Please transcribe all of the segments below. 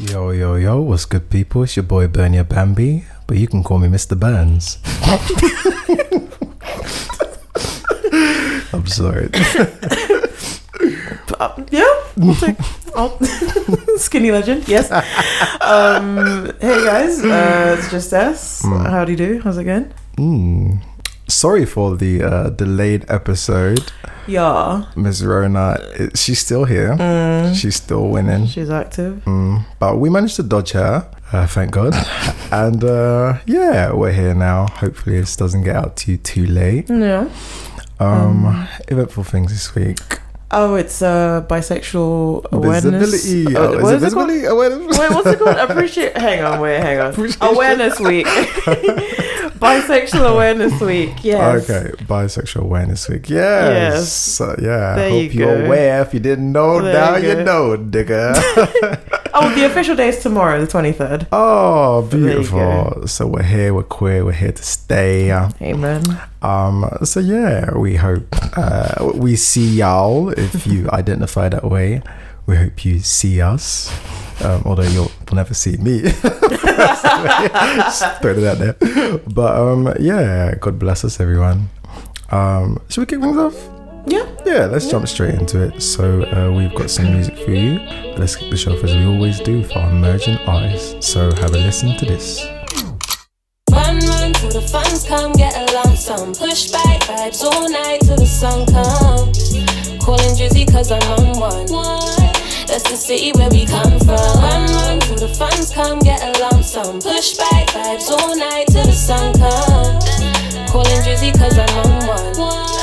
Yo, yo, yo, what's good, people? It's your boy Bernia Bambi, but you can call me Mr. Burns. I'm sorry. Uh, yeah, I'll take- I'll- skinny legend. Yes. Um, hey guys, uh, it's just us. How do you do? How's it going? Mm. Sorry for the uh, delayed episode. Yeah, Miss Rona, she's still here. She's still winning. she's active. Mm. But we managed to dodge her, uh, thank God. and uh, yeah, we're here now. Hopefully, this doesn't get out to you too late. Yeah. Um, eventful things this week. Oh, it's uh, bisexual awareness. Visibility. Uh, Oh, what is it called? Awareness? Wait, what's it called? Appreciate. Hang on, wait, hang on. Awareness Week. Bisexual Awareness Week. Yes. Okay, Bisexual Awareness Week. Yes. Yes. Uh, yeah. There Hope you are aware. If you didn't know, There now you you, know, digger. Oh, the official day is tomorrow, the twenty third. oh, beautiful. So we're here, we're queer, we're here to stay. Amen. Um, so yeah, we hope uh, we see y'all if you identify that way. We hope you see us. Um, although you'll, you'll never see me. Just Throw it out there. But um, yeah, God bless us, everyone. Um, should we kick things off? Yeah. Yeah, let's jump straight into it. So uh, we've got some music for you. Let's kick the show off as we always do for our emergent eyes. So have a listen to this. Run, run till the funds come, get a lump sum. Push back vibes all night till the sun comes. Calling Drizzy cause I'm on one. That's the city where we come from. Run, run till the funds come, get a lump sum. Push back vibes all night till the sun comes. Calling Drizzy cause I'm on one.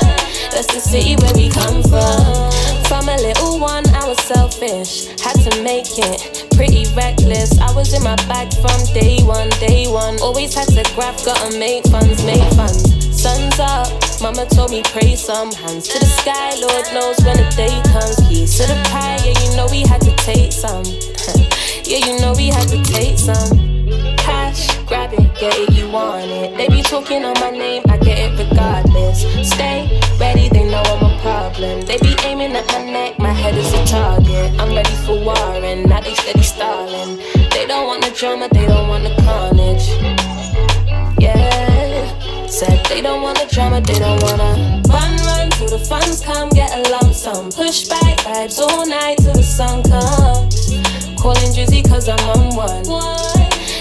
That's the city where we come from. From a little one, I was selfish. Had to make it pretty reckless. I was in my bag from day one, day one. Always had to grab, gotta make funds, make funds. Sun's up, mama told me pray some hands to the sky. Lord knows when the day comes. Keys to the pie, yeah, you know we had to take some. yeah, you know we had to take some. Cash, grab it, get it, you want it. They be talking on my name, I get it regardless. Stay ready, they know I'm a problem. They be aiming at my neck, my head is a target. I'm ready for war, and now they steady stalling. They don't want the drama, they don't want the carnage. Yeah, said they don't want the drama, they don't wanna run, run till the funds come, get a lump sum. Push back vibes all night till the sun comes. Calling Drizzy cause I'm on one.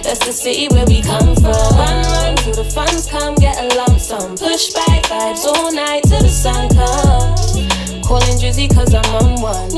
That's the city where we come from. Run, run till the funds come, get a lump sum. Push back vibes all night till the sun comes. Calling Drizzy cause I'm on one.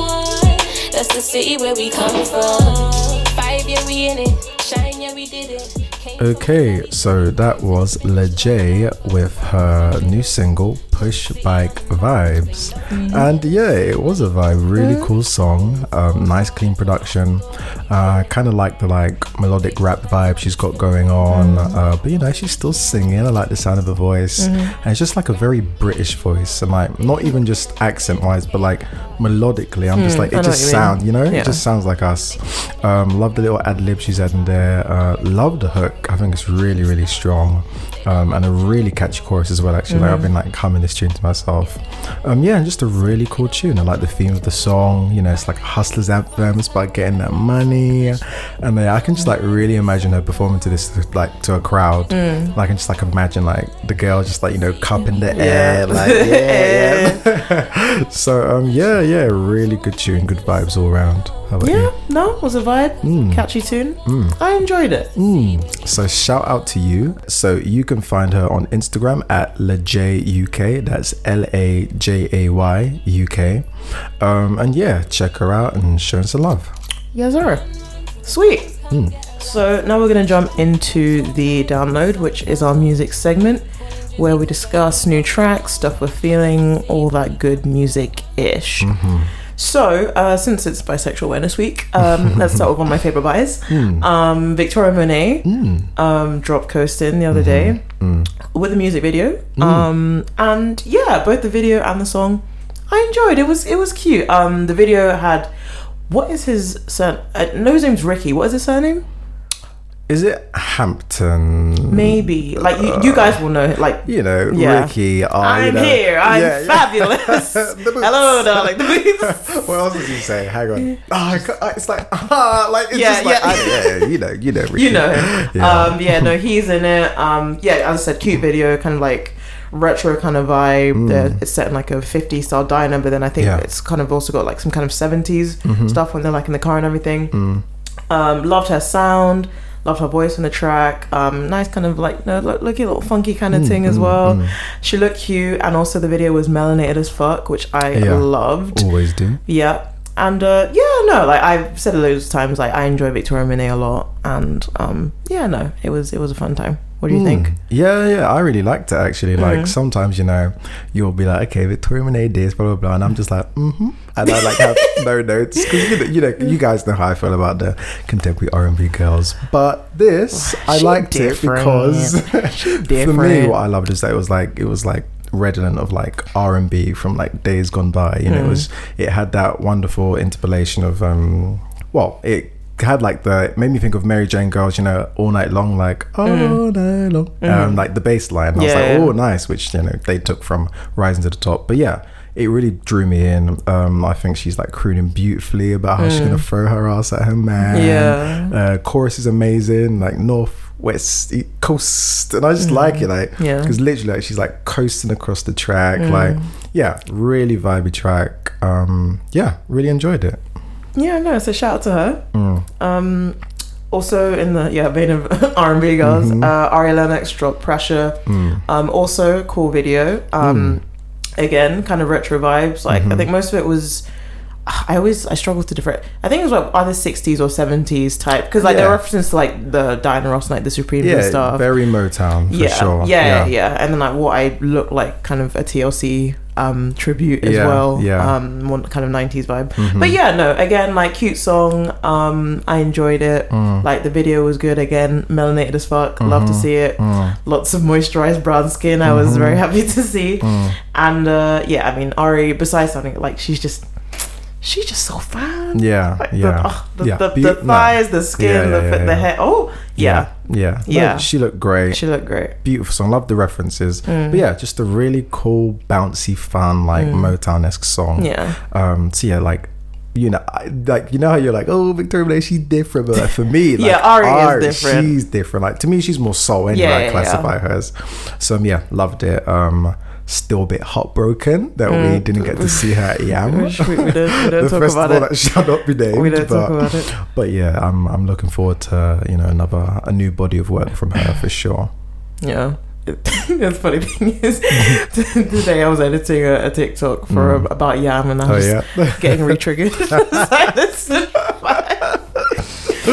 That's the city where we come from. Five year we in it, shine yeah we did it. Okay, so that was LaJay with her new single Push Bike Vibes. And yeah, it was a vibe, really cool song, um, nice clean production. Uh, kind of like the like melodic rap vibe she's got going on. Uh, but you know, she's still singing. I like the sound of her voice. And it's just like a very British voice. And like, not even just accent wise, but like melodically, I'm just like, it just what you mean. sounds, you know, Yeah. it just sounds like us. Um, love the little ad lib she's adding there. Uh, love the hook. I think it's really, really strong. Um, and a really catchy chorus as well. Actually, like I've been like humming this tune to myself. Um, yeah, and just a really cool tune. I like the theme of the song. You know, it's like hustler's anthem. It's about getting that money, and uh, I can just like really imagine her performing to this like to a crowd. Like, I can just like imagine like the girl just like you know cup in the air, like yeah, yeah. so um, yeah, yeah, really good tune, good vibes all around. How about you? Yeah, no, it was a vibe. Catchy tune. I enjoyed it. So shout out to you. So you can find her on Instagram at LaJayUK. That's L A J A Y U K. Um, and yeah, check her out and show us some love. Yes, sir. Sweet. So now we're going to jump into the download, which is our music segment, where we discuss new tracks, stuff we're feeling, all that good music ish. So, uh, since it's Bisexual Awareness Week, um, let's start with one of my favorite buys. Um, Victoria Monet um, dropped Coastin the other day with a music video, um, and yeah, both the video and the song I enjoyed. It was it was cute. Um, the video had what is his son? I know his name's Ricky. What is his surname? Is it Hampton? Maybe like you, you guys will know. Like You know, Yeah. Ricky. I'm here. I'm Yeah, fabulous. Hello, darling. The boots. what else did you say? Hang on. Oh, it's like ah, like it's Yeah, just like yeah. Yeah, you know, you know, Ricky. You know him. Yeah. Um, yeah, no, he's in it. Um, yeah, as I said, cute video, kind of like retro kind of vibe. Uh, It's set in like a 50s style diner, but then I think Mm. Yeah. it's kind of also got like some kind of 70s Mm-hmm. stuff when they're like in the car and everything. Mm. Um, loved her sound. Loved her voice on the track. Um, nice kind of like no, look, looky little funky kind Mm, of thing as well. She looked cute, and also the video was melanated as fuck, which I Yeah. loved. Always do. Yeah. And uh, yeah, no, like I've said it loads of times, like I enjoy Victoria Monet a lot, and um, yeah, no, it was it was a fun time. What do you think? Mm. Yeah, yeah, I really liked it actually. Like Mhm. sometimes, you know, you'll be like, okay, Victoria Monet this, blah blah blah, and I'm just like, mm-hmm, and I like have no notes because you know, you know, you guys know how I feel about the contemporary R and B girls. But this, I liked different. it because for me, what I loved is that it was like it was like redolent of like R and B from like days gone by. You know, Mm. it was it had that wonderful interpolation of um, well, it had like the it made me think of Mary Jane Girls, you know, all night long, like all night long, um, like the bass line. I was Mm. Like, yeah. oh, nice, which you know they took from Rising to the Top. But yeah, it really drew me in. Um, I think she's like crooning beautifully about how she's gonna throw her ass at her man. Mm. Yeah. uh, chorus is amazing, like north. West coast, and I just like it, like Mm. Yeah. Mm. because literally, like, she's like coasting across the track, like yeah, really vibey track. Um, yeah, really enjoyed it. Yeah, no, so shout out to her. Mm. Um, also in the yeah vein of R and B girls, Mm-hmm. uh, Ari Lennox dropped Pressure. Mm. Um, also cool video. Um, again, kind of retro vibes. Like Mm-hmm. I think most of it was. I always I struggle to different. I think it was like either sixties or seventies type because like there Yeah. are references to like the Diana Ross, like the Supremes and stuff. very Motown for yeah, sure. yeah, yeah, yeah, and then like what I look like, kind of a TLC um tribute as Yeah, well. yeah. Mm-hmm. um, one kind of nineties vibe. But yeah, no, again, like cute song. Um, I enjoyed it. Mm. Like the video was good. Again, melanated as fuck. Love Mm-hmm. to see it. Mm. Lots of moisturized brown skin. I was very happy to see. Mm. And uh, yeah, I mean Ari. Besides sounding like she's just. She's just so fine. Yeah, Like yeah, the, oh, the, yeah. the, the no. thighs, the skin, Yeah, the, the hair. Oh, yeah. Yeah, Yeah. No, she looked great. She looked great. Beautiful song. Love the references. Mm. But yeah, just a really cool, bouncy, fun, like Motown esque song. Yeah. Um. So yeah, like. You know, I, like you know how you're like, oh, Victoria Monet, she's different, but like for me, like, Yeah, Ari is different. She's different. Like to me, she's more soul anyway. Yeah, I yeah, classify her as. So um, yeah, loved it. Um, still a bit heartbroken that we didn't get to see her at Yam. Mm. We, don't, we don't the talk about it. that shall not be named. We don't but, talk about it. But yeah, I'm I'm looking forward to you know another a new body of work from her for sure. Yeah. the funny thing is, today I was editing a, a TikTok for about Yam, and I Oh was yeah, getting re-triggered.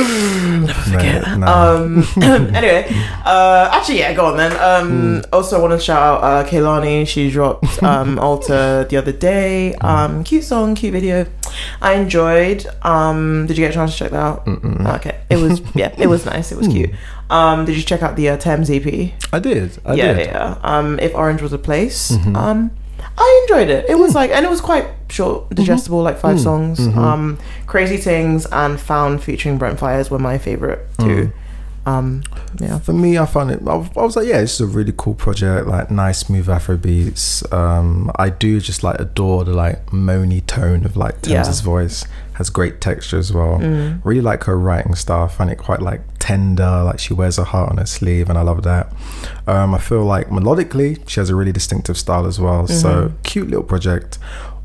Silence. no, no. Um. anyway, uh, actually, yeah, go on then. Um. Also, I want to shout out uh, Kehlani. She dropped um Altar the other day. Um. Cute song, cute video. I enjoyed. Um. Did you get a chance to check that out? Okay. It was yeah. It was nice. It was cute. Um. Did you check out the uh, Tems EP? I did. I yeah, did. Mm-hmm. yeah. Um, if Orange was a place, um, I enjoyed it. It was Mm. like, and it was quite short, digestible, like five songs. Mm-hmm. Um, Crazy Things and Found featuring Brent Faiyaz were my favorite too. Um, yeah. For me, I found it. I was I was like, yeah, this is a really cool project. Like nice, smooth Afro beats. Um, I do just like adore the like moany tone of like Tems's Yeah. voice. Has great texture as well. Mm. Really like her writing style. I find it quite like tender. Like she wears her heart on her sleeve, and I love that. Um, I feel like melodically, she has a really distinctive style as well. So Mm-hmm. cute little project.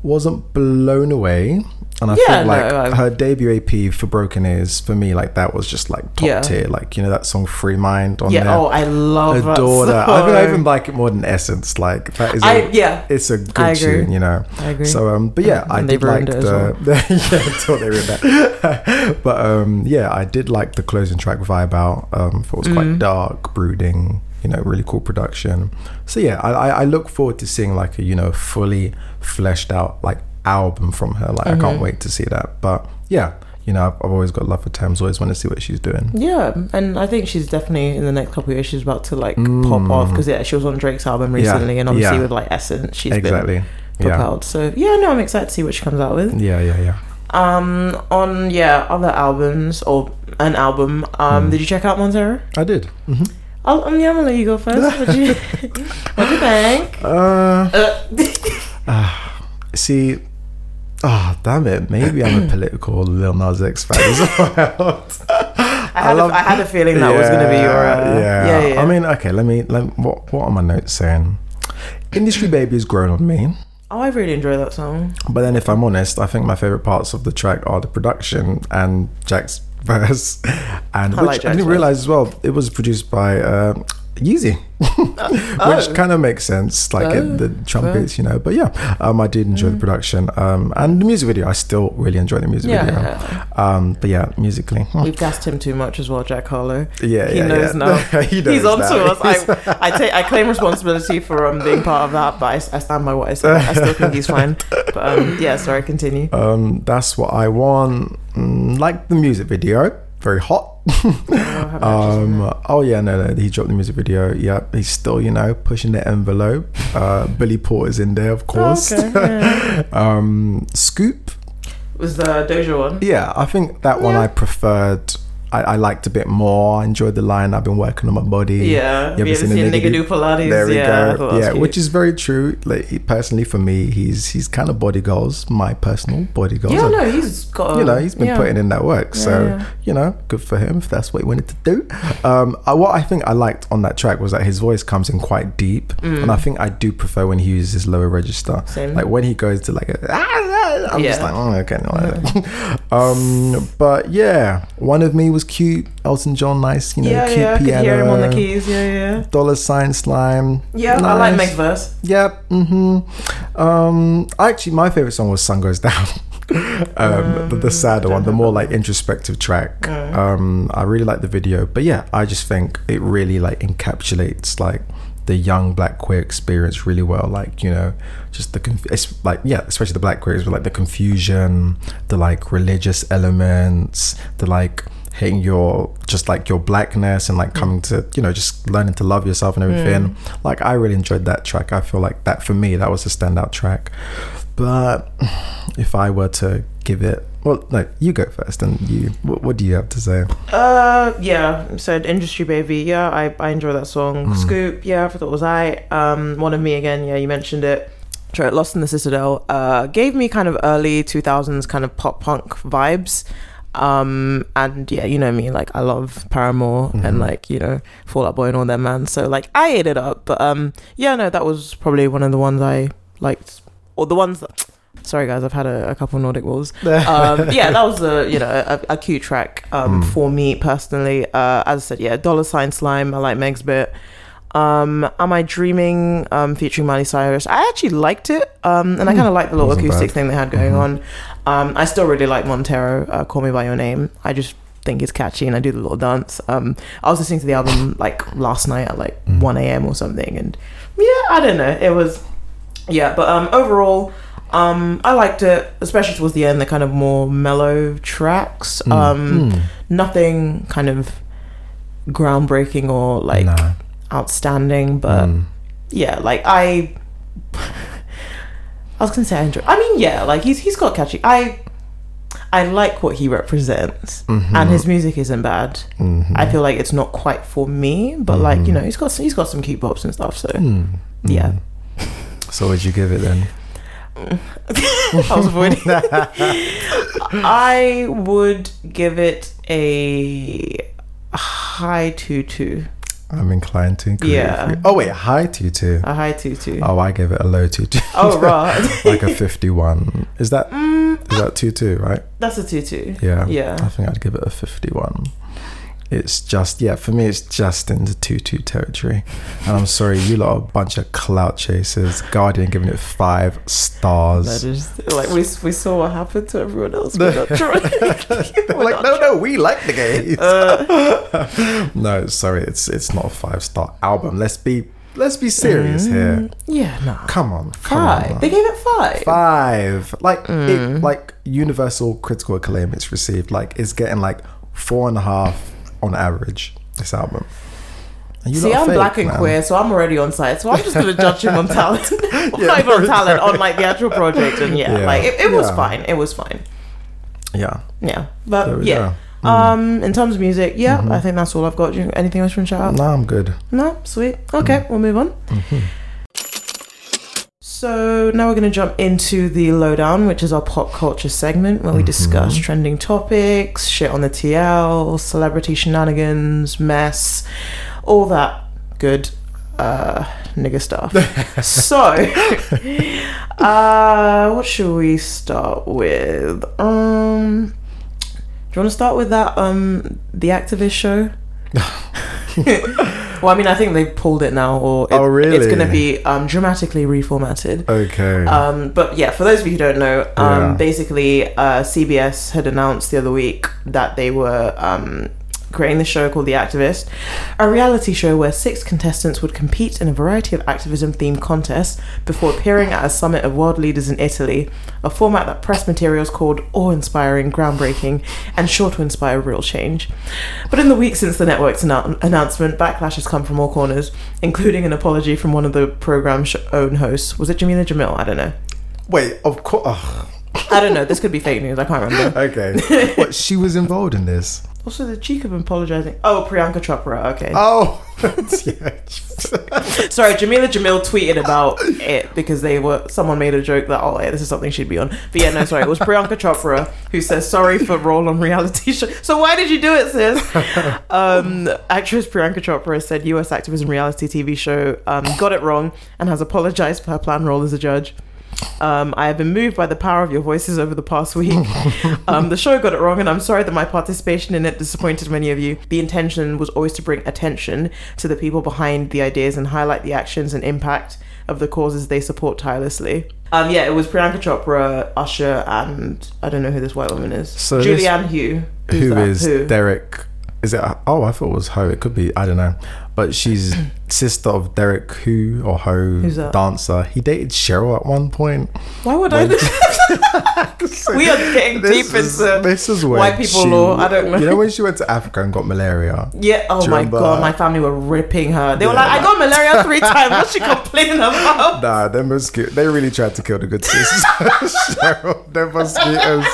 Wasn't blown away. And I Yeah, feel like no, her debut EP for Broken Ears for me, like that was just like top Yeah. tier. Like you know that song "Free Mind" on Yeah. there. Oh, I love adore that. that. I think I even like it more than Essence. Like that is, a, I- yeah, it's a good tune. You know. I agree. So um, but yeah, I And they did like it the, as yeah, until they ruined that. but um, yeah, I did like the closing track vibe out. Um, thought it was Mm-hmm. quite dark, brooding. You know, really cool production. So yeah, I, I, I look forward to seeing like a you know fully fleshed out like album from her. Like I Mm-hmm. can't wait to see that. But yeah, you know, I've, I've always got love for Tems. Always want to see what she's doing. Yeah, and I think she's definitely in the next couple of years she's about to like pop off because yeah, she was on Drake's album Mm. Yeah, recently, and obviously yeah. with like Essence, she's Exactly. been Yeah. propelled. So yeah, no, I'm excited to see what she comes out with. Yeah, yeah, yeah. Um, on yeah, other albums or an album. Um, did you check out Montero? I did. hmm I'll, um, yeah, I'm gonna let you go first. What you, what you think? Uh, Uh, see, ah, damn it. Maybe I'm a political Lil Nas X fan as well. I had, love- a, I had a feeling that was gonna be your. Uh, yeah. yeah, yeah. I mean, okay. Let me. Let what? What are my notes saying? Industry Baby has grown on me. oh, I really enjoy that song. But then, if I'm honest, I think my favorite parts of the track are the production and Jack's verse, and I which like I didn't realize as well. It was produced by uh, Yeezy, which kind of makes sense, like it, the trumpets, you know. But yeah, um, I did enjoy the production um, and the music video. I still really enjoy the music Yeah, video. yeah. Um, but yeah, musically. We've gassed him too much as well, Jack Harlow. yeah, he yeah, knows yeah. now. he knows He's on to us. I, I take, I claim responsibility for um, being part of that, but I, I stand by what I said. I still think he's fine. But um, yeah, sorry, continue. Um, that's what I want. Mm, like the music video, very hot. um, oh yeah, no, no, he dropped the music video. Yeah, he's still, you know, pushing the envelope. Uh, Billy Porter's in there, of course. okay, yeah. um, Scoop. was the Doja one. Yeah, I think that one Yeah. I preferred. I, I liked a bit more. I enjoyed the line. I've been working on my body. Yeah, You ever seen a nigga do- Pilates? There we yeah, thought go. Yeah, cute. which is very true. Like he- personally, for me, he's he's kind of body goals. My personal body goals. yeah, no, he's got. you know, he's been yeah. putting in that work. So, yeah. you know, good for him if that's what he wanted to do. Um, I, what I think I liked on that track was that his voice comes in quite deep. And I think I do prefer when he uses his lower register. Mm. Same. Like when he goes to like a, "Ah, ah," I'm just like, oh, okay. no, um, but yeah, One of Me was cute. Elton John, nice, you know, Yeah, cute yeah, I could piano. hear him on the keys. Yeah, yeah. Dollar sign slime. Yeah, I like Nice. Meg's verse. Yep. Mm-hmm. Um, actually, my favorite song was "Sun Goes Down." um, the, the sadder one, the more like introspective track. Um, I really like the video, but yeah, I just think it really like encapsulates like the young black queer experience really well. Like you know, just the conf- it's like yeah, especially the black queers, but like the confusion, the like religious elements, the like hating your just like your blackness and like coming to you know just learning to love yourself and everything like i really enjoyed that track i feel like that for me that was a standout track but if i were to give it well no you go first and you what, what do you have to say Uh, yeah. Said industry baby. Yeah, I, I enjoy that song. Scoop. Yeah, I thought it was I. Um, one of me again. Yeah, you mentioned it. Try it. Lost in the Citadel. Uh, gave me kind of early two thousands kind of pop punk vibes. Um, and yeah, you know me. Like I love Paramore and like you know Fall Out Boy and all them man. So like I ate it up. But um, yeah, no, that was probably one of the ones I liked, or the ones that. Sorry guys, I've had a, a couple Nordic Wolves um, yeah, that was a you know a, a cute track um, for me personally. Uh, as I said, yeah, Dollar Sign Slime. I like Meg's bit. Um, Am I Dreaming? Um, featuring Miley Cyrus. I actually liked it, um, and I kind of liked the little acoustic bad. thing they had going on. Um, I still really like Montero. Uh, Call Me by Your Name. I just think it's catchy, and I do the little dance. Um, I was listening to the album like last night at like one a.m. or something, and yeah, I don't know. It was yeah, but um, overall, um, I liked it, especially towards the end. The kind of more mellow tracks. Mm. Um, nothing kind of groundbreaking or like nah outstanding, but Mm. yeah, like I, I was gonna say I enjoy. I mean, yeah, like he's he's got catchy. I I like what he represents, Mm-hmm. and his music isn't bad. Mhm. I feel like it's not quite for me, but like Mm-hmm. you know, he's got he's got some cute pops and stuff. So Mm. yeah, so would you give it then I was avoiding. I would give it a high two two. I'm inclined to agree Yeah. oh wait a high tutu A high two. oh i gave it a low tutu Oh right, like a 51 is that mm, is that tutu right that's a two. Yeah. Yeah. I think I'd give it a 51. It's just, yeah, for me, it's just into 2 2 territory. And I'm sorry, you lot are a bunch of clout chasers. Guardian giving it five stars. is like we we saw what happened to everyone else. We're not trying. We're like, not no, no, we like the game Uh, no, sorry, it's it's not a five star album. Let's be let's be serious here. yeah, no. Come on, come Five. on. They gave it five. Five. Like Mm. it, like universal critical acclaim it's received. Like it's getting like four and a half on average. This album. You See, I'm fake, black and man. queer, so I'm already on site. So I'm just gonna judge him on talent, Yeah, not even on talent, on like the actual project. And yeah, Yeah. like it, it was Yeah. fine. It was fine. Yeah. Yeah, but yeah. Mm. Mm-hmm. Um, in terms of music, yeah, I think that's all I've got. Anything else you want to shout out? No, I'm good. No, sweet. Okay, we'll move on. So now we're going to jump into the lowdown, which is our pop culture segment where we discuss trending topics, shit on the TL, celebrity shenanigans, mess, all that good uh, nigga stuff. so, uh, what should we start with? Um, do you want to start with that? Um, the activist show. well, I mean, I think they've pulled it now, or it, Oh, really? it's going to be um, dramatically reformatted. Okay. Um, but yeah, for those of you who don't know, um, Yeah. basically, uh, CBS had announced the other week that they were um, creating the show called The Activist, a reality show where six contestants would compete in a variety of activism themed contests before appearing at a summit of world leaders in Italy, a format that press materials called awe inspiring, groundbreaking, and sure to inspire real change. But in the week since the network's annou- announcement, backlash has come from all corners, including an apology from one of the program's own hosts. Was it Jameela Jamil? I don't know. Wait, of course. I don't know. This could be fake news. I can't remember. okay. what? She was involved in this. Also, the cheek of apologizing. Oh, Priyanka Chopra. Okay. Oh. Sorry, Jameela Jamil tweeted about it because they were someone made a joke that oh yeah, this is something she'd be on. But yeah, no, sorry, it was Priyanka Chopra who says sorry for role on reality show. So why did you do it, sis? Um, actress Priyanka Chopra said U.S. activism reality TV show um, got it wrong and has apologized for her planned role as a judge. Um, I have been moved by the power of your voices over the past week. um, the show got it wrong, and I'm sorry that my participation in it disappointed many of you. The intention was always to bring attention to the people behind the ideas and highlight the actions and impact of the causes they support tirelessly. Um, yeah, it was Priyanka Chopra, Usher, and I don't know who this white woman is. So Julianne Hugh. Who's Who that? is Who? Derek? Is it? Oh, I thought it was Ho. It could be. I don't know. But she's sister of Derek Who or Ho dancer. He dated Cheryl at one point. Why would I? we are getting deep is- into this is white people she- law. I don't know. You know when she went to Africa and got malaria? Yeah. Oh my remember- god, my family were ripping her. They were Yeah, like, "I got malaria three times. What's she complaining about?" Nah, them mosquitoes. They really tried to kill the good sis. Cheryl, them mosquitoes.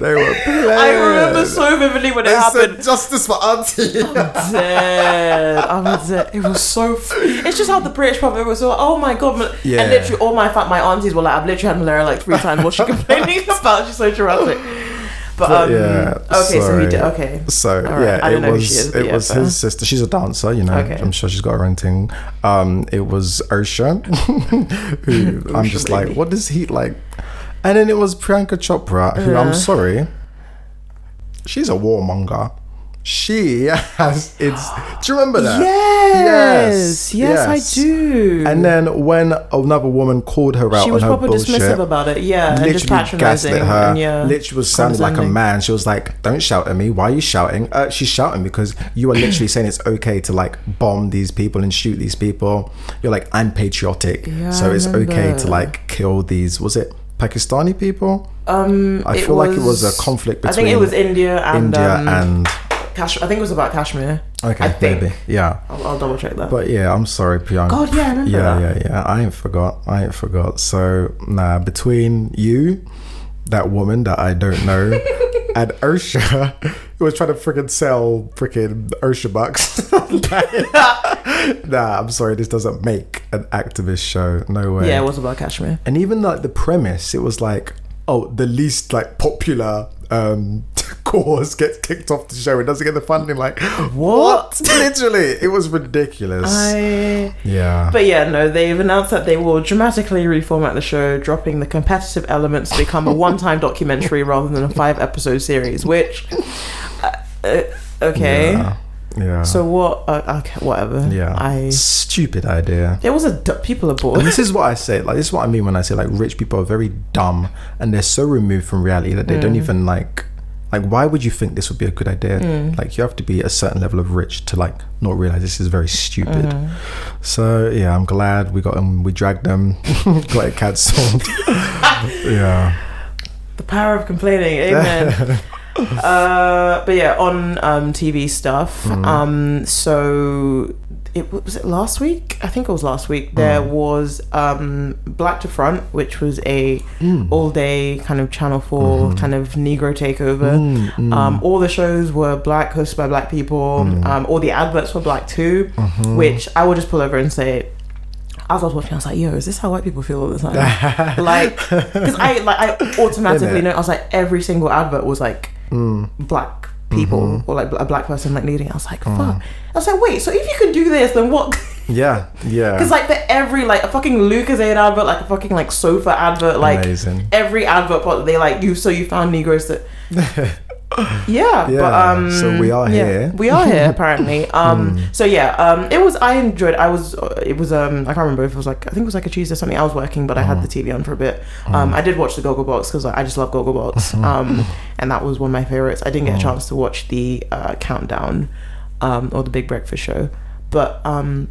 They were. I remember so vividly when it They happened. said justice for Auntie. Dead. I was dead. It was so. F- it's just how the British public was so. Oh my god. Yeah. And literally, all my fa- my aunties were like, "I've literally had malaria like three times. What's she complaining about? She's so dramatic." But, um, yeah, okay, so he did. Okay. So right. yeah, I it was is, it yeah, was his sister. She's a dancer, you know. Okay. I'm sure she's got her own thing. Um, it was Usher, who I'm just like, what does he like? And then it was Priyanka Chopra, who Yeah. I'm sorry, she's a warmonger. She has it's. Do you remember that? Yes, yes, Yes, I do. And then when another woman called her out she on was her proper bullshit, dismissive about it. Yeah, and just literally patronizing. gaslit her. And yeah, literally was sounding like a man. She was like, "Don't shout at me. Why are you shouting?" Uh, she's shouting because you are literally saying it's okay to like bomb these people and shoot these people. You're like, "I'm patriotic, Yeah, so it's okay to like kill these." Was it Pakistani people? Um, I feel like it was a conflict between. I think it was India and India um, and I think it was about Kashmir. okay, I think. maybe yeah. I'll, I'll double check that. But yeah, I'm sorry, Priyanka. God, yeah, I remember yeah, that. yeah, yeah. I ain't forgot. I ain't forgot. So nah, between you, that woman that I don't know, and Usher, who was trying to freaking sell freaking Usher bucks. nah, I'm sorry. This doesn't make an activist show. No way. yeah, it was about Kashmir. and even like the premise, it was like, oh, the least like popular um cause gets kicked off the show. It doesn't get the funding. Like what? Literally, it was ridiculous. I. yeah. But yeah, no, they've announced that they will dramatically reformat the show, dropping the competitive elements to become a one-time documentary rather than a five-episode series. Which, uh, uh, okay. Yeah. Yeah. So what? Uh, okay, whatever. yeah. I. Stupid idea. It was a d- people are bored. And this is what I say. Like this is what I mean when I say like rich people are very dumb and they're so removed from reality that they Mm. don't even like. Like, why would you think this would be a good idea? Mm. Like, you have to be a certain level of rich to like not realize this is very stupid. Mm-hmm. So yeah, I'm glad we got them. We dragged them, got it cancelled. yeah. The power of complaining, amen. uh, but yeah, on um, TV stuff. Mm-hmm. Um, so it was it last week. I think it was last week. There was um, Black to Front, which was a all day kind of Channel 4 kind of Negro takeover. Um, all the shows were black, hosted by black people. Um, all the adverts were black too, which I will just pull over and say. As I was watching, I was like, "Yo, is this how white people feel all the time?" like, because I like I automatically know. I was like, every single advert was like Mm. black people Mm-hmm. or like a black person like leading. I was like, fuck. Mm. I was like, wait. So if you can do this, then what? Yeah, yeah. Because like for every like a fucking Lucozade advert, like a fucking like sofa advert, like Amazing. every advert part they like you. So you found Negroes that. Yeah, but um, so we are yeah, here. We are here apparently. Um, so yeah, um, it was. I enjoyed. I was. It was. Um, I can't remember if it was like. I think it was like a Tuesday or something. I was working, but I had the Hmm. TV on for a bit. Um, I did watch the Gogglebox because I just love Gogglebox. Hmm. Um, and that was one of my favorites. I didn't get a chance to watch the uh, countdown, um, or the Big Breakfast Show, but um,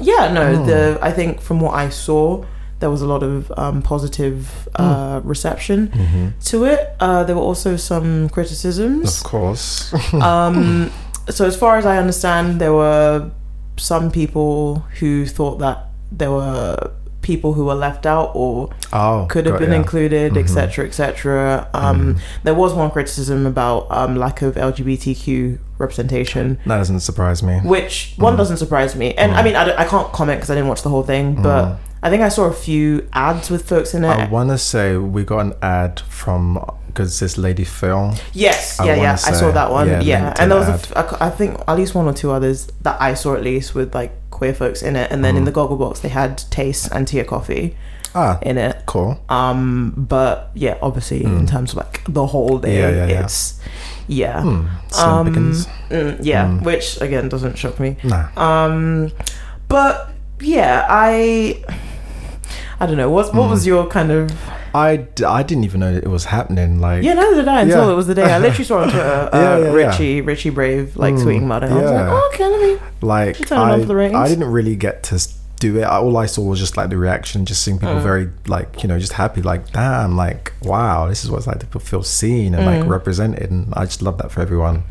yeah, no. The I think from what I saw. There was a lot of um, positive uh, reception to it. Uh, there were also some criticisms Of course. um, so as far as I understand, there were some people who thought that there were people who were left out or oh, could have got been ya. included, etc., etc. Um, There was one criticism about um, lack of LGBTQ representation, That doesn't surprise me. which one Mm. doesn't surprise me. And I mean, I, I can't comment because I didn't watch the whole thing, but I think I saw a few ads with folks in it. Mm. I want to say we got an ad from because this lady Phil. Yes, I yeah, yeah. I saw that one. yeah, Yeah, and there was, a ad. f- a I think, at least one or two others that I saw at least with like queer folks in it. And then in Mm. the goggle box, they had Taste and Tia Coffee Ah, in it. cool. Um, but yeah, obviously in terms of like the whole day, Mm. Yeah, yeah, it's yeah, Hmm. Um, mm, yeah, Mm. which again doesn't shock me. Nah. Um, but yeah, I. I don't know. What what was Hmm. your kind of I, I didn't even know it was happening. Like, Yeah, neither did I until Yeah. it was the day. I literally saw on Twitter uh, Yeah, yeah. Richie Richie Brave like Mm, tweeting about it. And I was like, oh, okay, let me. like Turn I, off the ratings. I didn't really get to do it. All I saw was just like the reaction, just seeing Mm. people very like you know just happy, like damn, like wow, this is what it's like to feel seen and Mm. like represented, and I just love that for everyone.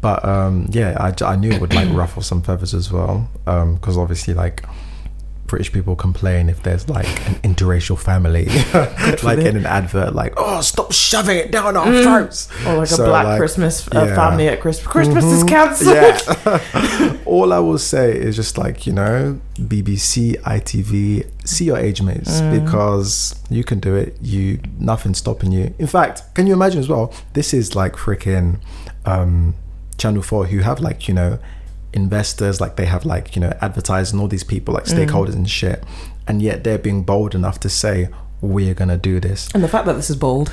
But um, yeah, I knew it would like ruffle some feathers as well, because obviously like. British people complain if there's like an interracial family, like in an advert, like "Oh, stop shoving it down our throats," Or like a black like, Christmas uh, yeah. family at Christmas. Christmas is Mhm. cancelled. Yeah. All I will say is just like, you know, BBC, ITV, see your age mates Mm. because you can do it. You nothing's stopping you. In fact, can you imagine as well? This is like freaking um Channel 4 who have like, you know, investors, like they have like, you know, advertising all these people, like Mm. stakeholders and shit. And yet they're being bold enough to say, we're gonna do this. And the fact that this is bold.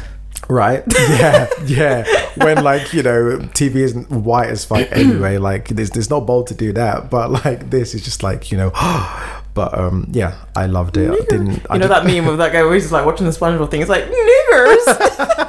Right? Yeah, yeah. When like you know, TV isn't white as fuck anyway. Like there's there's no bold to do that, but like this is just like you know. But um, yeah, I loved it. I didn't. I You know did- that meme of that guy where he's just like watching the SpongeBob thing. It's like niggers.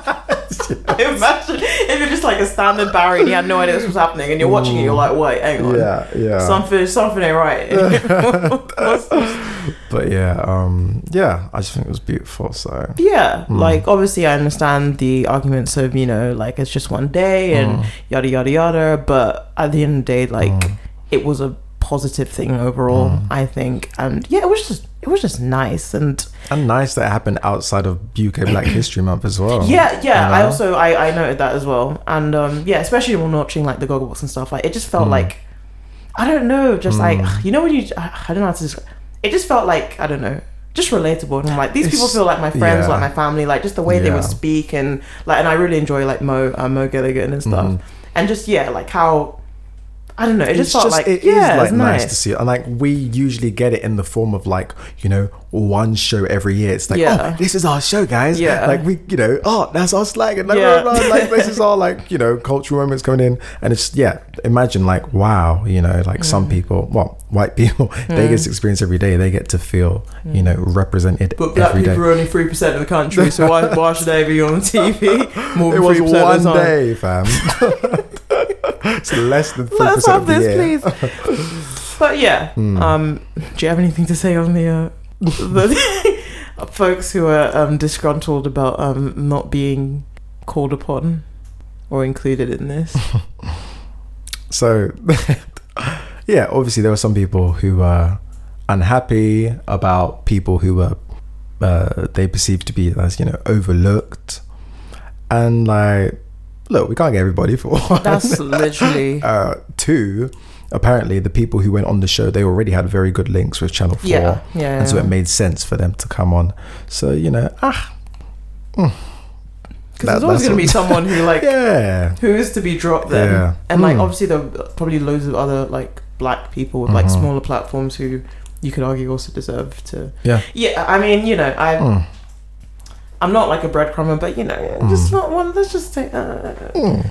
Imagine if you're just like a standard Barry and you had no idea this was happening, and you're watching it. You're like, wait, hang on. Yeah, yeah. Something, something ain't right. But yeah, um, yeah. I just think it was beautiful. So Yeah, Hmm. like obviously I understand the arguments of you know like it's just one day and Hmm. yada yada yada, but at the end of the day, like it was a positive thing overall, Hmm. I think, and yeah, it was just it was just nice and and nice that it happened outside of UK Black History Month as well. yeah yeah. you I also I I noted that as well, and um yeah, especially when watching like the Gogglebox and stuff, like it just Hmm. felt like I don't know, just like you know when you I, I don't know how to describe. It just felt like I don't know. Just relatable, and I'm like these people feel like my friends, yeah. like my family, like just the way they would speak, and like, and I really enjoy like Mo, uh, Mo Gilligan and stuff, Mhm. and just yeah, like how I don't know, it just it's felt just like it is yeah, like it's nice. nice. to see it. And like we usually get it in the form of like you know one show every year. It's like Yeah. oh this is our show, guys. Yeah. like we you know oh that's our slang and like, Yeah. blah, blah, blah. like this is all like you know cultural moments coming in and it's yeah. Imagine like wow you know like Mm. some people well white people they get to experience every day. They get to feel you know represented But black every day. people are only three percent of the country, so why, why should they be on TV? More It than was three percent of the one day, fam. it's less than three Let's have of the this, year. please. but yeah, Hmm. um, do you have anything to say on the, uh, the folks who are um, disgruntled about um, not being called upon or included in this? So yeah, obviously there were some people who were unhappy about people who were uh, they perceived to be as you know overlooked, and like, look, we can't get everybody for one. That's literally. uh, two. Apparently, the people who went on the show they already had very good links with Channel Four, Yeah, yeah, and so it made sense for them to come on. So you know, ah, Because That- there's always going to be someone who like yeah, who is to be dropped then, Yeah. and like Mm. obviously there are probably loads of other like black people with like Mhm. smaller platforms who you could argue also deserve to. yeah. Yeah, I mean, you know, I Mm. I'm not like a breadcrumber, but you know, just not one. Let's just say uh, Mm.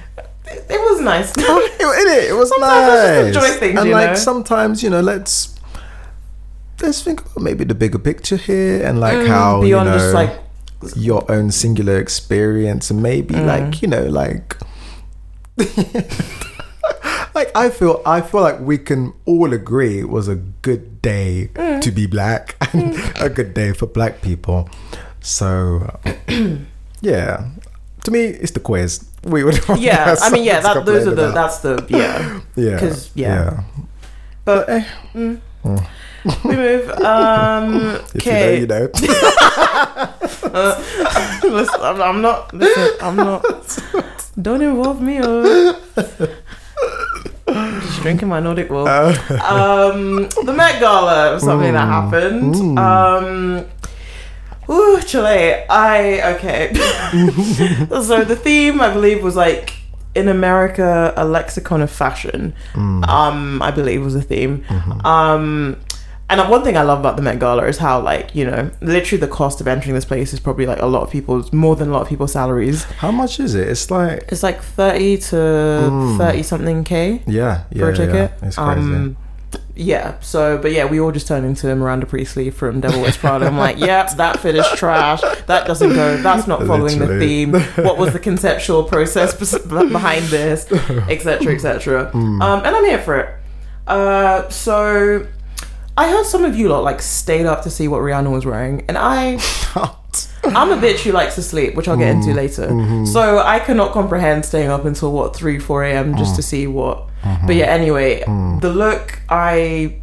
it, it was nice. it, it, it was Sometimes nice. Things, and you like know? sometimes, you know, let's let's think about maybe the bigger picture here and like Mm, how beyond you know just like your own singular experience and maybe Mm. like you know like like I feel I feel like we can all agree it was a good day Mm. to be black and a good day for black people. So yeah, to me it's the quiz. We would yeah. I mean, yeah. That those are the about. that's the yeah. yeah. Because yeah. But eh, mm, we move. Um. if Okay. you know you know listen, I'm, I'm not. Listen, I'm not. Don't involve me. Oh. Just drinking my Nordic Wolf. um, the Met Gala was something that happened. Mm. Um, ooh, Chile. I okay. so the theme, I believe, was like in America, a lexicon of fashion. Mm. Um, I believe was a theme. Mm-hmm. Um, and one thing I love about the Met Gala is how, like, you know, literally the cost of entering this place is probably like a lot of people's, more than a lot of people's salaries. How much is it? It's like It's like 30 to Mm. 30 something K yeah, yeah, for a ticket. yeah. It's crazy. Um, yeah, so, but yeah, we all just turned into Miranda Priestly from Devil Wears Prada. I'm like, yep, that fit is trash. That doesn't go. That's not following the theme. What was the conceptual process behind this, etc., etc. Hmm. Um, and I'm here for it. Uh, so I heard some of you lot like stayed up to see what Rihanna was wearing, and I. I'm a bitch who likes to sleep, which I'll get into mm-hmm. later. Mm-hmm. So I cannot comprehend staying up until what three, four a.m. just to mm. see what. Mm-hmm. But yeah, anyway, mm. the look I.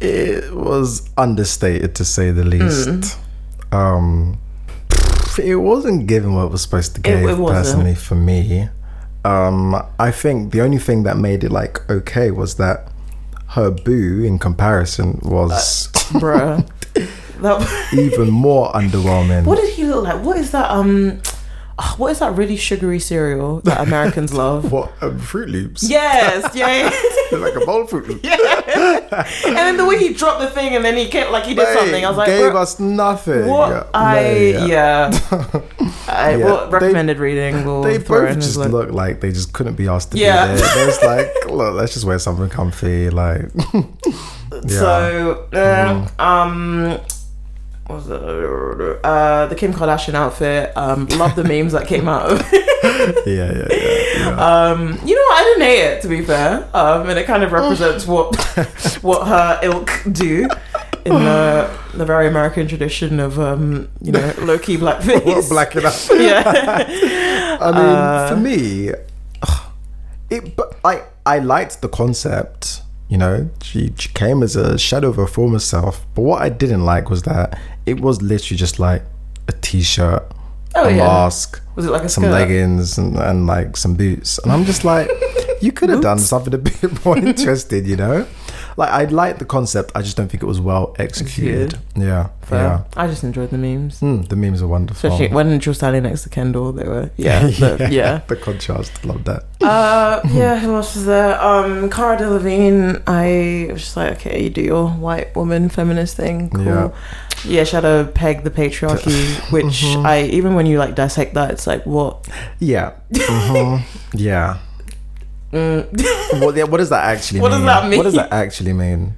it was understated to say the least. Mm. Um, it wasn't given what it was supposed to give it wasn't. personally for me. Um, I think the only thing that made it like okay was that her boo in comparison was bruh. That, even more underwhelming. what did he look like? What is that? Um, ah, what is that really sugary cereal that Americans love? What um, Froot Loops? Yes, yeah. like a bowl of Froot Loops. Yeah. and then the way he dropped the thing, and then he kept like he did Mate, something. I was like, gave us nothing. what? Yeah, I mate, yeah. I Yeah, well, they- recommended reading. We'll They both just look. look like they just couldn't be asked to Yeah. be there. They was like, look, let's just wear something comfy. Like, Yeah. So, uh, um, what was it? Uh, the Kim Kardashian outfit. Um, love the memes that came out. of it. yeah, yeah, yeah. yeah. Um, you know what? I didn't hate it to be fair. Um, and it kind of represents what what her ilk do in the the very American tradition of um, you know, low key blackface. black it up? yeah. I mean, Uh, for me, it. But I, I liked the concept. You know, she, she came as a shadow of her former self. But what I didn't like was that it was literally just like a t-shirt, Oh, a yeah. mask, Was it like a some skirt? leggings, and, and like some boots. And I'm just like, you could have done something a bit more interesting. You know, like I like the concept. I just don't think it was well executed. Yeah, Fair. yeah. I just enjoyed the memes. Mm, the memes are wonderful. Especially when she was standing next to Kendall, they were yeah, the- yeah. the contrast. Love that. Uh, yeah, who else was there? Um, Cara Delevingne. I was just like, okay, you do your white woman feminist thing. Cool. Yeah. Yeah, she had a peg the patriarchy, which Mhm. I even when you like dissect that, it's like what? Yeah. Mhm. Yeah. Mm. What, yeah. What does that actually What does that mean? What does that actually mean?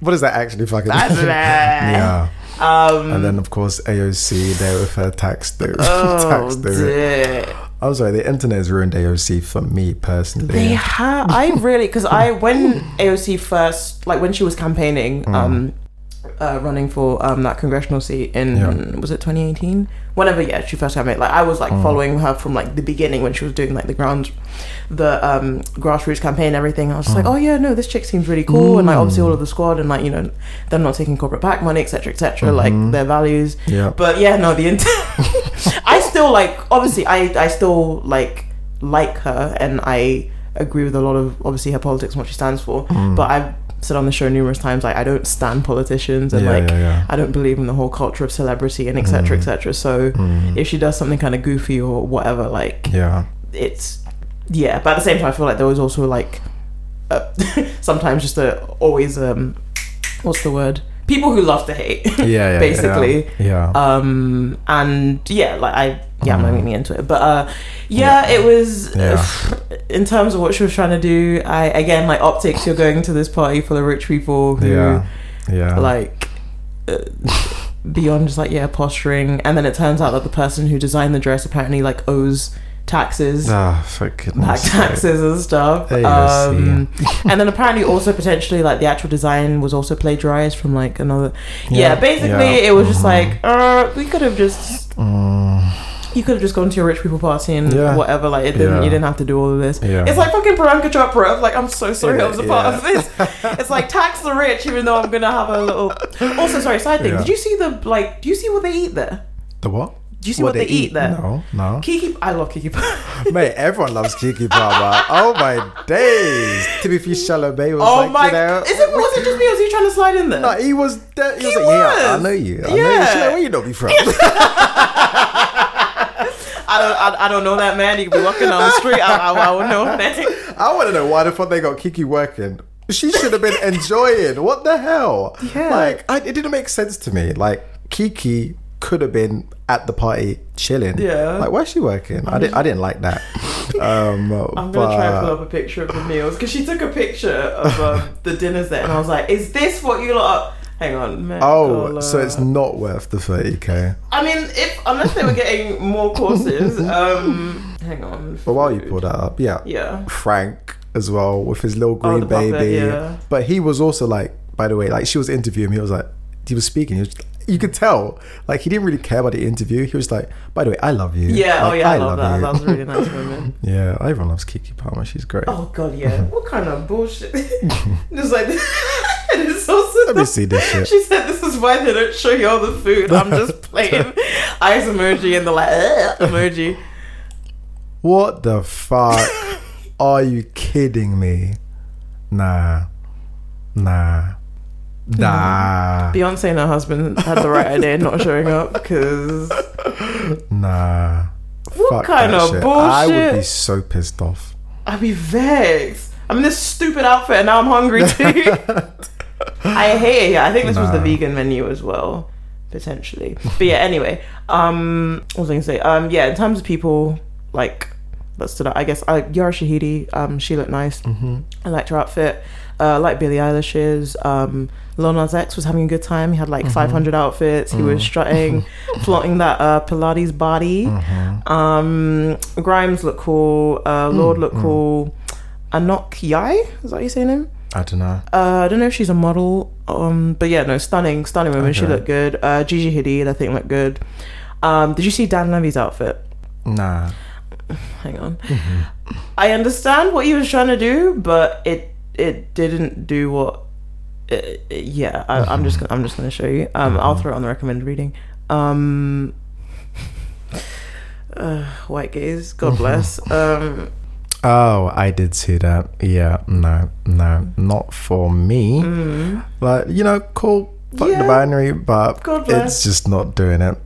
What does that actually fucking mean? yeah. Um, And then of course AOC there with her tax theory. oh tax theory. I'm sorry, the internet has ruined AOC for me personally. They have. I really because I when AOC first like when she was campaigning, Mm. um, uh, running for um, that congressional seat in Yeah. was it 2018? Whenever, yeah, she first came it. Like I was like following her from like the beginning when she was doing like the ground, the um, grassroots campaign, and everything. I was just like, oh yeah, no, this chick seems really cool, and like obviously all of the squad, and like you know, them not taking corporate PAC money, etc., etc. Like their values. Yeah. But yeah, no, the int- I still like obviously I I still like like her and I agree with a lot of obviously her politics and what she stands for. Mm. But I've said on the show numerous times like I don't stand politicians and Yeah, like yeah, yeah. I don't believe in the whole culture of celebrity and etc. etc. So if she does something kind of goofy or whatever, like Yeah. it's yeah. But at the same time, I feel like there was also like uh, sometimes just a always um what's the word people who love to hate Yeah. Yeah. basically Yeah. yeah. um and yeah like i yeah i'm not into it but uh yeah, it was Yeah. in terms of what she was trying to do i again like optics you're going to this party full of rich people who yeah. Yeah. like uh, beyond just like yeah posturing and then it turns out that the person who designed the dress apparently like owes taxes Ah, for goodness back sake. taxes and stuff. Um, and then apparently also potentially like the actual design was also plagiarized from like another. Yeah, Yeah, basically yeah, it was just mhm. like uh, we could have just Mm, you could have just gone to your rich people party and Yeah. whatever. Like it didn't you didn't have to do all of this. It's like fucking Priyanka Chopra. Like I'm so sorry I was a part of this. It's like tax the rich even though I'm gonna have a little. Also, sorry, side thing. Did you see the like? Do you see what they eat there? the what? Do you see what, they, eat, there? No, no. Keke, I love Keke. Mate, everyone loves Keke Palmer. oh my days. Timothée Chalamet was oh like, my! you know, is it was it just me? or Was he trying to slide in there? No, he was. De- he, He was like, yeah, I know you. I know you. Yeah. She's like, where you know me from? I don't, I, I don't know that man. He could be walking down the street. I, I, I would know that. I want to know why the fuck they got Keke working. She should have been enjoying. What the hell? Yeah. Like, I, it didn't make sense to me. Like, Keke could have been at the party chilling. Yeah. Like, where's she working? I didn't. I didn't like that. Um, I'm gonna try and pull up a picture of the meals because she took a picture of um, the dinners there, and I was like, "Is this what you lot?" Are? Hang on. Met Oh, so it's not worth the 30k. I mean, if unless they were getting more courses, um, hang on. But while you pull that up, yeah. yeah, Frank as well with his little green Oh, the puppet, baby. yeah. But he was also like, by the way, like she was interviewing him. He was like, he was speaking. He was, you could tell, like he didn't really care about the interview. He was like, by the way, I love you. yeah. Oh, like, oh yeah, I, love, that. you. That was a really nice moment. yeah, everyone loves Keke Palmer. She's great. Oh god, yeah. What kind of bullshit? Just like it's also Let me see this shit. She said this is why they don't show you all the food. I'm just playing eyes emoji and the like emoji. What the fuck? Are you kidding me? Nah, nah, nah, Beyonce and her husband had the right idea not showing up because nah. What Fuck kind of shit. I would be so pissed off. I'd be vexed. I'm in this stupid outfit and now I'm hungry too. I hate it. Yeah, I think this was the vegan menu as well, potentially. But yeah, anyway, um, what was I gonna say? Um, yeah, in terms of people like that stood out, I guess uh, Yara Shahidi, um, she looked nice. Mm-hmm. I liked her outfit. Uh, like Billie Eilish's. Um, Lil Nas X was having a good time. He had Mm-hmm. like 500 outfits. He was strutting, flaunting that uh, Pilates body. Mm-hmm. Um, Grimes looked cool. Uh, Lorde looked cool. Anok Yai, is that you saying him? I don't know. Uh, I don't know if she's a model, um, but yeah, no, stunning, stunning woman. She looked good. Uh, Gigi Hadid, I think, looked good. Um, did you see Dan Levy's outfit? Nah. Hang on. I understand what he was trying to do, but it it didn't do what. uh yeah, I, I'm just gonna, I'm just gonna show you. Um, I'll throw it on the recommended reading. Um, uh, white gaze, God bless. Um, Oh, I did see that. Yeah, no, no, not for me. Like, you know, cool, fuck Mm. Yeah. the binary, but it's just not doing it.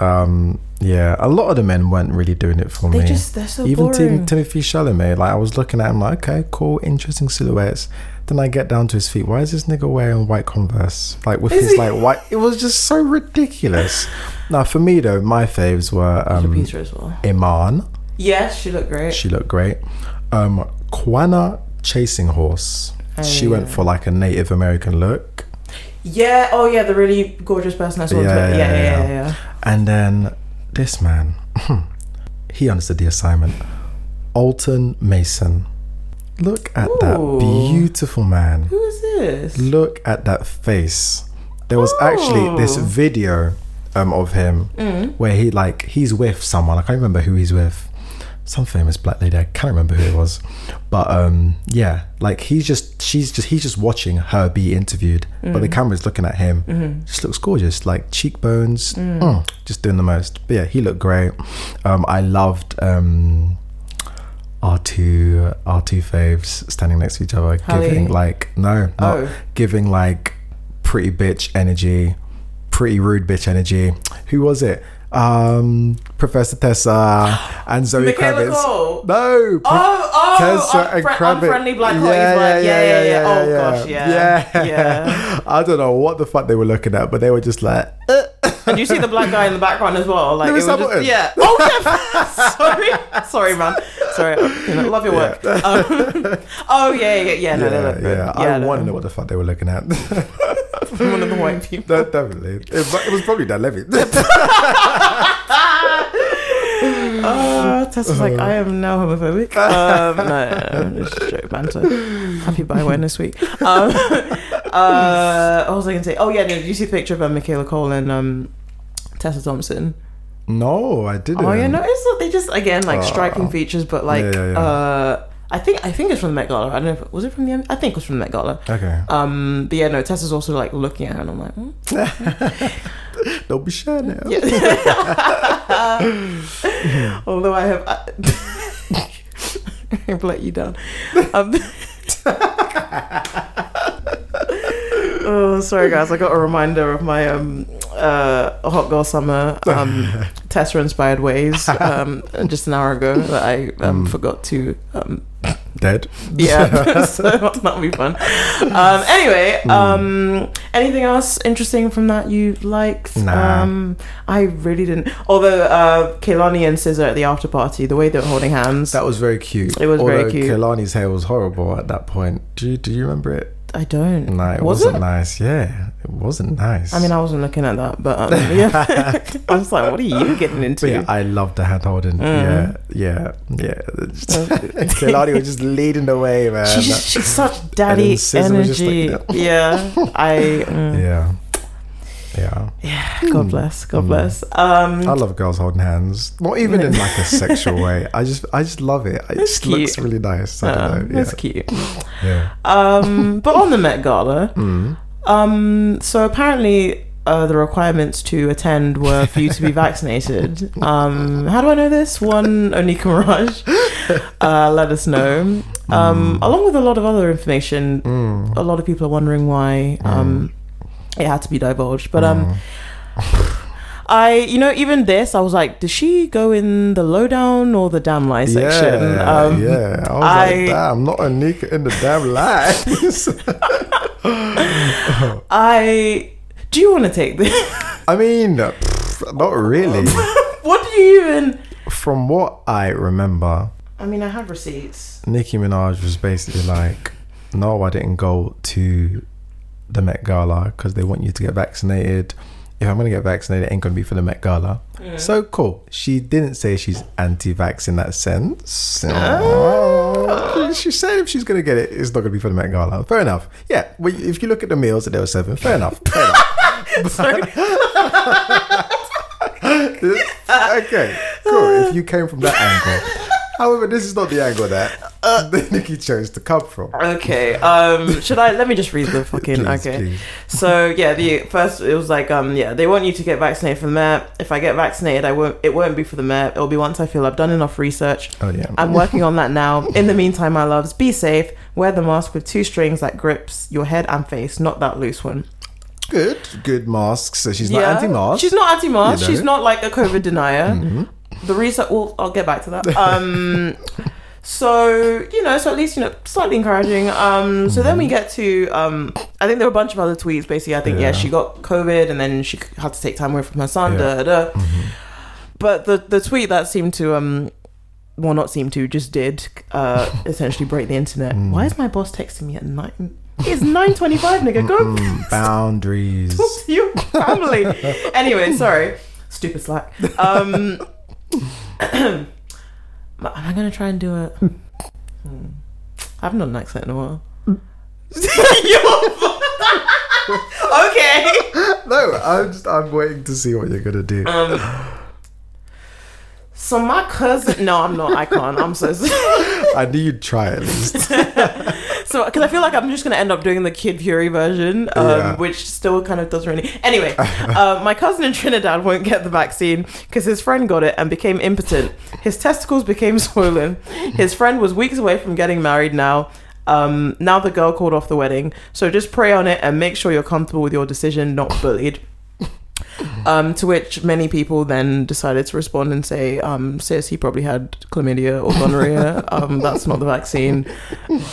Um, yeah, a lot of the men weren't really doing it for they me. just they're so Even Tim. Timothée Chalamet, like I was looking at him like, okay, cool, interesting silhouettes. Then I get down to his feet. Why is this nigga wearing white Converse? Like with Is his he? like white. It was just so ridiculous. now for me though, my faves were um, Peter as well. Iman. Yes, she looked great. She looked great. Um, Kwana Chasing Horse. she Oh, went for like a Native American look. Yeah. Oh yeah, the really gorgeous person I saw. Yeah, yeah, Yeah, yeah, yeah. yeah, yeah. And then this man, he understood the assignment. Alton Mason. Look at that beautiful man. Who is this? Look at that face. There was actually this Oh. video um, of him where he like he's with someone. I can't remember who he's with. Some famous black lady. I can't remember who it was, but um, yeah, like he's just she's just he's just watching her be interviewed, but the camera's looking at him. Just looks gorgeous, like cheekbones, mm, just doing the most. But yeah, he looked great. Um, I loved. Um, our two our two faves standing next to each other, Halle? giving like no, not Oh. giving like pretty bitch energy, pretty rude bitch energy. Who was it? Um, Professor Tessa and Zoe Michaela Kravitz. Coel? No, Oh, oh, Tessa and Kravitz. unfriendly black hot, he's like, yeah, yeah, yeah. Oh, gosh, yeah. yeah, Yeah. I don't know what the fuck they were looking at, but they were just like, uh, And you see the black guy in the background as well. Like Lewis it was just- yeah. Oh yeah. sorry, sorry, man. Sorry. You know, love your work. Um, oh yeah, yeah, yeah. No, yeah, look good. yeah. I no. want to know what the fuck they were looking at. One of the white people. No, definitely, it, it was probably Dan Levy. Uh, Tessa's like, I am now homophobic. Um, no, no, no, it's just joke banter. Happy bi awareness week. Um, uh, what was I going to say? Oh, yeah, no, did you see the picture of uh, Michaela Coel and um, Tessa Thompson? no, I didn't. Oh, yeah, no, it's they just, again, like Oh. striking features, but like, Yeah, yeah, yeah. Uh, I think I think it's from the Met Gala. I don't know if it was it from the I think it was from the Met Gala. Okay. Um, but yeah, no, Tessa's also like looking at her, and I'm like, hmm? Don't be shy now. although I have, I've let you down. Um, oh, sorry guys, I got a reminder of my um uh hot girl summer um Tessa inspired ways um just an hour ago that I um forgot to um Dead. yeah so that'll be fun um anyway um anything else interesting from that you liked Nah. um i really didn't although uh Kehlani and scissor at the after party the way they were holding hands That was very cute. It was very cute. Kehlani's hair was horrible at that point. Do you, do you remember it? I don't No, it Was not nice. Yeah, it wasn't nice. i mean i wasn't looking at that but um, yeah i was like what are you getting into But yeah, I love the hand holding. Mm. Yeah, yeah, yeah. Kehlani was just leading the way, man. she's, just, she's such daddy Scissor was just energy like, yeah i mm, yeah, yeah. yeah god bless god Mm. bless um I love girls holding hands. Not even in like a sexual way. I just, I just love it. It just looks really nice. I uh, don't know. that's Yeah, cute yeah. Um, but on the Met Gala, Mm. um, so apparently uh, the requirements to attend were for you to be vaccinated. Um, how do I know this? One, Onika Maraj. Uh, let us know. Um, Along with a lot of other information, Mm. a lot of people are wondering why um, it had to be divulged. But um, I, you know, even this, I was like, does she go in the lowdown or the damn lie section? Yeah, um, yeah. I was I- like, damn, not Onika in the damn lies. I. Do you want to take this? I mean, pff, not really. what do you even? From what I remember, I mean, I have receipts. Nicki Minaj was basically like, "No, I didn't go to the Met Gala because they want you to get vaccinated. If I'm gonna get vaccinated, it ain't gonna be for the Met Gala." So cool. She didn't say she's anti-vax in that sense. Ah. She said if she's gonna get it, it's not gonna be for the Met Gala. Fair enough. Yeah. Well, if you look at the meals that they were serving, fair enough. Fair enough. Okay, cool. If you came from that angle. However, this is not the angle that uh, Nicki chose to come from. Okay. Um. Should I? Let me just read the fucking. Please, okay. please. So yeah, the first it was like um yeah they want you to get vaccinated for the Met. If I get vaccinated, I won't. It won't be for the Met. It'll be once I feel I've done enough research. Oh yeah. I'm working on that now. In the meantime, my loves, be safe. Wear the mask with two strings that grips your head and face, not that loose one. Good, good mask So she's not anti-mask. She's not anti-mask. You know. She's not like a COVID denier. Mm-hmm. The research. Well, I'll get back to that. Um. So you know, so at least you know, slightly encouraging. Um. So then we get to um. I think there were a bunch of other tweets. Basically, I think yeah, Yeah. she got COVID and then she had to take time away from her son. Yeah. Da, da. But the the tweet that seemed to um. Well, not seem to, just did uh, essentially break the internet. Mm. Why is my boss texting me at nine? It's nine twenty-five, nigga. Go Mm, boundaries. talk to your family. anyway, sorry. Stupid slack. Um, am I to try and do it? Hmm. I haven't done an accent in a while. Okay. No, I'm just I'm waiting to see what you're gonna do. Um, so my cousin, no, I'm not. I can't. I'm so sorry. I knew you'd try at least. So, because I feel like I'm just gonna end up doing the Kid Fury version, um, Yeah. which still kind of doesn't really. Anyway, uh, my cousin in Trinidad won't get the vaccine because his friend got it and became impotent. His testicles became swollen. His friend was weeks away from getting married now. Um, now the girl called off the wedding. So just pray on it and make sure you're comfortable with your decision, not bullied. Um, to which many people then decided to respond and say, um, sis, he probably had chlamydia or gonorrhea. um, that's not the vaccine.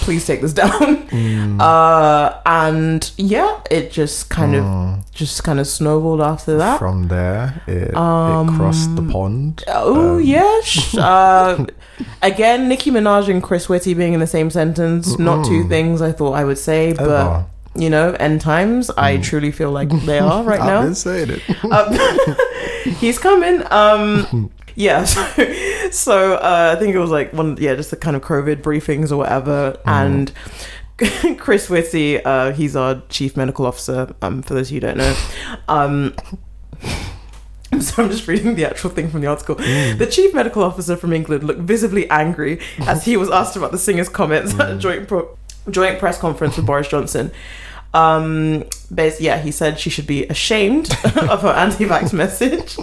Please take this down. Uh, and yeah, it just kind of just kind of snowballed after that. From there, it, it Um, crossed the pond. Oh Um, yeah. Uh, again, Nicki Minaj and Chris Whitty being in the same sentence. Not two things I thought I would say, but Ever. You know, end times. I truly feel like they are right I've now. been saying it. Um, he's coming. Um, yeah. So, so uh, I think it was like one, yeah, just the kind of COVID briefings or whatever. And Chris Whitty, uh, he's our chief medical officer. Um, for those who don't know, um. So I'm just reading the actual thing from the article. The chief medical officer from England looked visibly angry as he was asked about the singer's comments at a joint pro- joint press conference with Boris Johnson. Um, yeah, he said she should be ashamed of her anti-vax message.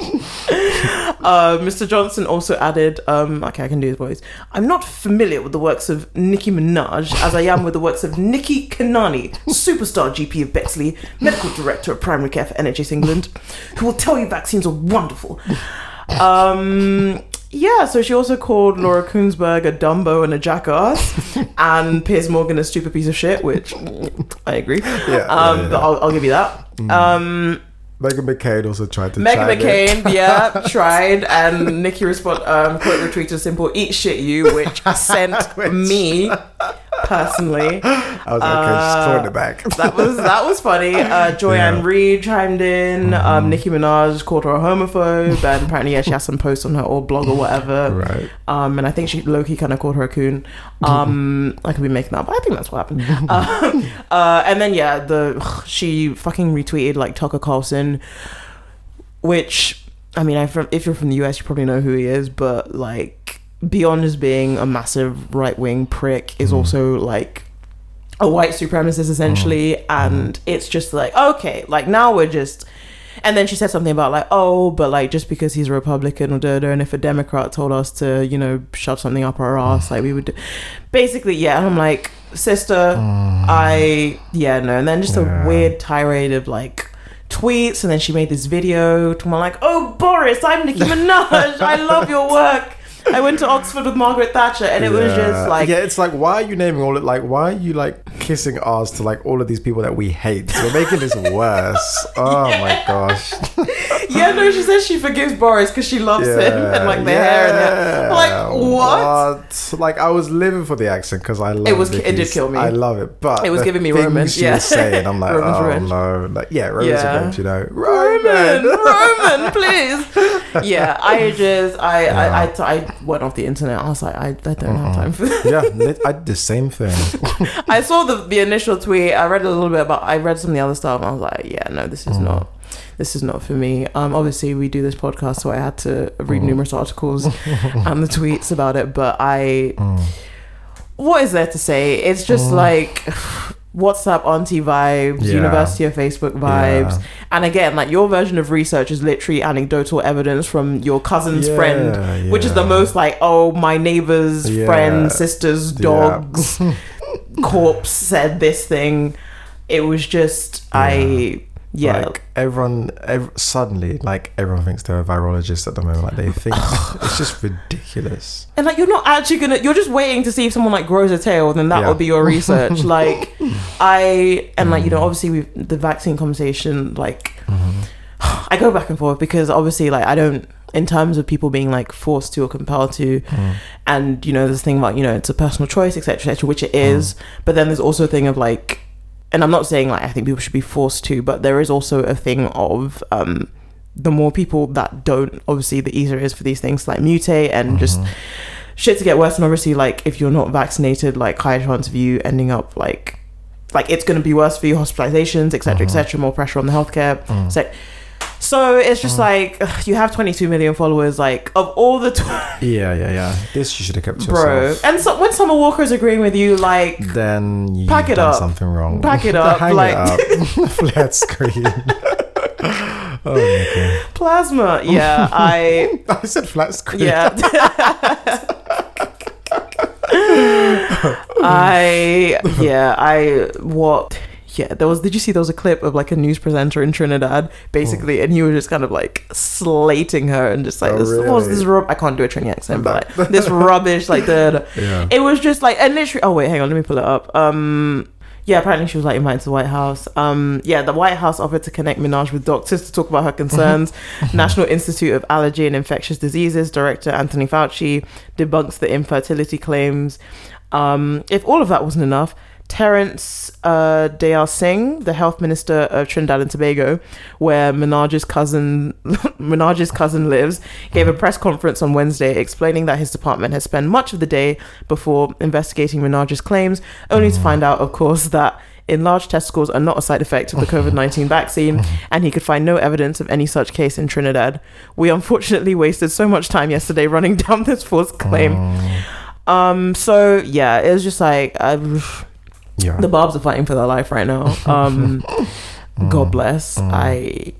uh, Mr. Johnson also added, um, okay, I can do his voice. I'm not familiar with the works of Nicki Minaj as I am with the works of Nikki Kanani, superstar GP of Bexley, medical director of primary care for NHS England, who will tell you vaccines are wonderful. Um, yeah, so she also called Laura Kuenssberg a Dumbo and a jackass, and Piers Morgan a stupid piece of shit, which I agree. Yeah, um, yeah, yeah. but I'll, I'll give you that. Um, Meghan McCain also tried to. Meghan. McCain, yeah, tried, and Nicki respond um, quote retweeted a simple "eat shit you," which sent me personally. I was like, okay, she's throwing it back. That was that was funny. Uh, Joy-Ann Yeah. Mm-hmm. Reid chimed in. Um, Nicki Minaj called her a homophobe, and apparently, yeah, she has some posts on her old blog or whatever. Right. Um, and I think she Loki kind of called her a coon. Um, I could be making that, up, but I think that's what happened. um, uh, and then yeah, the she fucking retweeted like Tucker Carlson, which I mean, I from if you're from the US, you probably know who he is, but like beyond just being a massive right wing prick, is mm. also like a white supremacist essentially, mm. Mm. and it's just like okay, like now we're just. And then she said something about like, oh, but like just because he's a Republican or da da, and if a Democrat told us to, you know, shove something up our ass, like we would, do. basically, yeah. And I'm like, sister, I, yeah, no. And then just Yeah. a weird tirade of like tweets, and then she made this video to like, oh, Boris, I'm Nicki Minaj, I love your work. I went to Oxford with Margaret Thatcher, and it was just like, yeah, it's like why are you naming all it? Like why are you like kissing ass to like all of these people that we hate? We're making this worse. Oh my gosh. yeah, no, she says she forgives Boris because she loves him and like the hair and yeah. like what? What? Like I was living for the accent because I love It was- it did Vicky's- kill me. I love it, but It was giving me things Roman, She yeah. was saying, I'm like, Roman's oh revenge. no, like yeah, Roman's Yeah. revenge, you know, Roman, Roman. Roman, please. Yeah, I just, I, I, I, I went off the internet. I was like, I, I don't have uh-uh. time for this. yeah, I did the same thing. I saw the the initial tweet. I read a little bit about. I read some of the other stuff. And I was like, yeah, no, this is mm. not. This is not for me. Um, obviously we do this podcast, so I had to read mm. numerous articles and the tweets about it. But I, mm. what is there to say? It's just like WhatsApp auntie vibes, Yeah. University of Facebook vibes, Yeah. and again, like your version of research is literally anecdotal evidence from your cousin's Yeah, friend, which is the most like, oh, my neighbor's friend, sister's dog's corpse said this thing. It was just I yeah. Like everyone, ev- suddenly, like everyone thinks they're a virologist at the moment. Like they think it's just ridiculous. and like you're not actually gonna you're just waiting to see if someone like grows a tail, then that Yeah. will be your research. like I and like, you know, mm. obviously with the vaccine conversation, like mm-hmm. I go back and forth because obviously like I don't in terms of people being like forced to or compelled to mm. and you know this thing about you know it's a personal choice etc etc which it mm. is but then there's also a thing of like and i'm not saying like i think people should be forced to but there is also a thing of um the more people that don't obviously the easier it is for these things to like mutate and just mm-hmm. shit to get worse and obviously like if you're not vaccinated like higher chance of you ending up like like it's going to be worse for you, hospitalizations, etc., etc., mm-hmm. more pressure on the healthcare mm. sec. So it's just oh. like ugh, you have 22 million followers. Like of all the, tw- Yeah, yeah, yeah. This you should have kept to bro. yourself. And so when Summer Walker is agreeing with you, like Then you Pack it done up. something wrong. Pack it up, like- it up. Flat screen. oh, okay. plasma, yeah, I I said flat screen. yeah. I yeah I what yeah there was did you see there was a clip of like a news presenter in Trinidad basically and he was just kind of like slating her and just like Oh, this what was this rub- I can't do a Trini accent but like this rubbish like the Yeah. it was just like and literally oh wait hang on let me pull it up. Um yeah apparently she was like invited to the White House. Um yeah the White House offered to connect Minaj with doctors to talk about her concerns. National Institute of Allergy and Infectious Diseases director Anthony Fauci debunks the infertility claims. Um, if all of that wasn't enough, Terence uh, Deyalsingh, the health minister of Trinidad and Tobago, where Minaj's cousin Minaj's cousin lives, gave a press conference on Wednesday explaining that his department has spent much of the day before investigating Minaj's claims, only to find out, of course, that enlarged testicles are not a side effect of the COVID 19 vaccine, and he could find no evidence of any such case in Trinidad. We unfortunately wasted so much time yesterday running down this false claim. Um, so yeah, it was just like uh, Yeah. the Barbs are fighting for their life right now. Um, Mm. God bless. I,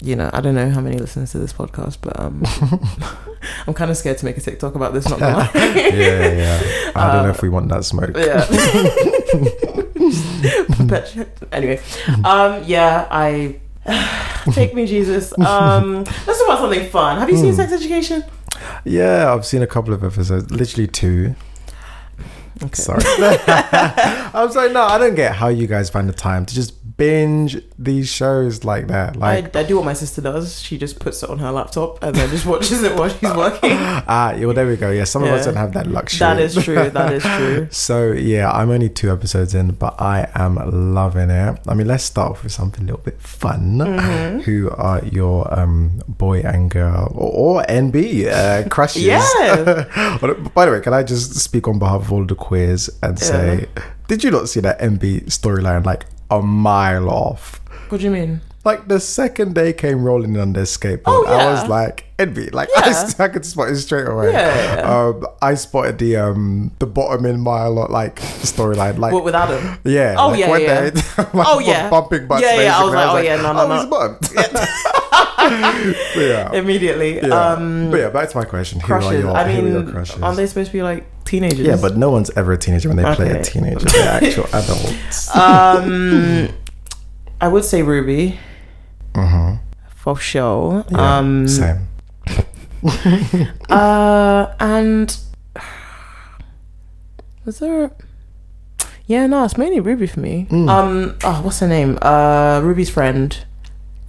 you know, I don't know how many listeners to this podcast, but um, I'm kind of scared to make a TikTok about this. Not gonna lie. yeah, yeah, yeah. I don't know if we want that smoke. yeah. but anyway, um, yeah, I take me Jesus. Um, let's talk about something fun. Have you seen Hmm. Sex Education? Yeah, I've seen a couple of episodes, literally two. Okay. Sorry. I was like, no, I don't get how you guys find the time to just binge these shows like that. Like, I, I do what my sister does. She just puts it on her laptop and then just watches it while she's working. ah, yeah, well, there we go. Yeah, some of us don't have that luxury. That is true. That is true. So yeah, I'm only two episodes in, but I am loving it. I mean, let's start off with something a little bit fun. Mm-hmm. Who are your um, boy and girl or, or NB uh, crushes? Yeah. By the way, can I just speak on behalf of all the queers and say, did you not see that NB storyline like a mile off? What do you mean? Like the second day came rolling on their skateboard, Oh, I was like, envy. Like Yeah. I, I could spot it straight away. Yeah. Um, I spotted the um the bottom in mile like storyline. Like What with Adam? yeah. Oh, like yeah, yeah. they- Oh, yeah. bumping butts. Yeah, yeah, I was like, oh, yeah, no, no, oh, no. he's bottom. Yeah. Immediately. Yeah. Um, but yeah, back to my question. Who are crushes. your, I who are mean, your crushes? aren't they supposed to be like teenagers? yeah, but no one's ever a teenager when they play a teenager. They're actual adults. um, I would say Ruby Mhm. for sure. Yeah, um, same. Uh, and was there? Yeah, no, it's mainly Ruby for me. Mm. Um, oh, what's her name? Uh, Ruby's friend,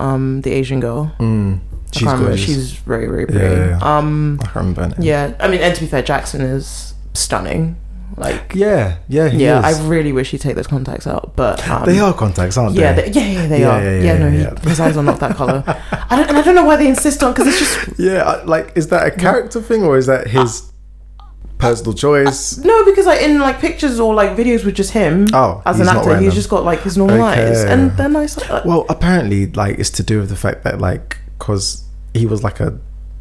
um, the Asian girl. Mm. She's gorgeous. She's very, very pretty. yeah, yeah. Um, I remember. yeah, I mean, and to be fair, Jackson is stunning. Like, Yeah, yeah, he yeah, is. I really wish he'd take those contacts out, but um, they are contacts, aren't Yeah, they? they, yeah, yeah, they Yeah, are. yeah, Yeah, yeah, no, yeah, he, his eyes are not that color. I don't, and I don't know why they insist on because it's just Yeah, like is that a character thing or is that his personal choice? No, because like in like pictures or like videos with just him Oh, as an actor, he's them. just got like his normal eyes, and they're nice. Like, Well, apparently, like it's to do with the fact that like because he was like a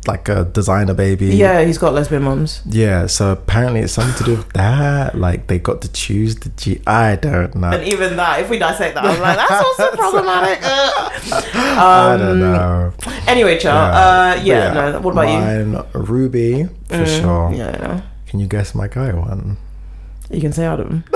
like a designer baby. yeah, he's got lesbian moms. Yeah, so apparently it's something to do with that. Like they got to choose the G. I don't know. And even that, if we dissect that, I'm like, that's also problematic. Ugh. I don't Um, know. Anyway, child. Uh, yeah, But no. What about you? Mine, Ruby for Mm, sure. Yeah, yeah. Can you guess my guy one? You can say Adam.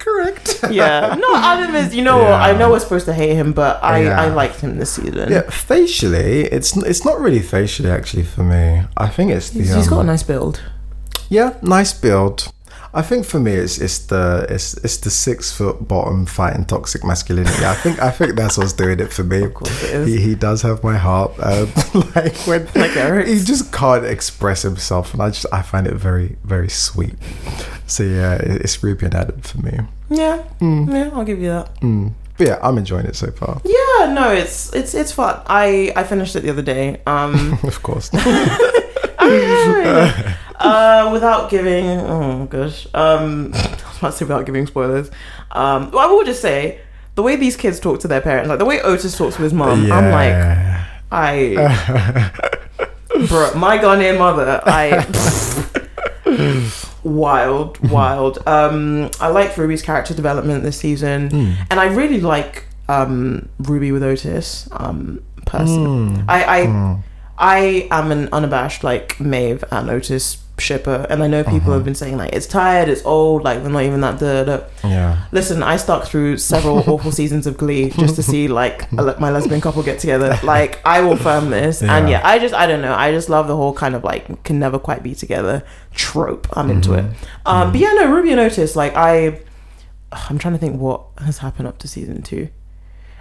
Correct. yeah. No, Adam is. You know what? I know we're supposed to hate him, but I Yeah. I liked him this season. Yeah, facially, it's it's not really facially actually for me. I think it's the He's, he's got a um, nice build. yeah, nice build. I think for me, it's it's the it's it's the six foot bottom fighting toxic masculinity. I think I think that's what's doing it for me. Of course it is. He, he does have my heart. Um, like when Like Eric. he just can't express himself, and I just I find it very very sweet. So yeah, it- it's Ruby and Adam for me. Yeah. Yeah, I'll give you that. Mm. But yeah, I'm enjoying it so far. Yeah, no, it's it's it's fun. I I finished it the other day. Um, of course. Uh, without giving. Oh gosh. Um, I was can't say without giving spoilers. Um, well, I will just say the way these kids talk to their parents, like the way Otis talks to his mom, I'm like, I, bro, my Ghanaian mother, I. wild, wild. Um, I liked Ruby's character development this season, Hmm. and I really like um, Ruby with Otis. Um, personally, Hmm. I, I, I am an unabashed like Maeve and Otis shipper, and I know people Uh-huh. have been saying like it's tired, it's old, like they're not even that good. yeah. Listen, I stuck through several awful seasons of Glee just to see like a, my lesbian couple get together. Like I will firm this, and Yeah. yeah, I just I don't know. I just love the whole kind of like can never quite be together trope. I'm into it. Um, but yeah, no, Ruby Otis. Like I, I'm trying to think what has happened up to season two.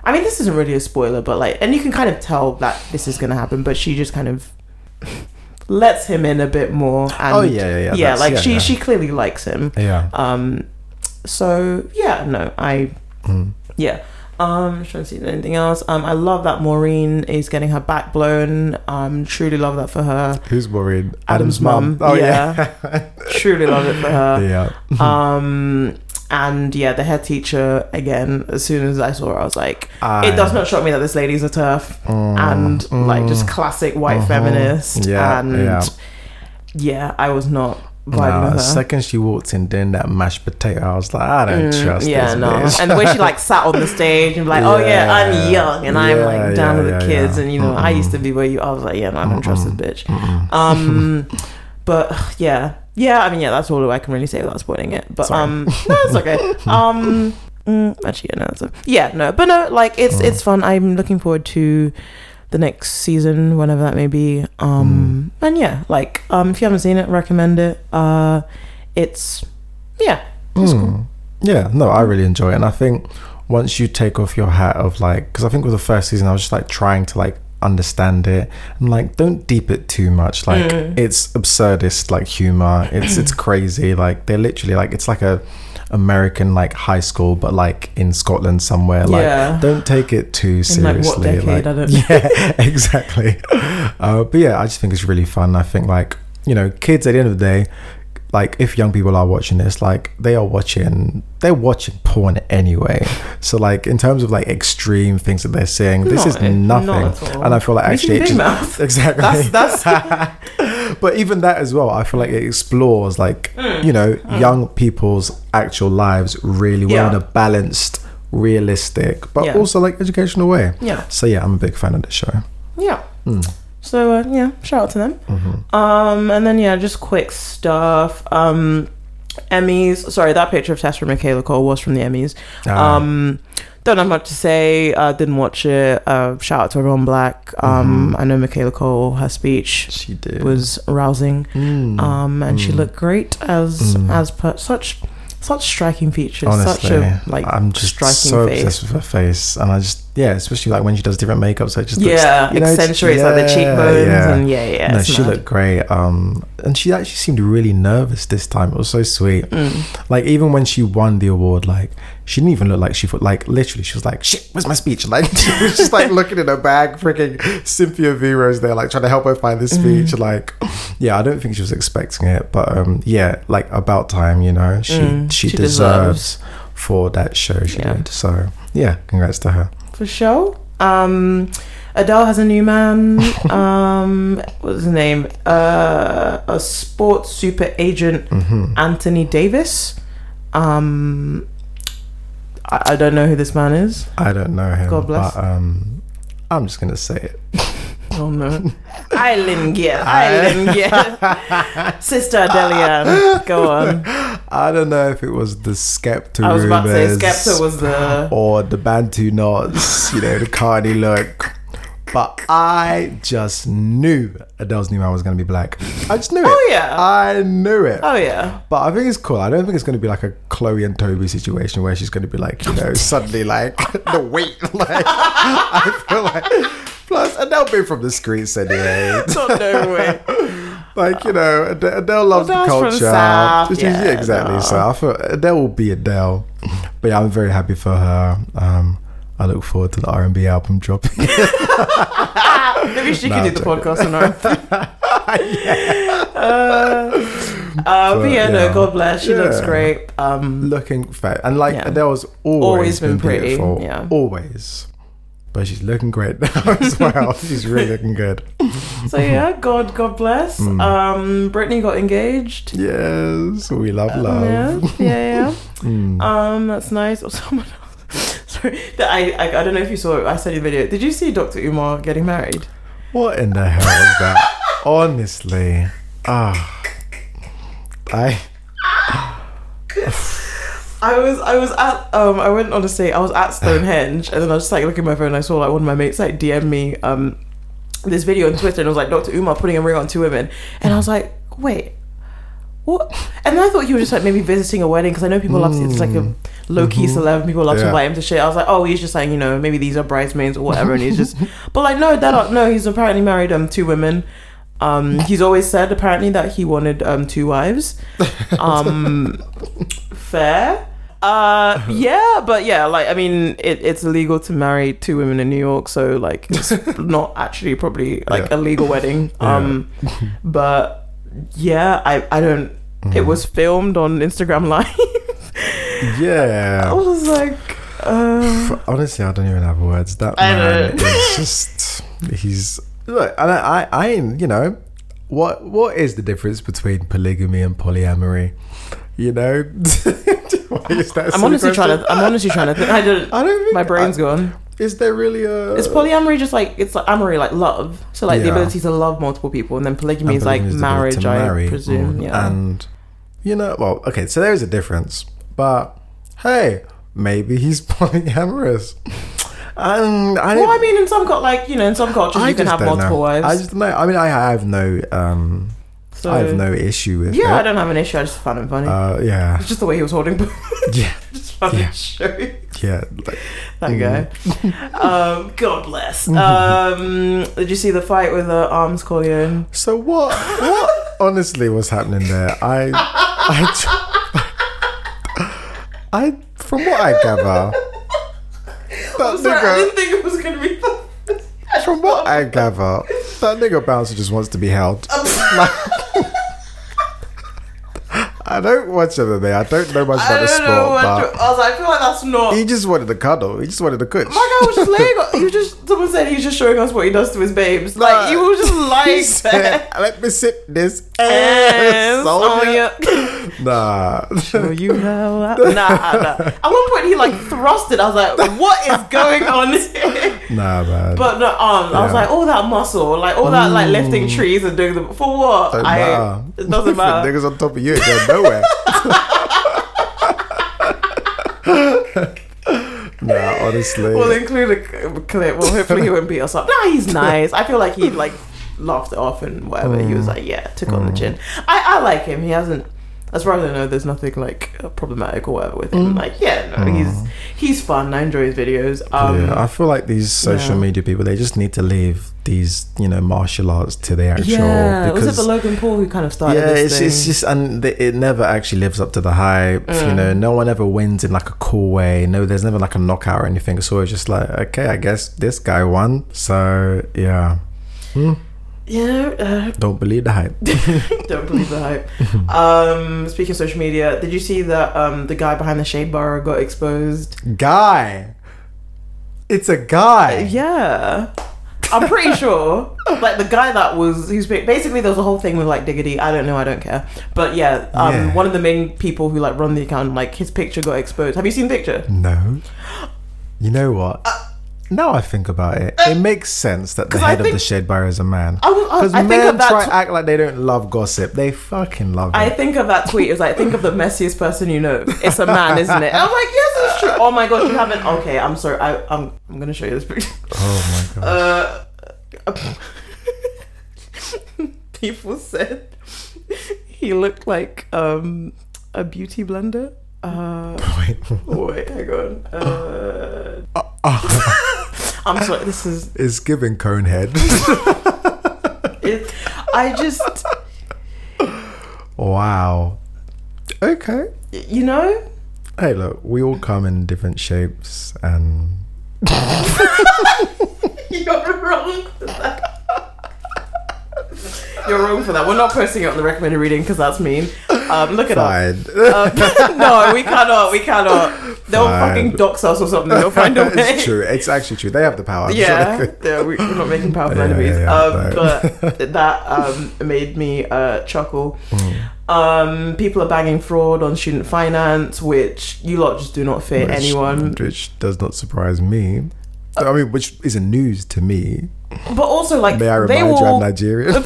I mean, this isn't really a spoiler, but like, and you can kind of tell that this is gonna happen. But she just kind of lets him in a bit more. And Oh, yeah, yeah, yeah, Yeah, like yeah, she yeah. she clearly likes him. Yeah. Um, so yeah, no, I Mm. yeah. Um, trying to see anything else. Um, I love that Maureen is getting her back blown. Um, truly love that for her. Who's worried? Adam's mum. Oh yeah. truly love it for her. yeah. Um, and yeah, the head teacher again. As soon as I saw her, I was like, I- it does not shock me that this lady's a turf and like just classic white feminist. Mm, Yeah, and yeah. yeah. I was not vibing with the second she walked in doing that mashed potato, I was like, I don't trust Mm, yeah, this no. bitch. And the way she like sat on the stage and be like, oh yeah, Yeah. I'm young and I'm like down yeah, with the yeah, kids, yeah. and you know, I used to be where you. I was like, yeah, no, I don't trust this bitch. Um, but yeah, yeah. I mean, yeah, that's all I can really say without spoiling it. But Sorry. um, no, it's okay. Um, mm, actually, yeah, no, a, yeah, no, but no, like it's Mm. it's fun. I'm looking forward to the next season, whenever that may be. Um, Mm. and yeah, like um, if you haven't seen it, recommend it. Uh, it's yeah, it's cool. Mm. Yeah, no, I really enjoy it, and I think once you take off your hat of like, because I think with the first season, I was just like trying to like understand it. And like don't deep it too much. Like Mm. it's absurdist like humor. It's it's crazy. Like they're literally like it's like a american like high school but like in scotland somewhere. Like Yeah. don't take it too In, like, what seriously. decade? I don't- yeah exactly. Uh, but yeah i just think it's really fun. I think like you know kids at the end of the day like if young people are watching this like they are watching they're watching porn anyway so like in terms of like extreme things that they're seeing this No, is nothing not and i feel like actually it just- Mouth? exactly That's that's but even that as well i feel like it explores like Mm. you know young people's actual lives really well Yeah. in a balanced realistic but Yeah. also like educational way yeah, so yeah i'm a big fan of the show yeah. Mm. So uh, yeah, shout out to them. Mm-hmm. Um, and then yeah, just quick stuff. Um, Emmys. Sorry, that picture of Tessa and Michaela Coel was from the Emmys. Ah. Um, don't have much to say. Uh, didn't watch it. Uh, shout out to everyone black. Um, I know Michaela Coel. Her speech she did was rousing. Mm. Um, and she Mm. looked great as Mm. as per such such striking features. honestly such a like i'm just striking so face. obsessed with her face and i just yeah especially like when she does different makeup so it just looks, yeah, you know, accentuates like the cheekbones yeah. and yeah, yeah. no, she mad. looked great. Um, and she actually seemed really nervous this time. It was so sweet. Mm. Like even when she won the award, like she didn't even look like she thought. Like literally, she was like, "Shit, where's my speech?" Like she was just like looking in her bag. Freaking Cynthia Erivo's there, like trying to help her find this Mm-hmm. speech. Like, yeah, I don't think she was expecting it, but um, yeah, like about time, you know. She Mm, she, she deserves, for that show she Yeah. did. So yeah, congrats to her. For sure. Um, Adele has a new man. um, what's his name? Uh, a sports super agent, Mm-hmm. Anthony Davis. Um, I, I don't know who this man is. I don't know him, God bless. but um, I'm just gonna say it. No, Island Gear, Island Gear, Sister Adelian. Go on. I don't know if it was the Skepta I was about to say Skepta was the. or the Bantu knots, you know, the cardi look. But I just knew Adele's new man was going to be black. I just knew it. Oh, yeah. I knew it. Oh yeah. But I think it's cool. I don't think it's going to be like a Chloe and Toby situation where she's going to be like, you know, suddenly like the weight. Like, I feel like. Plus, Adele being from the streets anyway. Not no way. Like you know, Ad- Adele loves the Adele's culture. South, is- yeah, exactly. no. So I feel Adele will be Adele, but yeah, I'm very happy for her. Um, I look forward to the R and B album dropping. Maybe she Nah, can do the podcast on her. Uh, but But, yeah, no. God bless. She looks great. Um, looking fat, and like Yeah. Adele's always, Always been, been pretty, beautiful, yeah. always. But she's looking great now as well. she's really looking good. so yeah, God, God bless. Mm. Um, Brittany got engaged. Yes, we love Yeah, love. yeah, yeah. Mm. Um, that's nice. Or someone else. Sorry, I, I I don't know if you saw it. I sent you the video. Did you see Dr. Umar getting married? What in the hell is that? Honestly, ah, I I was I was at um I went state I was at Stonehenge and then I was just like looking at my phone and I saw like one of my mates like DM me um this video on Twitter and it was like Dr. Umar putting a ring on two women and I was like wait what and then I thought he was just like maybe visiting a wedding because I know people love to it's like a low key celeb people love to Mm. Mm-hmm. Invite him to shit I was like oh he's just saying you know maybe these are bridesmaids or whatever and he's just but like no that no he's apparently married um two women um he's always said apparently that he wanted um two wives um fair uh yeah but yeah like i mean it, it's illegal to marry two women in new york so like it's not actually probably like Yeah. a legal wedding um but yeah i i don't Mm-hmm. it was filmed on instagram live yeah, i was like uh Honestly, I don't even have words. That I man is just he's look. And I, I, I, you know, what what is the difference between polygamy and polyamory? You know, Why is that a i'm honestly trying question? to i'm honestly trying to think i don't I don't think my brain's I- gone Is there really a? Is polyamory just like it's like amory, like love? So like the ability to love multiple people, and then polygamy and is like marriage, to marry, I presume. mm, Yeah. And you know, well, okay, so there is a difference, but hey, maybe he's polyamorous. And I well. I mean, in some like you know, in some cultures you can have multiple know. wives. I just know. I mean, I have no, um, so I have no issue with yeah, I don't have an issue. I just found it funny. Uh, yeah, it's just the way he was holding. yeah, just found Yeah. it show yeah. Like, that Mm. guy. um, God bless. Um, did you see the fight with the arms Corleone? so what? What honestly was happening there? I, I, I, from what I gather, that sorry, I nigga. didn't think it was gonna be. Fun. From what I gather, that nigga bouncer just wants to be held. Like- I don't watch MMA. I don't know much I about the sport, but I was like, I feel like that's not. he just wanted to cuddle. He just wanted to cook. My guy was just laying. on- He was just. Someone said he was just showing us what he does to his babes. Like he was just lying said. Let me sip this Ass ass, on soldier." Nah. Show you how. I- Nah, nah. At one point, he like thrusted. I was like, "What is going on here?" nah, man. But no arms. I was like, all that muscle, like all that, like lifting trees and doing them for what? don't I. It doesn't matter. Niggas on top of you going nowhere. nah, honestly. We'll include a clip. Well, hopefully he won't beat us up. Nah, he's nice. I feel like he like laughed it off and whatever. He Mm. was like, yeah, took on the chin. I, I like him. He hasn't. As far as I know, there's nothing like uh, problematic or whatever with him. Like, yeah, no, he's he's fun. I enjoy his videos. Um, yeah, I feel like these social yeah. media people, they just need to leave these, you know, martial arts to the actual. yeah. Was it because- the Logan Paul who kind of started yeah, this it's, it's just and it never actually lives up to the hype. You Mm. know, no one ever wins in like a cool way. No, there's never like a knockout or anything. So it's just like, okay, I guess this guy won. So yeah, yeah. Uh, don't believe the hype. don't believe the hype. um, speaking of social media, did you see that um, the guy behind the shade bar got exposed? guy, it's a guy. Yeah. I'm pretty sure, like the guy that was, he's basically there was a whole thing with like Diggity. I don't know, I don't care. But yeah, um, Yeah. one of the main people who like run the account, like his picture got exposed. Have you seen the picture? No, you know what? Now I think about it, it makes sense that the head of the think- shade bar is a man. Because I think men of that try tw- act like they don't love gossip. They fucking love I think of that tweet. It was like, think of the messiest person you know. It's a man, isn't it? And I'm like, yes, it's true. Oh my god, you haven't. Okay, I'm sorry. I, I'm I'm gonna show you this picture. oh my god. Uh, people said he looked like um, a beauty blender. Uh, Wait. wait, hang on. Uh, I'm sorry. This is. It's giving cone head. It, I just, wow. Okay. you know, Hey, look, we all come in different shapes, and you're wrong for that. You're wrong for that. We're not posting it on the recommended reading because that's mean. Um, look up. Fine. Um, no, we cannot. We cannot. They'll Fine. fucking dox us or something. They'll find a way. it's true. It's actually true. They have the power. I'm sure yeah, yeah, we're not making powerful Yeah, enemies. yeah, yeah, um, but that um, made me uh, chuckle. Mm. Um, people are banging fraud on student finance, which you lot just do not fear Which- anyone. Which does not surprise me. I mean, which isn't news to me. But also, like, May I they remind you, I'm will. Nigerian.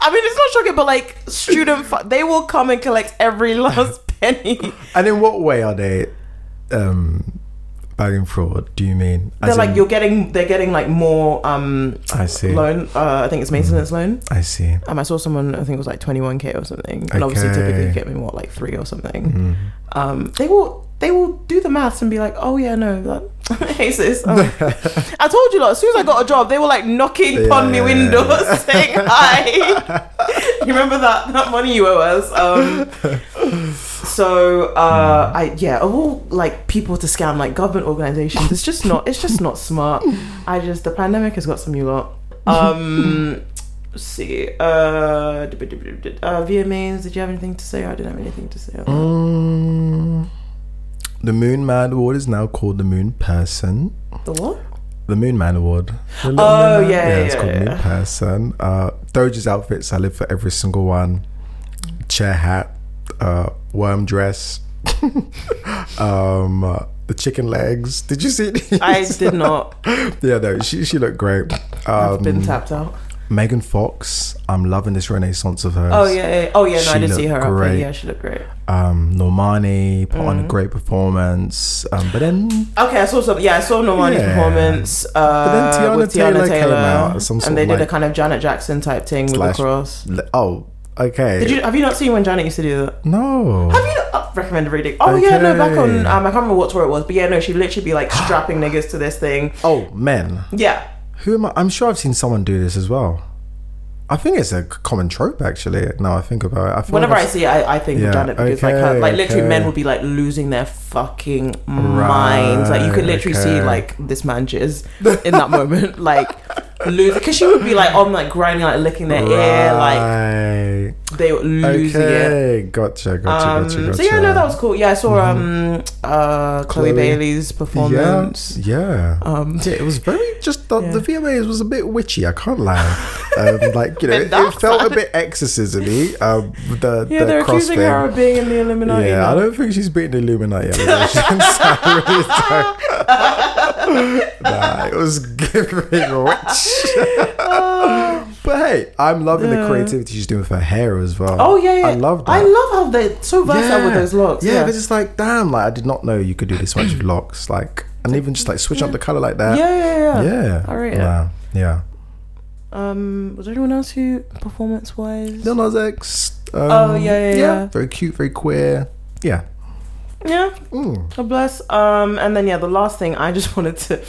I mean, it's not shocking, but like, student, fi- they will come and collect every last penny. and in what way are they um, bagging fraud? Do you mean? They're As like, you're getting, they're getting like more um I see. loan. Uh, I think it's maintenance loan. I see. Um, I saw someone, I think it was like 21k or something, and obviously typically you get me what like three or something. Mm. Um, they will they will do the maths and be like, oh yeah, no, that, hey sis, um, I told you, lot, as soon as I got a job, they were like knocking Yeah, on me yeah, windows yeah. saying hi. you remember that that money you owe us? Um, so uh, I yeah, of all like people to scam like government organizations, it's just not it's just not smart. I just the pandemic has got some new lot. Um, let's see, uh, uh, VMAs. Did you have anything to say? I didn't have anything to say. Mm, the Moon Man Award is now called the Moon Person. The what? The Moon Man Award. The little Oh, Moon Man? yeah, it's yeah, called yeah. Moon Person. Uh, Doja's outfits, I live for every single one. Chair hat, uh, worm dress, um, uh, the chicken legs. Did you see? It? I did not. yeah, no, she she looked great. I've Um, been tapped out. Megan Fox, I'm loving this renaissance of hers. Oh yeah, yeah. oh yeah. No, I did see her great. Yeah, she looked great. Um, Normani put on a Mhm. great performance, um, but then Okay, I saw some. Yeah, I saw Normani's Yeah. performance. Uh, then Teyana with Teyana Taylor Taylor, came out some sort and they did a kind of Janet Jackson type thing with the cross. oh, okay. Did you have you not seen when Janet used to do that? No. Have you not, uh, recommended reading? Oh yeah, no, back on um, I can't remember what tour it was, but yeah, no, she'd literally be like strapping niggas to this thing. Oh, men. Yeah, Who am I? I'm sure I've seen someone do this as well. I think it's a common trope, actually. Now I think about it. I feel whenever like I see it, I, I think Yeah, of Janet because like her, okay, like literally okay. men would be like losing their fucking minds. Like you could Right, literally see like this man jizz in that moment, like lose because she would be like on like grinding, like licking their ear, like Right. they were losing it. gotcha, gotcha, Um, gotcha, gotcha. so yeah, no, that was cool. Yeah, I saw um uh Chloe, Chloe. Bailey's performance. Yeah, yeah. Um, Yeah, it was very just the, the VMAs was a bit witchy. I can't lie. Um, like you know, it, it felt a bit exorcism-y. Um, the yeah, the they're accusing thing. her of being in the Illuminati. Yeah, I don't think she's beating the Illuminati allegations. I really don't. nah, it was giving witch. but hey, I'm loving the creativity she's doing with her hair as well. Oh yeah, yeah. I love that. I love how they're so versatile with those locks. Yeah, Yeah, because it's like, damn, like I did not know you could do this much with locks. Like, and even just like switch up the color like that. yeah, yeah. Yeah. I rate it. yeah. Yeah. Um, was there anyone else who performance wise? Lil Nas X. Um, Oh, yeah, yeah, yeah. Very cute, very queer. Yeah. Yeah, Mm. God bless. Um, and then yeah, the last thing I just wanted to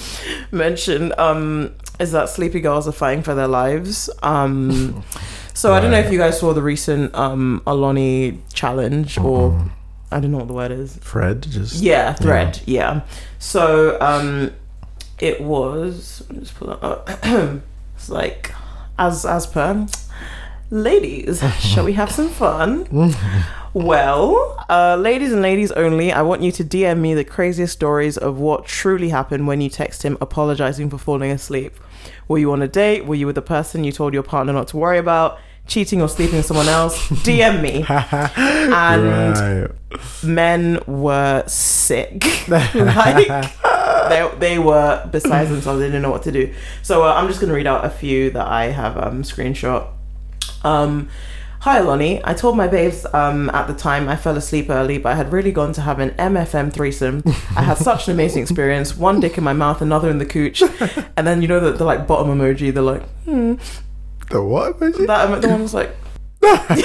mention um is that sleepy girls are fighting for their lives. Um, so I don't know if you guys saw the recent um Aloni challenge or Mhm. I don't know what the word is. Fred just. Yeah, thread. Yeah. So um, it was. Just pull that up. it's like as as per. Ladies, shall we have some fun? well, uh, ladies and ladies only, I want you to DM me the craziest stories of what truly happened when you text him apologizing for falling asleep. Were you on a date? Were you with the person you told your partner not to worry about? Cheating or sleeping with someone else? DM me. And right. men were sick. like they, they were besides themselves. They didn't know what to do. So uh, I'm just gonna read out a few that I have um, screenshot. Um, Hi Lonnie, I told my babes um, at the time I fell asleep early, but I had really gone to have an MFM threesome. I had such an amazing experience. One dick in my mouth, another in the cooch, and then you know the, the like bottom emoji. They're like, hmm. The what? emoji? That the one was like, bottom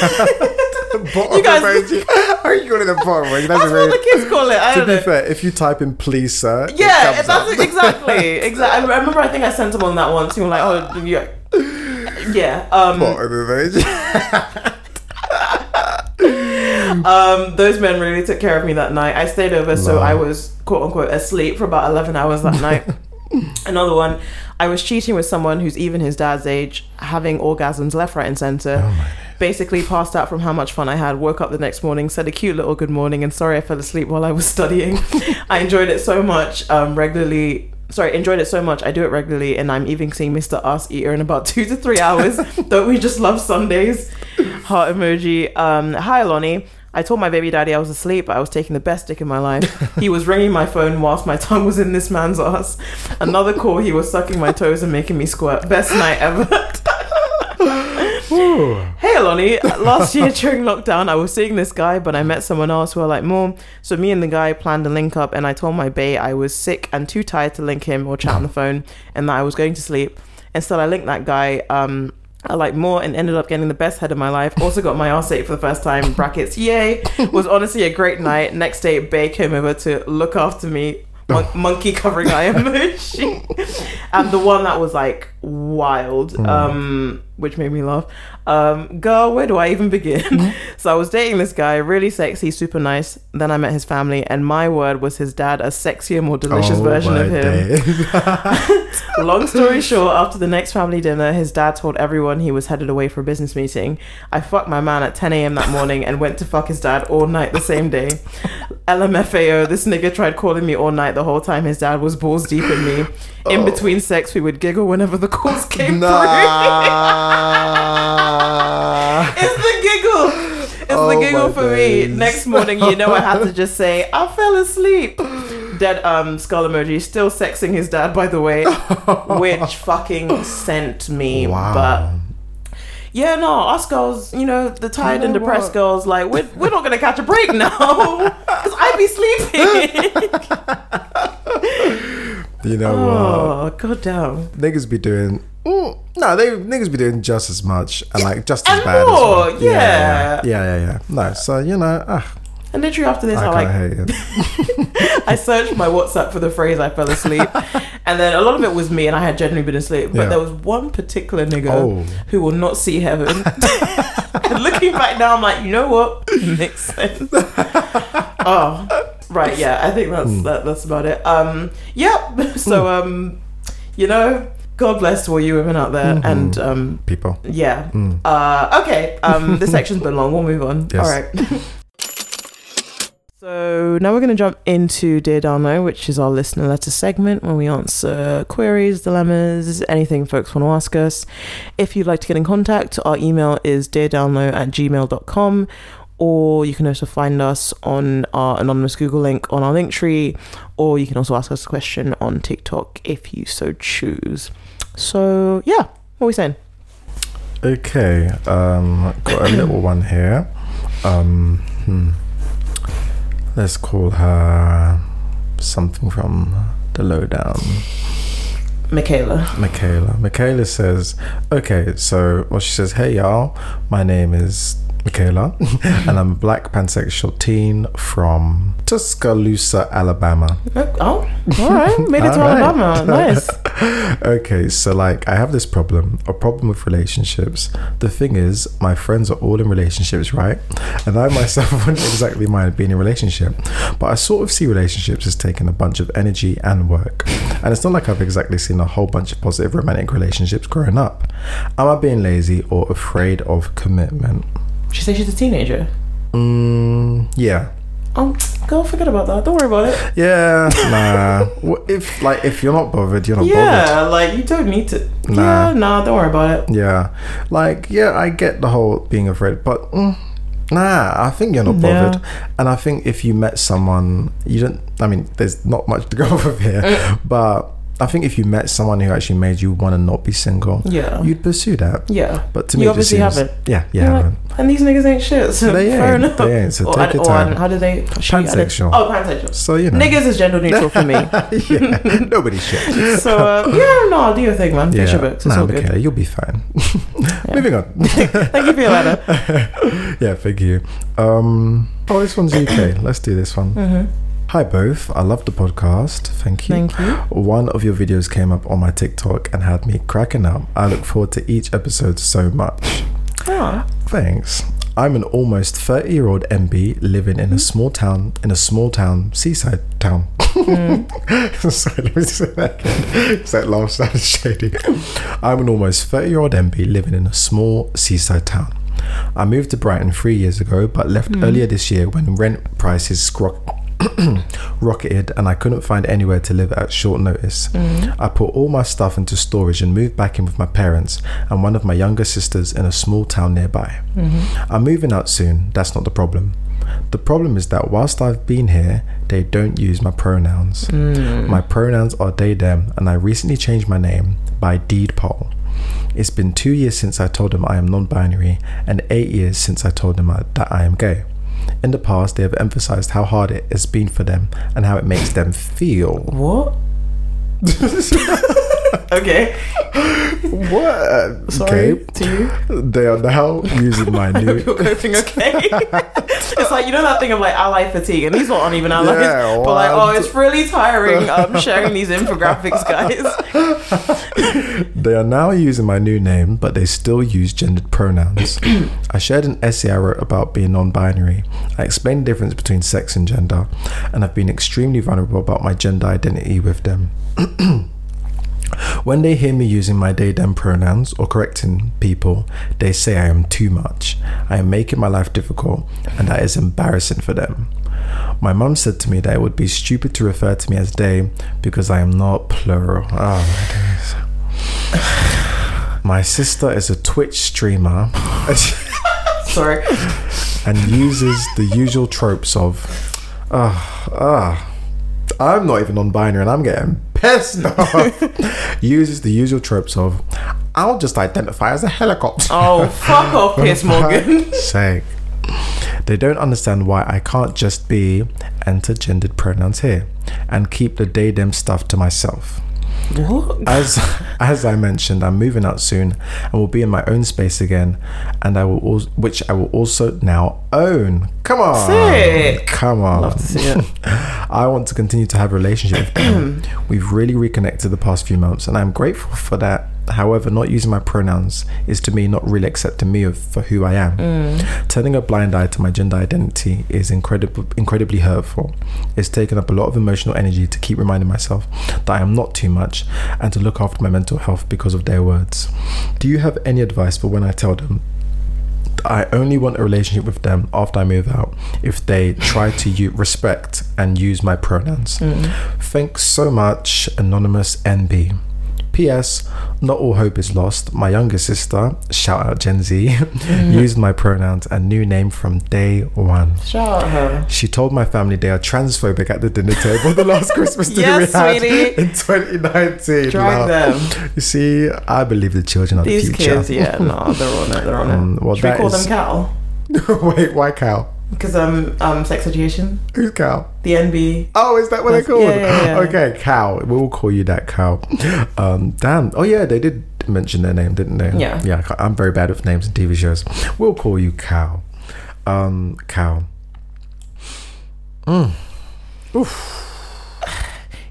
You guys- emoji. How are you calling it bottom emoji? That's, that's what the kids call it. I To be know. fair, if you type in please sir, Yeah, that's up. exactly exactly. I remember I think I sent them on that once. You were like, oh yeah, yeah. Um, emoji. um, those men really took care of me that night. I stayed over, so I was quote unquote asleep for about eleven hours that night. Another one, I was cheating with someone who's even his dad's age, having orgasms left, right, and center. Oh basically passed out from how much fun I had. Woke up the next morning, said a cute little good morning, and sorry I fell asleep while I was studying. I enjoyed it so much. Um, regularly. Sorry, enjoyed it so much. I do it regularly, and I'm even seeing Mr. Ass Eater in about two to three hours. Don't we just love Sundays? Heart emoji. Um, hi, Lonnie. I told my baby daddy I was asleep, I was taking the best dick in my life. He was ringing my phone whilst my tongue was in this man's ass. Another call, he was sucking my toes and making me squirt. Best night ever. Hey Aloni, last year during lockdown, I was seeing this guy, but I met someone else who I like more. So me and the guy planned a link up, and I told my bae I was sick and too tired to link him or chat on the phone, and that I was going to sleep. Instead, I linked that guy. Um, I like more and ended up getting the best head of my life. Also got my ass ate for the first time. Brackets, yay! Was honestly a great night. Next day, Bay came over to look after me. Mon- monkey covering eye emoji, and the one that was like wild, um, which made me laugh. Um, girl, where do I even begin? so I was dating this guy, really sexy, super nice. Then I met his family, and my word was his dad, a sexier, more delicious Oh version of him. Long story short, after the next family dinner, his dad told everyone he was headed away for a business meeting. I fucked my man at 10 a.m. that morning and went to fuck his dad all night the same day. LMFAO, this nigga tried calling me all night the whole time his dad was balls deep in me. In between sex, we would giggle whenever the calls came through. It's the giggle. It's Oh the giggle for me. Next morning, you know, I had to just say, I fell asleep. Dead um skull emoji. Still sexing his dad, by the way, which fucking sent me. Wow. But yeah, no, us girls, you know, the tired and depressed what? girls, like we're we're not gonna catch a break now because I'd be sleeping. you know what? oh god damn. Niggas be doing. Mm, no, they niggas be doing just as much and like just as and bad. more, as well. yeah. yeah, yeah, yeah, yeah. No, so you know, ah, And literally after this, I I, like. I searched my WhatsApp for the phrase "I fell asleep," and then a lot of it was me, and I had genuinely been asleep. But Yeah. there was one particular nigga Oh. who will not see heaven. and looking back now, I'm like, you know what? It makes sense. Oh, right, yeah. I think that's Hmm. that, that's about it. Um, yep. So, um, you know, God bless all you women out there, Mm-hmm. and um, People. yeah. Uh, okay. Um, this section's been long. We'll move on. Yes. All right. so now we're going to jump into Dear Download, which is our listener letter segment where we answer queries, dilemmas, anything folks want to ask us. If you'd like to get in contact, our email is deardownload at gmail.com or you can also find us on our anonymous Google link on our link tree, or you can also ask us a question on TikTok if you so choose. So, yeah, what are we saying? Okay, um, got a little one here. Um, hmm. Let's call her something from the lowdown. Michaela. Michaela. Michaela says, okay, so, well, she says, hey y'all, my name is Michaela, and I'm a black pansexual teen from Tuscaloosa, Alabama. Oh, all right. Made it to All right. Alabama. Nice. okay, so like I have this problem, a problem with relationships. The thing is, my friends are all in relationships, right? And I myself wouldn't exactly mind being in a relationship, but I sort of see relationships as taking a bunch of energy and work. And it's not like I've exactly seen a whole bunch of positive romantic relationships growing up. Am I being lazy or afraid of commitment? She said she's a teenager. Mm, yeah. Oh, girl, forget about that. Don't worry about it. Yeah, nah. If like if you're not bothered, you're not bothered. Yeah, like you don't need to. Nah. Yeah, nah, don't worry about it. Yeah, like yeah, I get the whole being afraid, but mm, nah, I think you're not Yeah. bothered. And I think if you met someone, you don't. I mean, there's not much to go off of here, Mm. but I think if you met someone who actually made you want to not be single, Yeah. you'd pursue that. Yeah. But to me, it obviously seems, haven't. Yeah, you You're like, haven't. and these niggas ain't shit. So They fair ain't, enough. they ain't, so or, take your time. how do they? Pansexual. Oh, pansexual. So you know, Niggas is gender neutral for me. yeah, nobody shit. So uh, yeah, no, I'll do your thing, man. Finish your books. It's nah, all good. okay, you'll be fine. Moving on. Thank you for your letter. yeah, thank you. Um, oh, this one's UK. Let's do this one. Mm-hmm. Hi, both. I love the podcast. Thank you. Thank you. One of your videos came up on my TikTok and had me cracking up. I look forward to each episode so much. Ah, Thanks. I'm an almost 30 year old NB living in a small town, in a small town, seaside town. Sorry, let me say that again. 'cause that laugh sounded shady. I'm an almost 30 year old NB living in a small seaside town. I moved to Brighton three years ago, but left earlier this year when rent prices scro- rocketed and I couldn't find anywhere to live at short notice. Mm. I put all my stuff into storage and moved back in with my parents and one of my younger sisters in a small town nearby. Mm-hmm. I'm moving out soon, that's not the problem. The problem is that whilst I've been here, they don't use my pronouns. Mm. My pronouns are they, them, and I recently changed my name by deed poll. It's been two years since I told them I am non binary and eight years since I told them I- that I am gay. In the past, they have emphasized how hard it has been for them and how it makes them feel. What? okay. What? Sorry Okay. to you. They are now using my new. You're coping okay. it's like you know that thing of like ally fatigue, and these aren't even allies. Yeah, but like, oh, it's really tiring um, sharing these infographics, guys. They are now using my new name, but they still use gendered pronouns. I shared an essay I wrote about being non binary. I explained the difference between sex and gender, and I've been extremely vulnerable about my gender identity with them. When they hear me using my they them pronouns or correcting people, they say I am too much. I am making my life difficult, and that is embarrassing for them. My mum said to me that it would be stupid to refer to me as they because I am not plural. Oh my days. My sister is a Twitch streamer Sorry. and uses the usual tropes of, ah, ah. I'm not even non-binary and I'm getting pissed off. uses the usual tropes of, I'll just identify as a helicopter. Oh, fuck off, Piers Morgan. Sake. They don't understand why I can't just be enter gendered pronouns here and keep the they them stuff to myself. What? As as I mentioned, I'm moving out soon and will be in my own space again, and I will also, which I will also now own. Come on, Sick. come on. Love to see it. I want to continue to have a relationship with them. We've really reconnected the past few months, and I'm grateful for that. However, not using my pronouns is to me not really accepting me of, for who I am. Mm. Turning a blind eye to my gender identity is incredible, incredibly hurtful. It's taken up a lot of emotional energy to keep reminding myself that I am not too much and to look after my mental health because of their words. Do you have any advice for when I tell them I only want a relationship with them after I move out if they try to u- respect and use my pronouns. Mm. Thanks so much, Anonymous NB. P.S. Not all hope is lost. My younger sister, shout out Gen Z, used my pronouns and new name from day one. Shout out her. She told my family they are transphobic at the dinner table the last Christmas dinner Yes, we had sweetie. in 2019. Drag them. You see, I believe the children are These the future. These kids, yeah, no, they're on it. They're on Um, it. well, Should we call is- them Cal? Wait, why Cal? Because um, um, sex education, Who's cow? the NB. Oh, is that what they're called? yeah, yeah, yeah. Okay, cow. We'll call you that, cow. Um, damn. Oh yeah, they did mention their name, didn't they? Yeah. Yeah. I'm very bad with names and TV shows. We'll call you cow. Um, Cal.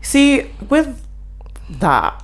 See, with that,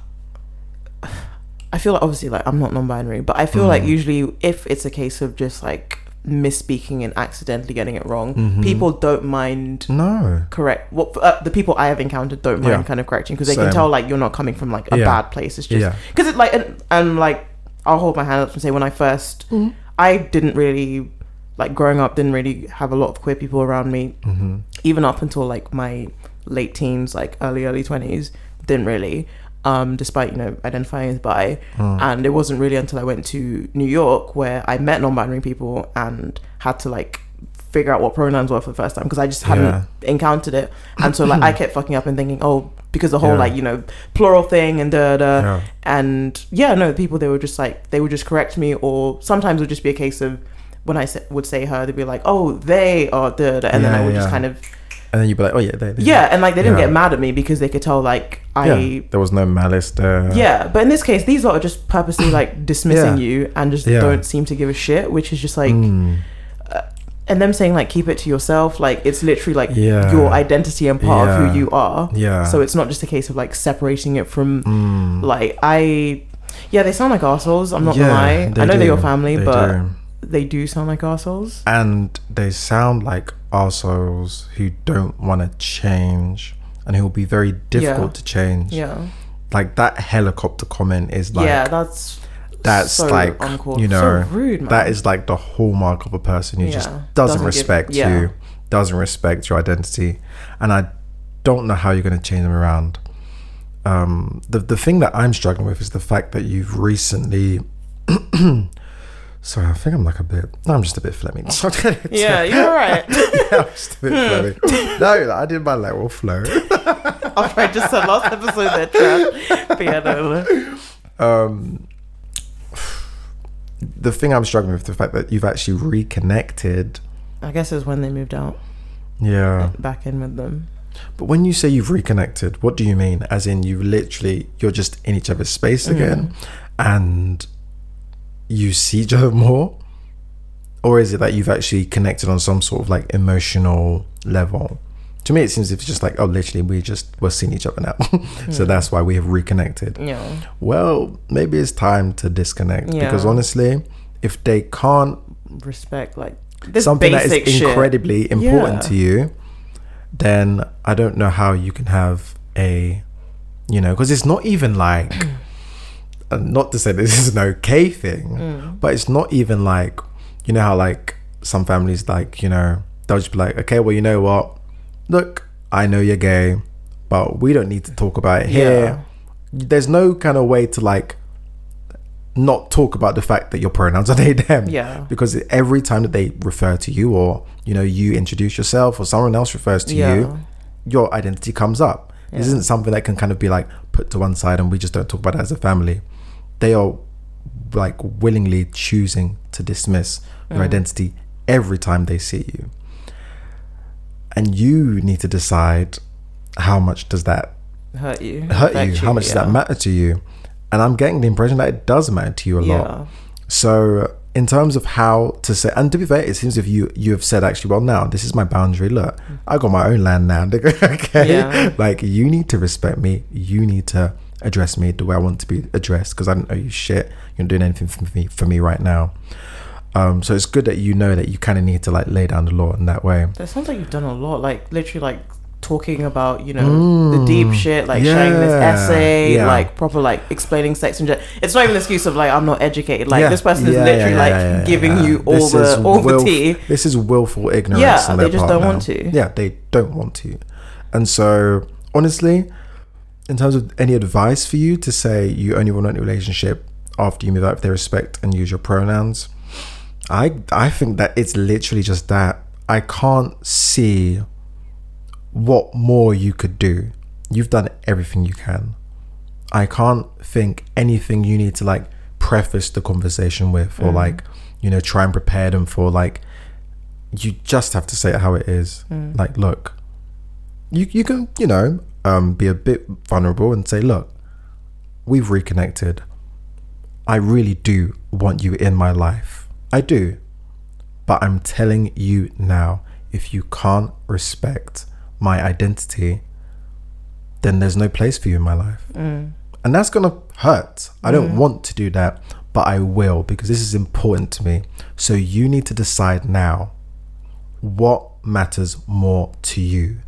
I feel like obviously like I'm not non-binary, but I feel like usually if it's a case of just like misspeaking and accidentally getting it wrong, people don't mind No. correct. What uh, the people I have encountered don't mind Yeah. kind of correcting because they Same. can tell like you're not coming from like a Yeah. bad place. It's just Yeah. because it's like and, and like I'll hold my hand up and say when I 1st Mm-hmm. I didn't really like growing up didn't really have a lot of queer people around me Mm-hmm. even up until like my late teens like early early 20s didn't really um despite you know identifying as bi Mm. and it wasn't really until I went to New York where I met non-binary people and had to like figure out what pronouns were for the first time because I just hadn't Yeah. encountered it and so like I kept fucking up and thinking oh because the whole Yeah. like you know plural thing and da da Yeah. and yeah no people they were just like they would just correct me or sometimes it would just be a case of when I would say her they'd be like oh they are da da and then I would just kind of And then you'd be like, oh yeah, they, they yeah and like they didn't Yeah. get mad at me because they could tell like I Yeah. There was no malice there. yeah, but in this case, these lot are just purposely like dismissing Yeah. you and just don't seem to give a shit, which is just like, Mm. and them saying like keep it to yourself, like it's literally like your identity and part of who you are. Yeah. So it's not just a case of like separating it from Mm. like I, yeah, they sound like assholes. I'm not gonna lie. I know they're your family, They but do. They do sound like assholes. and they sound like assholes who don't want to change and who will be very difficult Yeah. to change. Yeah, Like that helicopter comment is like yeah, that's that's so like uncalled- you know so rude, that is like the hallmark of a person who just doesn't, Doesn't give- respect yeah. you doesn't respect your identity and i don't know how you're going to change them around um the the thing that i'm struggling with is the fact that you've recently sorry i think i'm like a bit no i'm just a bit phlegmy Yeah, you're right. yeah, I'm just a bit phlegmy. no i did my lateral flow I'll just the last episode that trash. But yeah, no, no. um, the thing I'm struggling with the fact that you've actually reconnected. I guess it's when they moved out Yeah, back in with them. but when you say you've reconnected, what do you mean? As in, you literally you're just in each other's space again, and you see each other more, or is it that you've actually connected on some sort of like emotional level? To me, it seems if it's just like, oh, literally, we just we're seeing each other now, so hmm. that's why we have reconnected. Yeah. Well, maybe it's time to disconnect Yeah. because honestly, if they can't Respect, like this something that is shit. incredibly important Yeah. to you, then I don't know how you can have a, you know, because it's not even like, uh, not to say this is an okay thing, Mm. but it's not even like, you know how like some families like, you know, they'll just be like, okay, well, you know what, look, I know you're gay, but we don't need to talk about it here. Yeah. There's no kind of way to like not talk about the fact that your pronouns are they them Yeah. because every time that they refer to you or you know you introduce yourself or someone else refers to Yeah. you your identity comes up this isn't something that can kind of be like put to one side and we just don't talk about it as a family they are like willingly choosing to dismiss Mm. your identity every time they see you and you need to decide how much does that hurt you. hurt you how much does that matter to you and i'm getting the impression that it does matter to you a lot so in terms of how to say, and to be fair, it seems if you you have said actually, well, now this is my boundary. Look, I got my own land now. okay, Yeah. like you need to respect me. You need to address me the way I want to be addressed because I don't owe you shit. You're not doing anything for me for me right now. Um, so it's good that you know that you kind of need to like lay down the law in that way. That sounds like you've done a lot, like literally, like talking about you know the deep shit, like sharing this Mm. essay, yeah. like proper like explaining sex and gender. It's not even an excuse of like I'm not educated. Like Yeah, this person is literally yeah, like yeah, yeah, giving yeah. you all This is the all willf- the tea. This is willful ignorance. Yeah, they just don't now. want to. Yeah, they don't want to. And so, honestly, in terms of any advice for you to say you only want a relationship after you move out if they respect and use your pronouns, I I think that it's literally just that. I can't see what more you could do. You've done everything you can. I can't think anything you need to like preface the conversation with or mm. like, you know, try and prepare them for like you just have to say it how it is. Mm. Like, look, you you can, you know, um, be a bit vulnerable and say, look, we've reconnected. I really do want you in my life. I do. But I'm telling you now, if you can't respect my identity, then there's no place for you in my life. And that's going to hurt. I don't want to do that, but I will because this is important to me. So you need to decide now what matters more to you.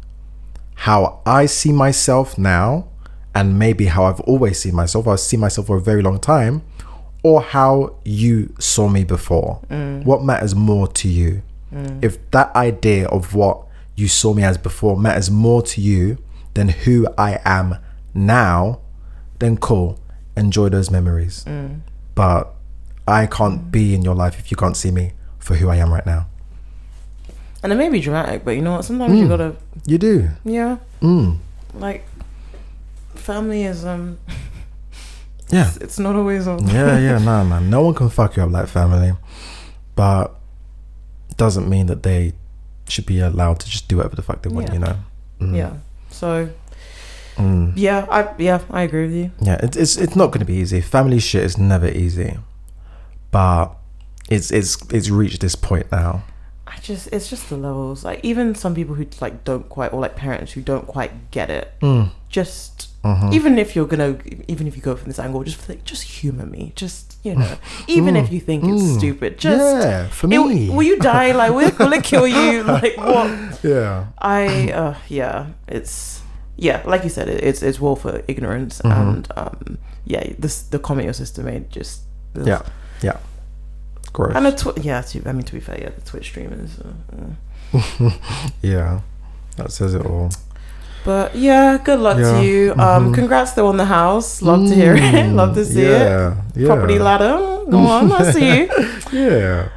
How I see myself now, and maybe how I've always seen myself, I've seen myself for a very long time, or how you saw me before. Mm. What matters more to you? Mm. If that idea of what you saw me as before matters more to you than who I am now, then cool. Enjoy those memories. Mm. But I can't be in your life if you can't see me for who I am right now. And it may be dramatic, but you know what? Sometimes you gotta, You do. yeah, Mm. like family is um, Yeah. it's not always on. yeah, yeah, no, man. No one can fuck you up like family, but doesn't mean that they should be allowed to just do whatever the fuck they want. Yeah. You know. Mm. Yeah. So Mm. yeah, I yeah I agree with you. Yeah, it's it's it's not going to be easy. Family shit is never easy, but it's it's it's reached this point now. Just it's just the levels. Like even some people who like don't quite or like parents who don't quite get it. Mm. Just Mhm. even if you're gonna even if you go from this angle, just like just humor me. Just you know, even if you think it's Mm. stupid, just yeah, for it- me. will you die? Like will it, will it kill you? Like what? yeah. I uh yeah, it's yeah, like you said, it, it's it's war for ignorance Mm-hmm. and um yeah, this the comment your sister made just yeah, Yeah. Yeah. And a tw- yeah, to, I mean to be fair, yeah, the Twitch streamers. Uh, yeah. That says it all. But yeah, good luck Yeah, to you. Um, mhm. congrats though on the house. Love to hear it. Mm, Love to see it. yeah, Yeah. Property ladder. Go on, I see you. Yeah.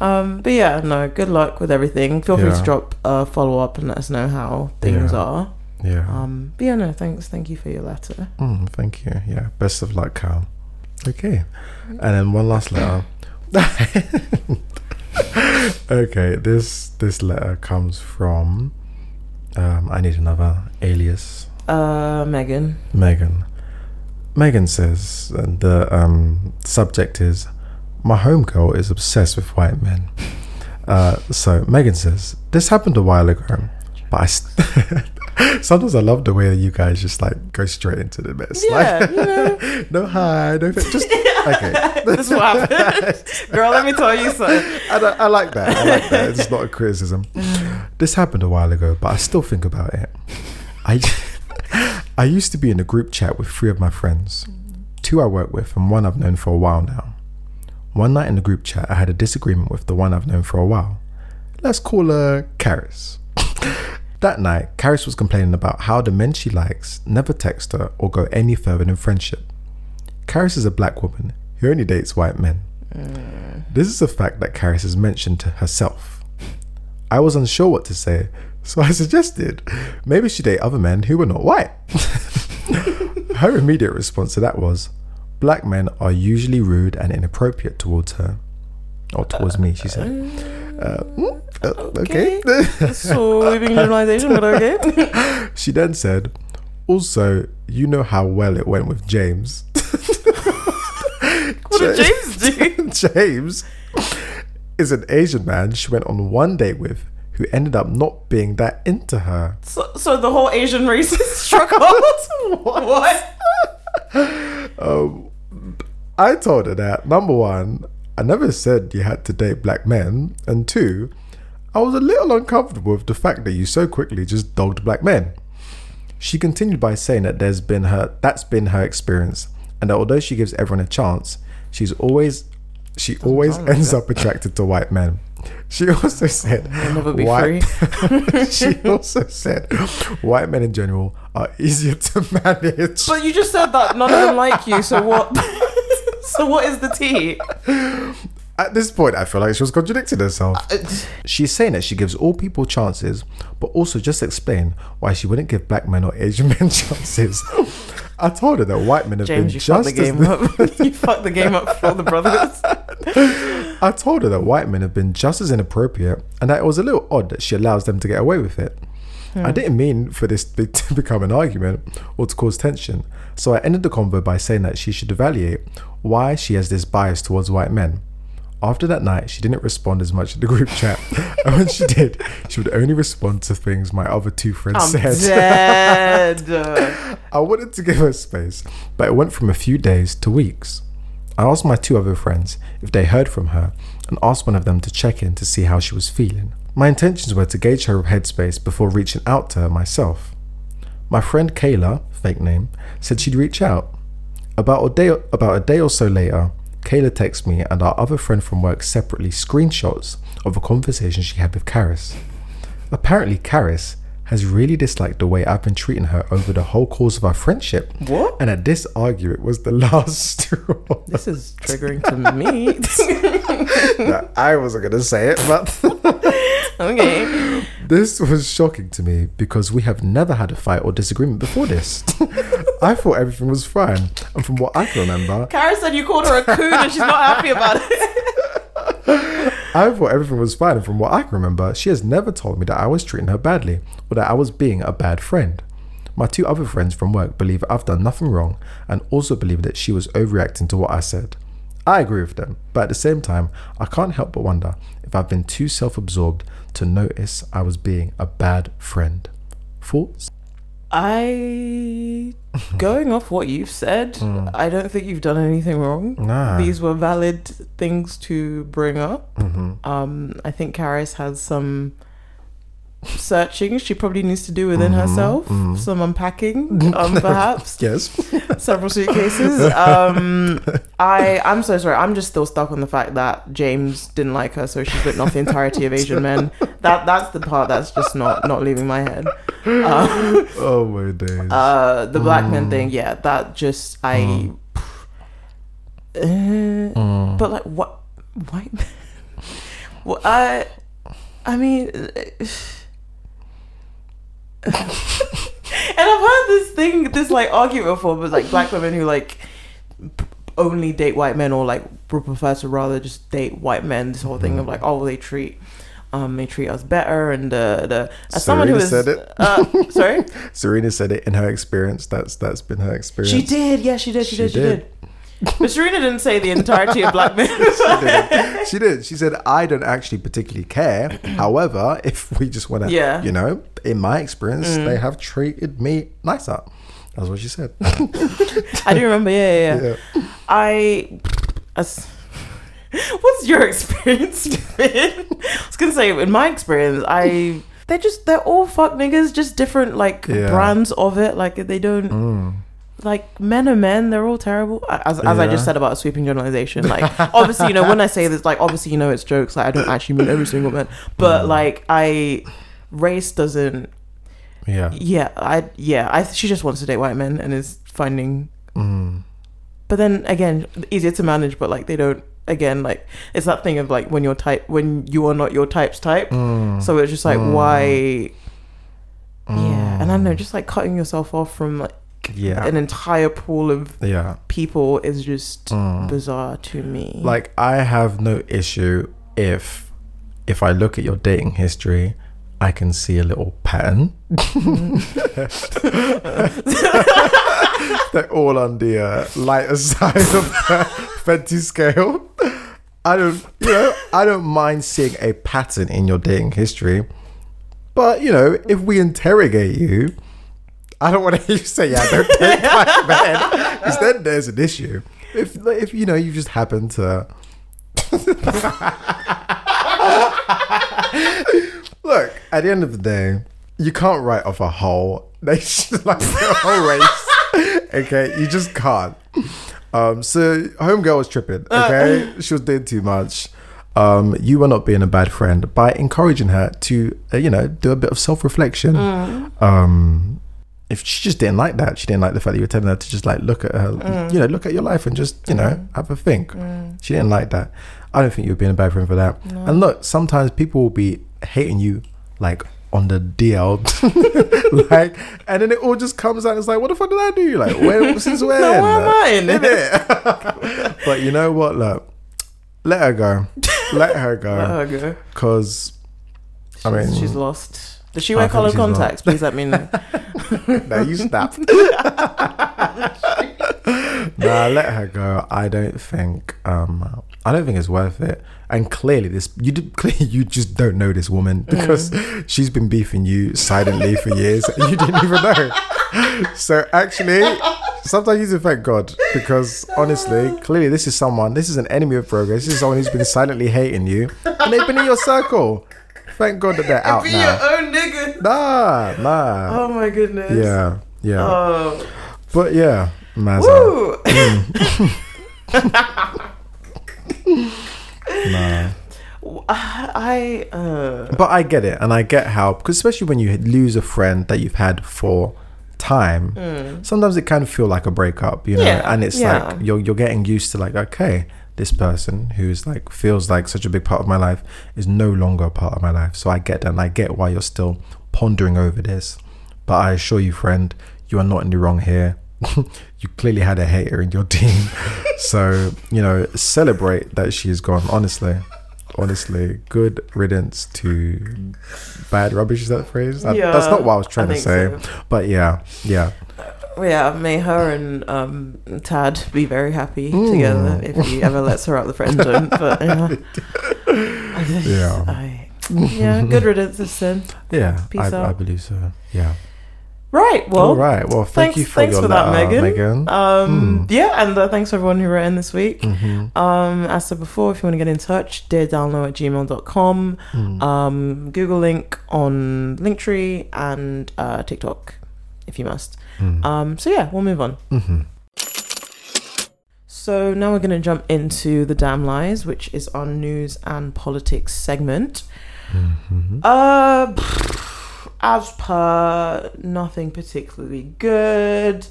Um, but yeah, no, good luck with everything. Feel free to drop a follow up and let us know how things Yeah. are. Yeah. Um, but yeah, no, thanks. Thank you for your letter. Mm, thank you. Yeah. Best of luck, Cal. Okay. And then one last letter. okay. This this letter comes from. Um, I need another alias. Uh, Megan. Megan. Megan says and the um, subject is my homegirl is obsessed with white men. Uh, so Megan says this happened a while ago, but I st- sometimes I love the way that you guys just like go straight into the mess. Yeah, like, you know. no hi, no just okay. this is what happened. Girl, let me tell you something. I, I like that. I like that. It's not a criticism. This happened a while ago, but I still think about it. I I used to be in a group chat with three of my friends, two I work with, and one I've known for a while now. One night in the group chat, I had a disagreement with the one I've known for a while. Let's call her Karis. That night, Karis was complaining about how the men she likes never text her or go any further than friendship. Karis is a black woman who only dates white men. This is a fact that Karis has mentioned to herself. I was unsure what to say, so I suggested maybe she date other men who were not white. her immediate response to that was, Black men are usually rude and inappropriate towards her. Or towards me, she said. Uh, mm, uh, okay. Sweeping generalization, but okay. she then said, Also, you know how well it went with James. what did James do? James is an Asian man she went on one date with who ended up not being that into her. So, so the whole Asian race is struck out? what? Um, I told her that number one, I never said you had to date black men, and two, I was a little uncomfortable with the fact that you so quickly just dogged black men. She continued by saying that there's been her that's been her experience, and that although she gives everyone a chance, she's always she always sound like ends up attracted to white men. She also said never be white, she also said white men in general are easier to manage. But you just said that none of them like you, so what? so what is the tea? At this point, I feel like she was contradicting herself. Uh, She's saying that she gives all people chances, but also just explain why she wouldn't give black men or Asian men chances. I told her that white men have James, been you fucked just the as game up. you fucked the game up for the brothers. I told her that white men have been just as inappropriate, and that it was a little odd that she allows them to get away with it. I didn't mean for this to become an argument or to cause tension, so I ended the convo by saying that she should evaluate why she has this bias towards white men. After that night, she didn't respond as much in the group chat, and when she did, she would only respond to things my other two friends I'm said. dead. I wanted to give her space, but it went from a few days to weeks. I asked my two other friends if they heard from her and asked one of them to check in to see how she was feeling. My intentions were to gauge her headspace before reaching out to her myself. My friend Kayla, fake name, said she'd reach out. About a day about a day or so later, Kayla texts me and our other friend from work separately screenshots of a conversation she had with Karis. Apparently, Karis has really disliked the way I've been treating her over the whole course of our friendship. What? And at this argument was the last straw. This is triggering to me. No, I wasn't going to say it, but okay. this was shocking to me because we have never had a fight or disagreement before this. I thought everything was fine, and from what I can remember, Kara said you called her a coon and she's not happy about it. I thought everything was fine, and from what I can remember, she has never told me that I was treating her badly or that I was being a bad friend. My two other friends from work believe I've done nothing wrong and also believe that she was overreacting to what I said. I agree with them, but at the same time, I can't help but wonder if I've been too self absorbed to notice I was being a bad friend. Thoughts? I, going off what you've said, I don't think you've done anything wrong. Nah. These were valid things to bring up. hmm Um, I think Karis has some searching she probably needs to do within Mm-hmm, herself. Some unpacking, um, perhaps Yes. several suitcases. Um, I I'm so sorry. I'm just still stuck on the fact that James didn't like her, so she's written off the entirety of Asian men. That that's the part that's just not not leaving my head. Uh, oh my days. uh, the black men thing, yeah, that just I. Uh, But like what white men? Well, I I mean. And I've heard this thing, this like argument before, but like black women who like only date white men or like prefer to rather just date white men. This whole thing of like, oh, they treat, um, they treat us better, and uh, the as someone who said it. uh, sorry, Serena said it in her experience. That's that's been her experience. she did, yeah, she did, she, She did, she did. Did. But Serena didn't say the entirety of black men. she did. She said, I don't actually particularly care. However, if we just want to, Yeah. Mm. you know, in my experience, they have treated me nicer. That's what she said. I do remember, yeah, yeah, yeah. yeah. I. As, what's your experience been? I was gonna say, in my experience, I they're just they're all fuck niggas, just different like Yeah. Mm. brands of it. Like they don't. Like men are men, they're all terrible. As, as I just said about sweeping generalization, like obviously you know when I say this, like obviously you know it's jokes. Like I don't actually mean every single man, Mm. but like I, race doesn't. Yeah. Yeah, I yeah I she just wants to date white men and is finding Mm. but then again easier to manage but like they don't again like it's that thing of like when you're type when you are not your type's type Mm. so it's just like why yeah and i don't know just like cutting yourself off from like Yeah. an entire pool of yeah. people is just Mm. bizarre to me Like I have no issue if if I look at your dating history, I can see a little pattern. They're all on the uh, lighter side of the Fenty scale. I don't, you know, I don't mind seeing a pattern in your dating history. But you know, if we interrogate you, I don't want to hear you say, "Yeah, don't date black men," because then there's an issue. If, if you know, you just happen to look at the end of the day, you can't write off a whole nation like a whole race. Okay, you just can't. Um, so homegirl was tripping. Okay, she was doing too much. Um, you were not being a bad friend by encouraging her to, uh, you know, do a bit of self reflection. Um, if she just didn't like that, she didn't like the fact that you were telling her to just like look at her, mm. you know, look at your life and just, you know, mm. have a think. Mm. She didn't like that. I don't think you were being a bad friend for that. And look, sometimes people will be hating you like on the DL, like, and then it all just comes out. It's like, what the fuck did I do? Like, when since when? No, why am I in it? But you know what? Look, let her go. Let her go. Let her go. Because, I mean, she's lost does she wear colored contacts please let me know now you stop. nah, let her go. I don't think. Um, I don't think it's worth it. And clearly, this you did, clearly you just don't know this woman because she's been beefing you silently for years and you didn't even know. So actually, sometimes you to thank God because honestly, clearly this is someone. This is an enemy of progress. This is someone who's been silently hating you, and they've been in your circle. Thank God that they're out now. Your own nigga Nah, nah. oh my goodness Yeah, yeah. oh But yeah, Mazza. Woo! Mm. Nah. I uh But I get it, and I get how because especially when you lose a friend that you've had for time, hmm. sometimes it can feel like a breakup, you know. Yeah, and it's yeah. like you're you're getting used to like okay, this person who's like feels like such a big part of my life is no longer a part of my life. So I get that, and I get why you're still pondering over this. But I assure you, friend, you are not in the wrong here. you clearly had a hater in your team, so you know celebrate that she's gone. Honestly, honestly, good riddance to bad rubbish. Is that phrase? That- that's not what I was I trying to say. so. But yeah, yeah. yeah, may her and um Tad be very happy Mm. together if he ever lets her out the friend zone. But yeah, I just, Yeah. I, yeah, good riddance, sin. Yeah, Peace I, I believe so. Yeah. Right. Well. All right. Well, thank thanks, you for thanks your for that, letter, Megan. Megan. Um, Yeah, and uh, thanks for everyone who wrote in this week. Mhm. Um, as said before, if you want to get in touch, deardownload at gmail.com, Mm. um, Google link on Linktree, and uh, TikTok, if you must. Mm. Um, so yeah, we'll move on. Mhm. So now we're going to jump into the damn lies, which is our news and politics segment. Mhm. Uh, as per, nothing particularly good.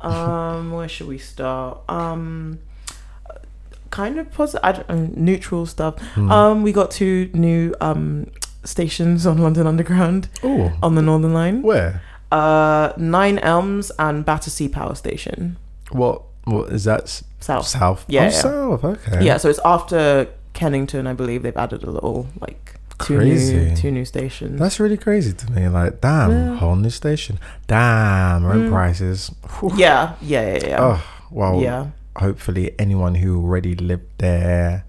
Um, where should we start? Um, kind of positive, I don't, um, neutral stuff. Mm. Um, we got two new um stations on London Underground Oh, on the Northern Line. where? Uh, Nine Elms and Battersea Power Station, What? What is that? south. South. Yeah, Oh, yeah. south. Okay. Yeah, so it's after Kennington, I believe. They've added a little like two Crazy. new two new stations. That's really crazy to me. Like, damn, Yeah. whole new station. Damn, rent Mm. prices. Yeah, yeah, yeah, yeah. Oh, well, yeah. hopefully anyone who already lived there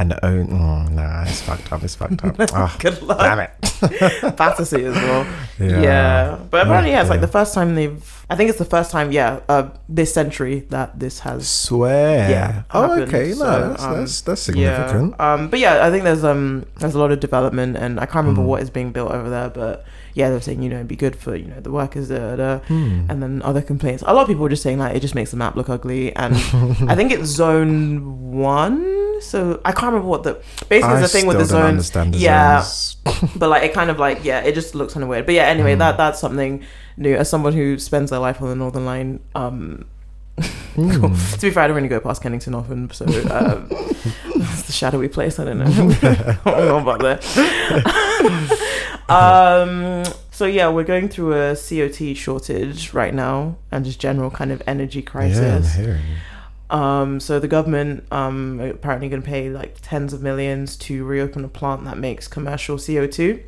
and own. Mm, nah, it's fucked up. It's fucked up. oh, Good luck. damn it. Battersea as well. Yeah. Yeah. But apparently, yeah, it's like the first time they've. I think it's the first time, yeah, uh, this century that this has. Swear. Yeah, Oh, happened. okay. No, So, that's, um, that's that's significant. Yeah. Um. But yeah, I think there's um there's a lot of development, and I can't remember Mm. what is being built over there, but yeah, they're saying you know it'd be good for you know the workers. Hmm. and then other complaints. A lot of people were just saying like it just makes the map look ugly, and I think it's zone one. So I can't remember what the basically I the thing with the still don't zones. understand the yeah. but like it kind of like yeah it just looks kind of weird but yeah anyway Mm. that that's something new as someone who spends their life on the northern line um Hmm. to be fair i don't really go past kennington often so um it's the shadowy place i don't know i about there um so yeah we're going through a cot shortage right now and just general kind of energy Yeah, crisis hearing. Um, so the government um, apparently going to pay like tens of millions to reopen a plant that makes commercial CO two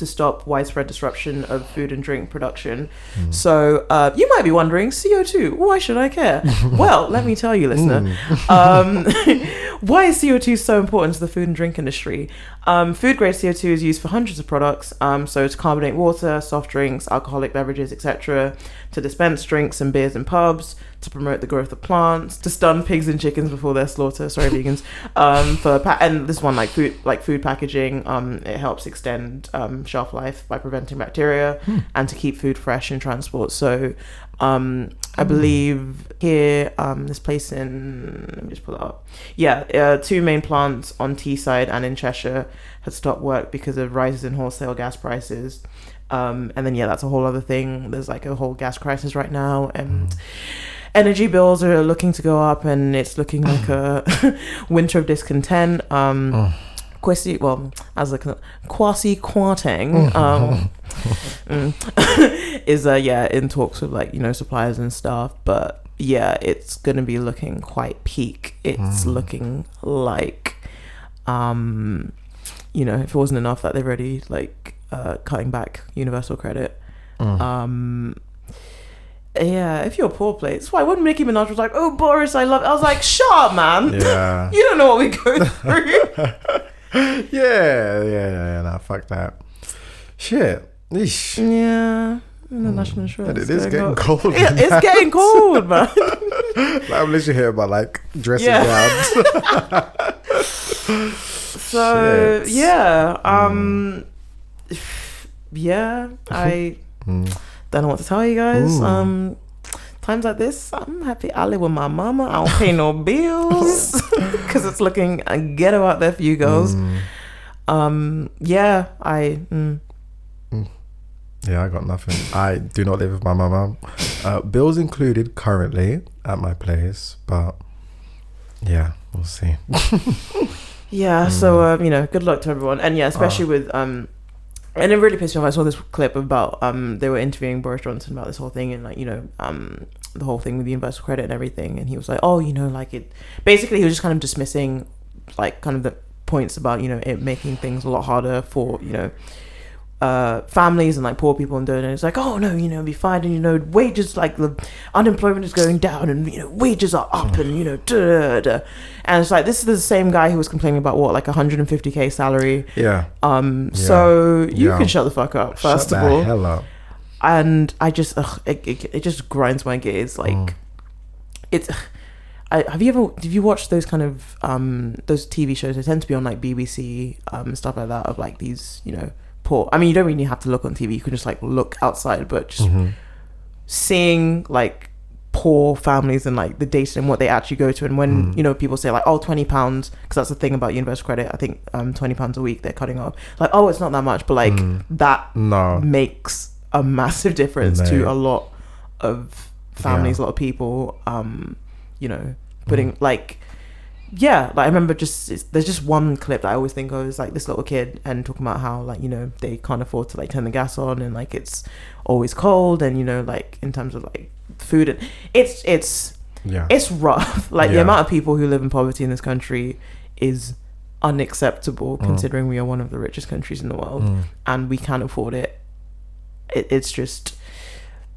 to stop widespread disruption of food and drink production. Hmm. So uh, you might be wondering, CO two, why should I care? well, let me tell you, listener. Hmm. Um, why is CO2 so important to the food and drink industry? Um, food grade CO2 is used for hundreds of products, um, so to carbonate water, soft drinks, alcoholic beverages, etc., to dispense drinks and beers in pubs, to promote the growth of plants, to stun pigs and chickens before their slaughter. Sorry, vegans. Um, for pa- and this one like food like food packaging, um, it helps extend um, shelf life by preventing bacteria and to keep food fresh in transport. So um, I believe here, um, this place in, let me just pull it up. Yeah, uh, two main plants on Teesside and in Cheshire had stopped work because of rises in wholesale gas prices. Um, and then, yeah, that's a whole other thing. There's like a whole gas crisis right now. And energy bills are looking to go up, and it's looking like a winter of discontent. Um, Oh. Kwasi, well, as a Kwasi Kwarteng, um, mm, is uh yeah in talks with like you know suppliers and stuff, but yeah, it's gonna be looking quite peak. It's Mm. looking like, um, you know, if it wasn't enough that they've already like uh cutting back universal credit, Mm. um. Yeah, if you're a poor place, that's why when Nicki Minaj was like, "Oh, Boris, I love," I was like, "Shut up, man! Yeah. You don't know what we go through." yeah, yeah, yeah, nah, fuck that. Shit. Eesh. Yeah, and the national And insurance. it is getting cold. Yeah, it's getting cold, man. Like, I'm literally here about like dressing Yeah. gowns. So Shit. yeah, um, yeah, I Mm. Don't know what to tell you guys. Ooh. Um, times like this, I'm happy I live with my mama. I don't pay no bills because it's looking uh, ghetto out there for you girls. Mm. Um, yeah, I. Mm, Yeah, I got nothing. I do not live with my mama. Uh, bills included currently at my place, but yeah, we'll see. Yeah, Mm. so um, you know, good luck to everyone, and yeah, especially Ah. with um, and it really pissed me off. I saw this clip about um, they were interviewing Boris Johnson about this whole thing and like you know um, the whole thing with the universal credit and everything, and he was like, oh, you know, like it. Basically, he was just kind of dismissing like kind of the points about you know it making things a lot harder for you know uh, families and like poor people and doing it. It's like, oh no, you know, be fine, and you know, wages like the unemployment is going down, and you know, wages are up, and you know, da, da, da. and it's like this is the same guy who was complaining about what like 150k salary. Yeah. Um, Yeah. so you Yeah. can shut the fuck up first the of all. hell up. and I just ugh, it, it, it just grinds my gears. Like Mm. it's. I, have you ever did you watch those kind of um those TV shows? They tend to be on like BBC um stuff like that of like these you know poor. I mean, you don't really have to look on TV. You can just like look outside, but just Mhm. seeing like poor families and like the data and what they actually go to and when Mm. you know people say like oh 20 pounds because that's the thing about universal credit i think um 20 pounds a week they're cutting off like oh it's not that much but like Mm. that No. makes a massive difference to a lot of families Yeah. a lot of people um you know putting like yeah like i remember just it's, there's just one clip that i always think of is like this little kid and talking about how like you know they can't afford to like turn the gas on and like it's always cold and you know like in terms of like food and it's it's Yeah. it's rough like the amount of people who live in poverty in this country is unacceptable Mm. considering we are one of the richest countries in the world Mm. and we can't afford it. it it's just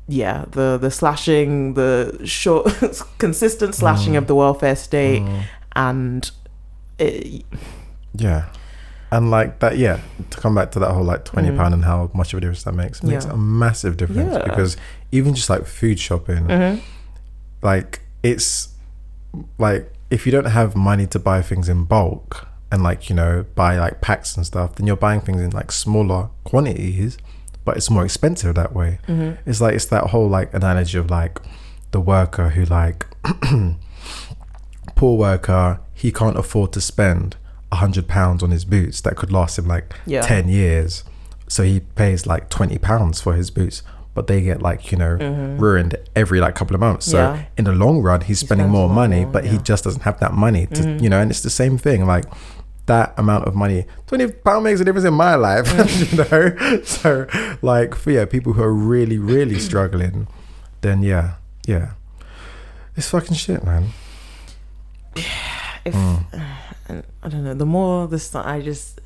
yeah the the slashing the short consistent slashing Mm. of the welfare state Mm. And it, Yeah. And like that, yeah, to come back to that whole like £20 Mm. and how much of a difference that makes, makes Yeah. a massive difference Yeah. because even just like food shopping, Mhm. like it's like if you don't have money to buy things in bulk and like, you know, buy like packs and stuff, then you're buying things in like smaller quantities, but it's more expensive that way. Mhm. It's like it's that whole like analogy of like the worker who like poor worker, he can't afford to spend a hundred pounds on his boots that could last him like Yeah. ten years. So he pays like twenty pounds for his boots, but they get like you know Mhm. ruined every like couple of months. So Yeah. in the long run, he's spending spends more money, more, but he just doesn't have that money to Mhm. you know. And it's the same thing like. That amount of money, twenty pound makes a difference in my life, you know. So, like, for yeah, people who are really, really struggling, then yeah, yeah, it's fucking shit, man. If Mm. I don't know the more this I just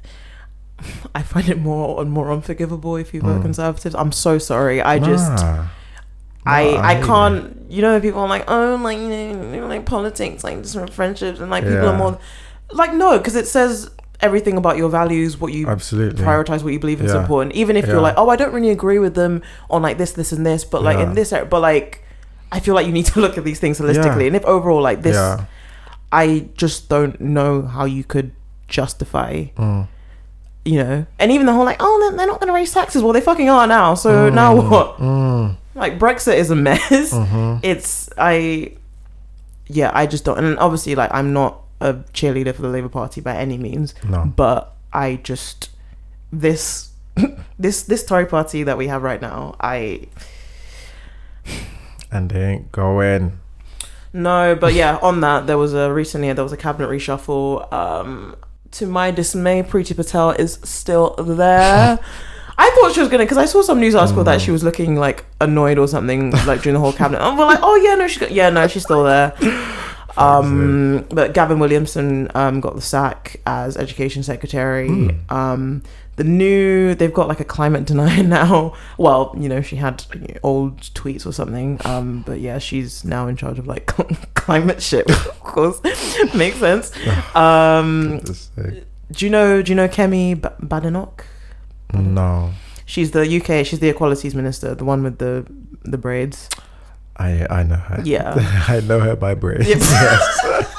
I find it more and more unforgivable if you vote Mm. conservatives I'm so sorry I just Nah. I Nah, I can't. You know, people are like, oh, like you know, like politics, like different friendships, and like people are more like no, because it says everything about your values, what you Absolutely. prioritize, what you believe is Yeah. important. Even if Yeah. you're like, oh, I don't really agree with them on like this, this, and this, but like Yeah. in this, area- but like. I feel like you need to look at these things holistically, and if overall, like this. I just don't know how you could justify, Mm. you know, and even the whole like, oh, they're- not going to raise taxes. Well, they fucking are now. So now Mm. what? Mm. Like Brexit is a mess. Mhm. It's I, yeah, I just don't. And obviously, like, I'm not a cheerleader for the Labour Party by any means, No. but I just this this this Tory party that we have right now, I And they ain't going. No, but yeah, on that there was a recently there was a cabinet reshuffle. Um, to my dismay, Priti Patel is still there. I thought she was gonna because I saw some news article that she was looking like annoyed or something like during the whole cabinet. And we're like, oh yeah, no, she's go- yeah, no, she's still there. Um, but Gavin Williamson um got the sack as education secretary. Hmm. Um, the new they've got like a climate denier now. Well, you know she had old tweets or something. Um, but yeah, she's now in charge of like climate shit. of course, makes sense. Um, do you know? Do you know Kemi B- Badenoch? No. She's the UK. She's the equalities minister, the one with the the braids. I I know her. Yeah. I know her by braids. Yep. Yes.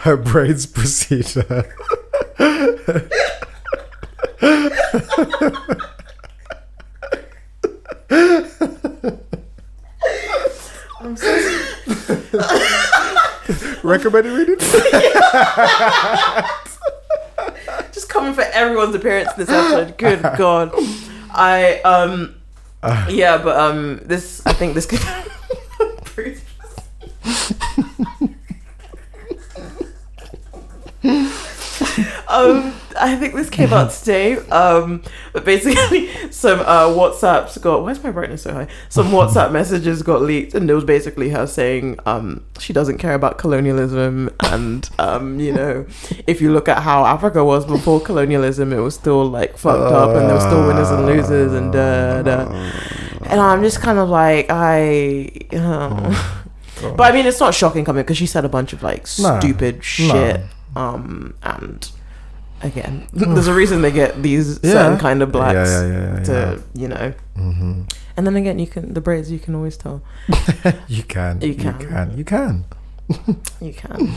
her braids procedure. I'm so Recommended reading? just coming for everyone's appearance in this episode. Good God, I um yeah, but um this I think this could. um, I think this came out today. Um, but basically, some uh, WhatsApps got. Where's my brightness so high? Some WhatsApp messages got leaked, and it was basically her saying um, she doesn't care about colonialism, and um, you know, if you look at how Africa was before colonialism, it was still like fucked up, and there were still winners and losers, and da da. And I'm just kind of like I. Uh, but I mean, it's not shocking coming because she said a bunch of like Nah. stupid shit. Um, and again, there's a reason they get these Yeah. certain kind of blacks Yeah, yeah, to you know. hmm And then again, you can the braids. You can always tell. You can. You You can. can. You can. You can.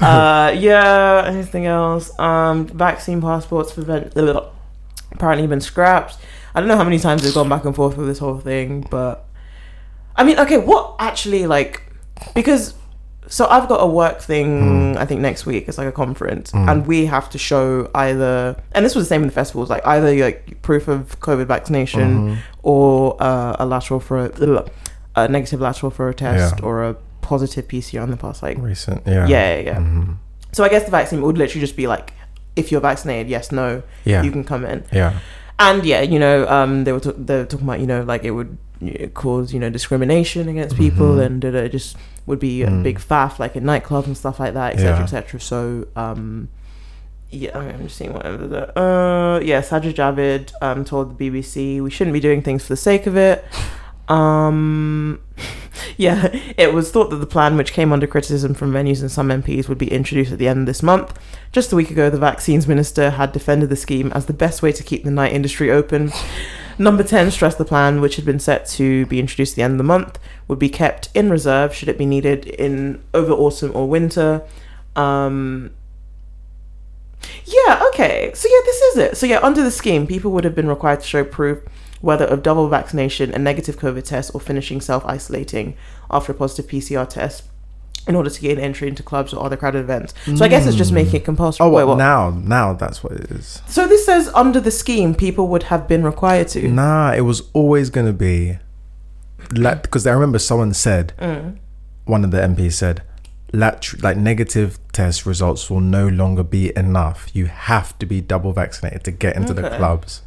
uh, yeah. Anything else? Um, vaccine passports prevent apparently been scrapped. I don't know how many times they've gone back and forth with this whole thing, but I mean, okay, what actually like because so I've got a work thing I think next week. It's like a conference, and we have to show either, and this was the same in the festivals, like either like proof of COVID vaccination or uh, a lateral for a, a negative lateral for a test Yeah. or a positive PCR in the past like Recent. Yeah. yeah, yeah, yeah. Mhm. So I guess the vaccine would literally just be like, if you're vaccinated, yes, no, Yeah. you can come in. Yeah. And yeah, you know, um, they were t- they were talking about you know like it would you know, cause you know discrimination against people Mhm. and it just would be a Mm. big faff like in nightclubs and stuff like that, etc., Yeah. etc. So um, yeah, I'm just seeing whatever the uh yeah, Sajid Javid um told the BBC we shouldn't be doing things for the sake of it. Um, yeah, it was thought that the plan, which came under criticism from venues and some MPs, would be introduced at the end of this month. Just a week ago, the vaccines minister had defended the scheme as the best way to keep the night industry open. Number 10 stressed the plan, which had been set to be introduced at the end of the month, would be kept in reserve should it be needed in over autumn or winter. Um, yeah, okay. So, yeah, this is it. So, yeah, under the scheme, people would have been required to show proof whether of double vaccination, a negative COVID test, or finishing self isolating after a positive PCR test in order to gain entry into clubs or other crowded events. So, I guess it's just making it compulsory. Oh, Wait, what? now, now that's what it is. So, this says under the scheme, people would have been required to. Nah, it was always gonna be, like, because I remember someone said, Mm. one of the MPs said, lat- like negative test results will no longer be enough. You have to be double vaccinated to get into the clubs.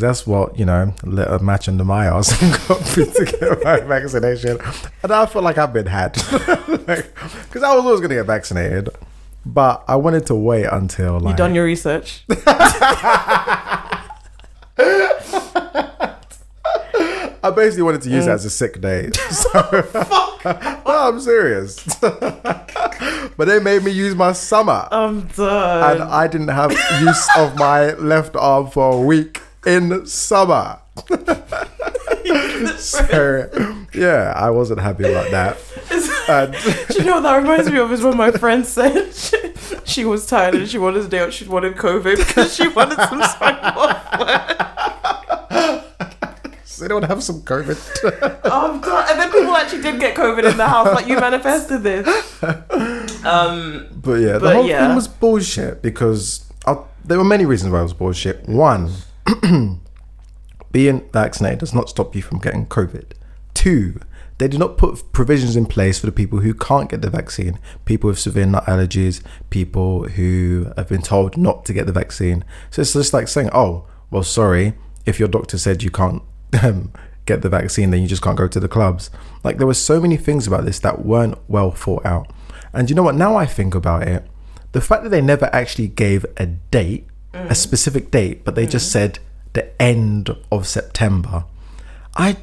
Because that's what you know, lit a match under my ass and got me to get my vaccination, and I feel like I've been had. Because I was always gonna get vaccinated, but I wanted to wait until like You done your research? I basically wanted to use it mm. as a sick day. So, no, I'm serious. but they made me use my summer, I'm done. and. I didn't have use of my left arm for a week in summer. so, yeah, I wasn't happy about that. And Do you know what that reminds me of? Is when my friend said she, she was tired and she wanted to day out. She wanted COVID because she wanted some time off. so they don't have some COVID. I'm done. And then people actually did get COVID in the house. Like you manifested this. Um. But yeah, the whole yeah. thing was bullshit because i there were many reasons why it was bullshit. One, being vaccinated does not stop you from getting COVID. Two, they did not put provisions in place for the people who can't get the vaccine, people with severe nut allergies, people who have been told not to get the vaccine. So it's just like saying, oh, well, sorry, if your doctor said you can't um, get the vaccine, then you just can't go to the clubs. Like there were so many things about this that weren't well thought out. And you know what? Now I think about it, the fact that they never actually gave a date, a specific date, but they just mm. said the end of September. I,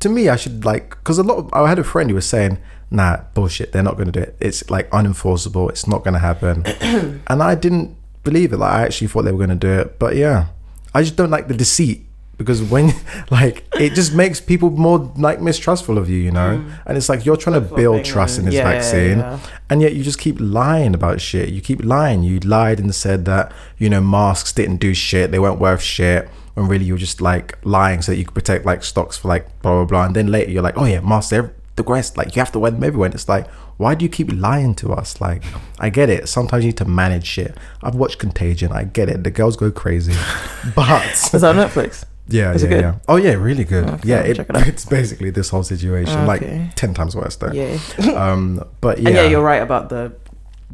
to me, I should like because a lot. Of, I had a friend who was saying, "Nah, bullshit. They're not going to do it. It's like unenforceable. It's not going to happen." and I didn't believe it. Like I actually thought they were going to do it, but yeah, I just don't like the deceit because when like it just makes people more like mistrustful of you, you know. Mm. And it's like you're trying to build trust in this yeah, yeah, vaccine, yeah. and yet you just keep lying about shit. You keep lying. You lied and said that you know masks didn't do shit. They weren't worth shit. When really you're just like lying so that you could protect like stocks for like blah blah blah. And then later you're like, oh yeah, masks they're the rest. Like you have to wear them everywhere. And it's like, why do you keep lying to us? Like I get it. Sometimes you need to manage shit. I've watched Contagion. I get it. The girls go crazy, but Is that on Netflix? Yeah, Is yeah, yeah. Oh yeah, really good. Okay, yeah, it, check it out. it's basically this whole situation, Okay. like ten times worse though. Yeah. Um, but yeah, And yeah, you're right about the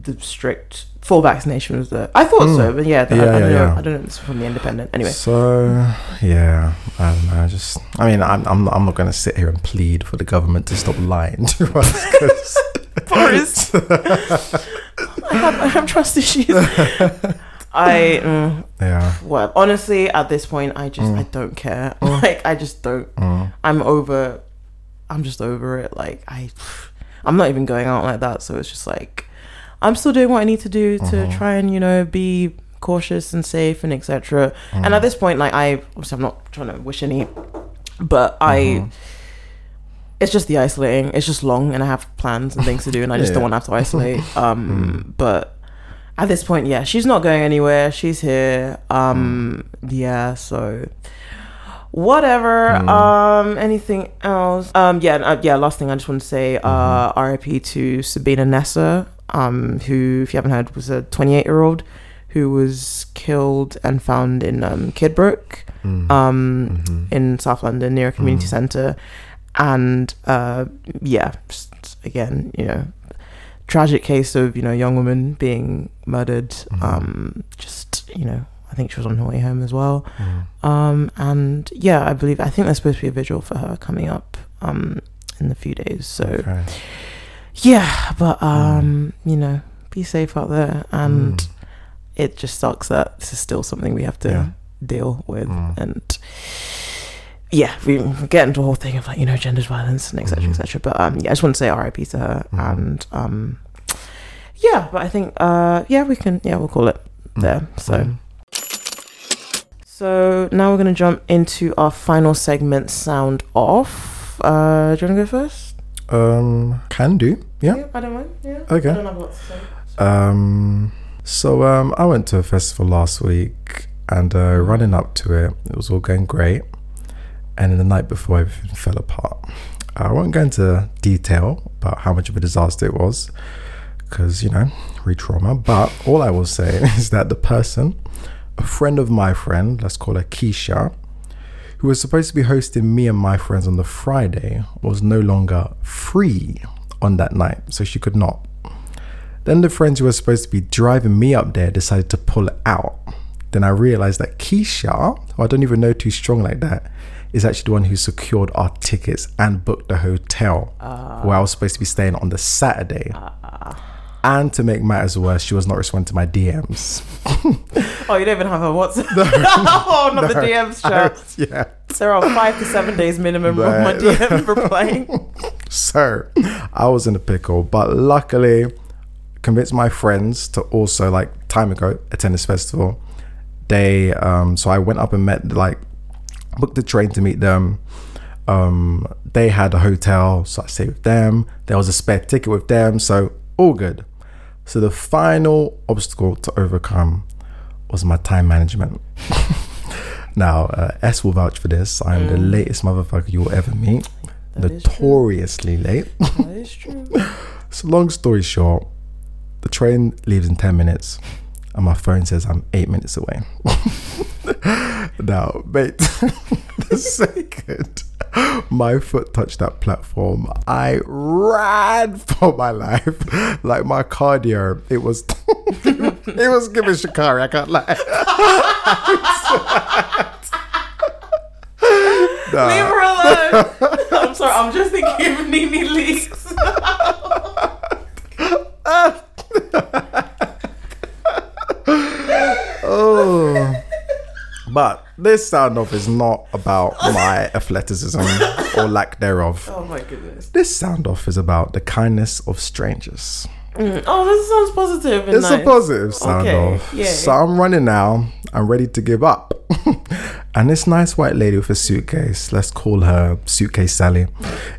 the strict full vaccination was the. I thought so, but yeah, the, Mm. Yeah, I, I don't yeah, know. yeah. I don't know. It's from the Independent. Anyway, So yeah, I don't know. I Just I mean, I'm I'm not, I'm not going to sit here and plead for the government to stop lying to us. Forrest, I have, I have trust issues. I mm, yeah, well, honestly, at this point, I just Mm. I don't care. Like I just don't. I'm over. I'm just over it. Like I, I'm not even going out like that. So it's just like I'm still doing what I need to do to Mm-hmm. try and you know be cautious and safe and etc. Mm. And at this point, like I obviously I'm not trying to wish any, but I. Mm-hmm. It's just the isolating. It's just long, and I have plans and things to do, and I just don't Mm. want to have to isolate. Um, but at this point, yeah, she's not going anywhere. She's here. Um, Mm. yeah, so whatever. Mm. Um, anything else? Um, yeah, uh, yeah. Last thing I just want to say, uh, Mm-hmm. R.I.P. to Sabina Nessa, um, who, if you haven't heard, was a 28 year old who was killed and found in um, Kidbrooke, Mm. um, Mhm. in South London near a community Mm. centre, and uh, yeah, just, again, you know, tragic case of you know young woman being murdered. Mhm. Um, just you know, I think she was on her way home as well. Mm. Um, and yeah, I believe I think there's supposed to be a vigil for her coming up um in a few days. So Okay. yeah, but um, you know, be safe out there, and Mm. it just sucks that this is still something we have to Yeah. deal with, Mm. and yeah, we get into a whole thing of like you know gendered violence and etc. Mhm. etc. But um, yeah, I just want to say R.I.P. to her, Mhm. and um, yeah, but I think uh, yeah, we can yeah, we'll call it there. So. Mm. So now we're gonna jump into our final segment, sound off. Uh, do you wanna go first? Um, can do. Yeah. I don't mind. Yeah. Okay. I don't have a lot to say. Um, so um, I went to a festival last week, and uh, running up to it, it was all going great. And then the night before, everything fell apart. I won't go into detail about how much of a disaster it was, because you know, re-trauma. But all I will say is that the person, a friend of my friend, let's call her Keisha, who was supposed to be hosting me and my friends on the Friday, was no longer free on that night, so she could not. Then the friends who were supposed to be driving me up there decided to pull out. Then I realized that Keisha, I don't even know too strong like that, is actually the one who secured our tickets and booked the hotel where I was supposed to be staying on the Saturday. And to make matters worse, she was not responding to my DMs. Oh, you don't even have a WhatsApp. oh, not the DMs chat. yeah. There are five to seven days minimum of my. DM replying. So I was in a pickle, but luckily convinced my friends to also like time ago attend this festival. They um so I went up and met like booked the train to meet them. Um they had a hotel, so I stayed with them. There was a spare ticket with them, so all good. So the final obstacle to overcome was my time management. now, uh, S will vouch for this. I am the latest motherfucker you will ever meet. Mm. That. Notoriously late. That is true. So long story short, the train leaves in 10 minutes and my phone says I'm eight minutes away. now, mate, the second my foot touched that platform, I ran for my life. Like my cardio, it was it was giving Sha'Carri, I can't lie. Nah. Leave her alone. I'm sorry. I'm just thinking of NeNe Leakes. Oh. But this sound off is not about my athleticism or lack thereof. Oh my goodness. This sound off is about the kindness of strangers. Mm. Oh, this sounds positive. And It's nice. a positive sound Okay, off. So I'm running now. I'm ready to give up. and this nice white lady with a suitcase, let's call her Suitcase Sally,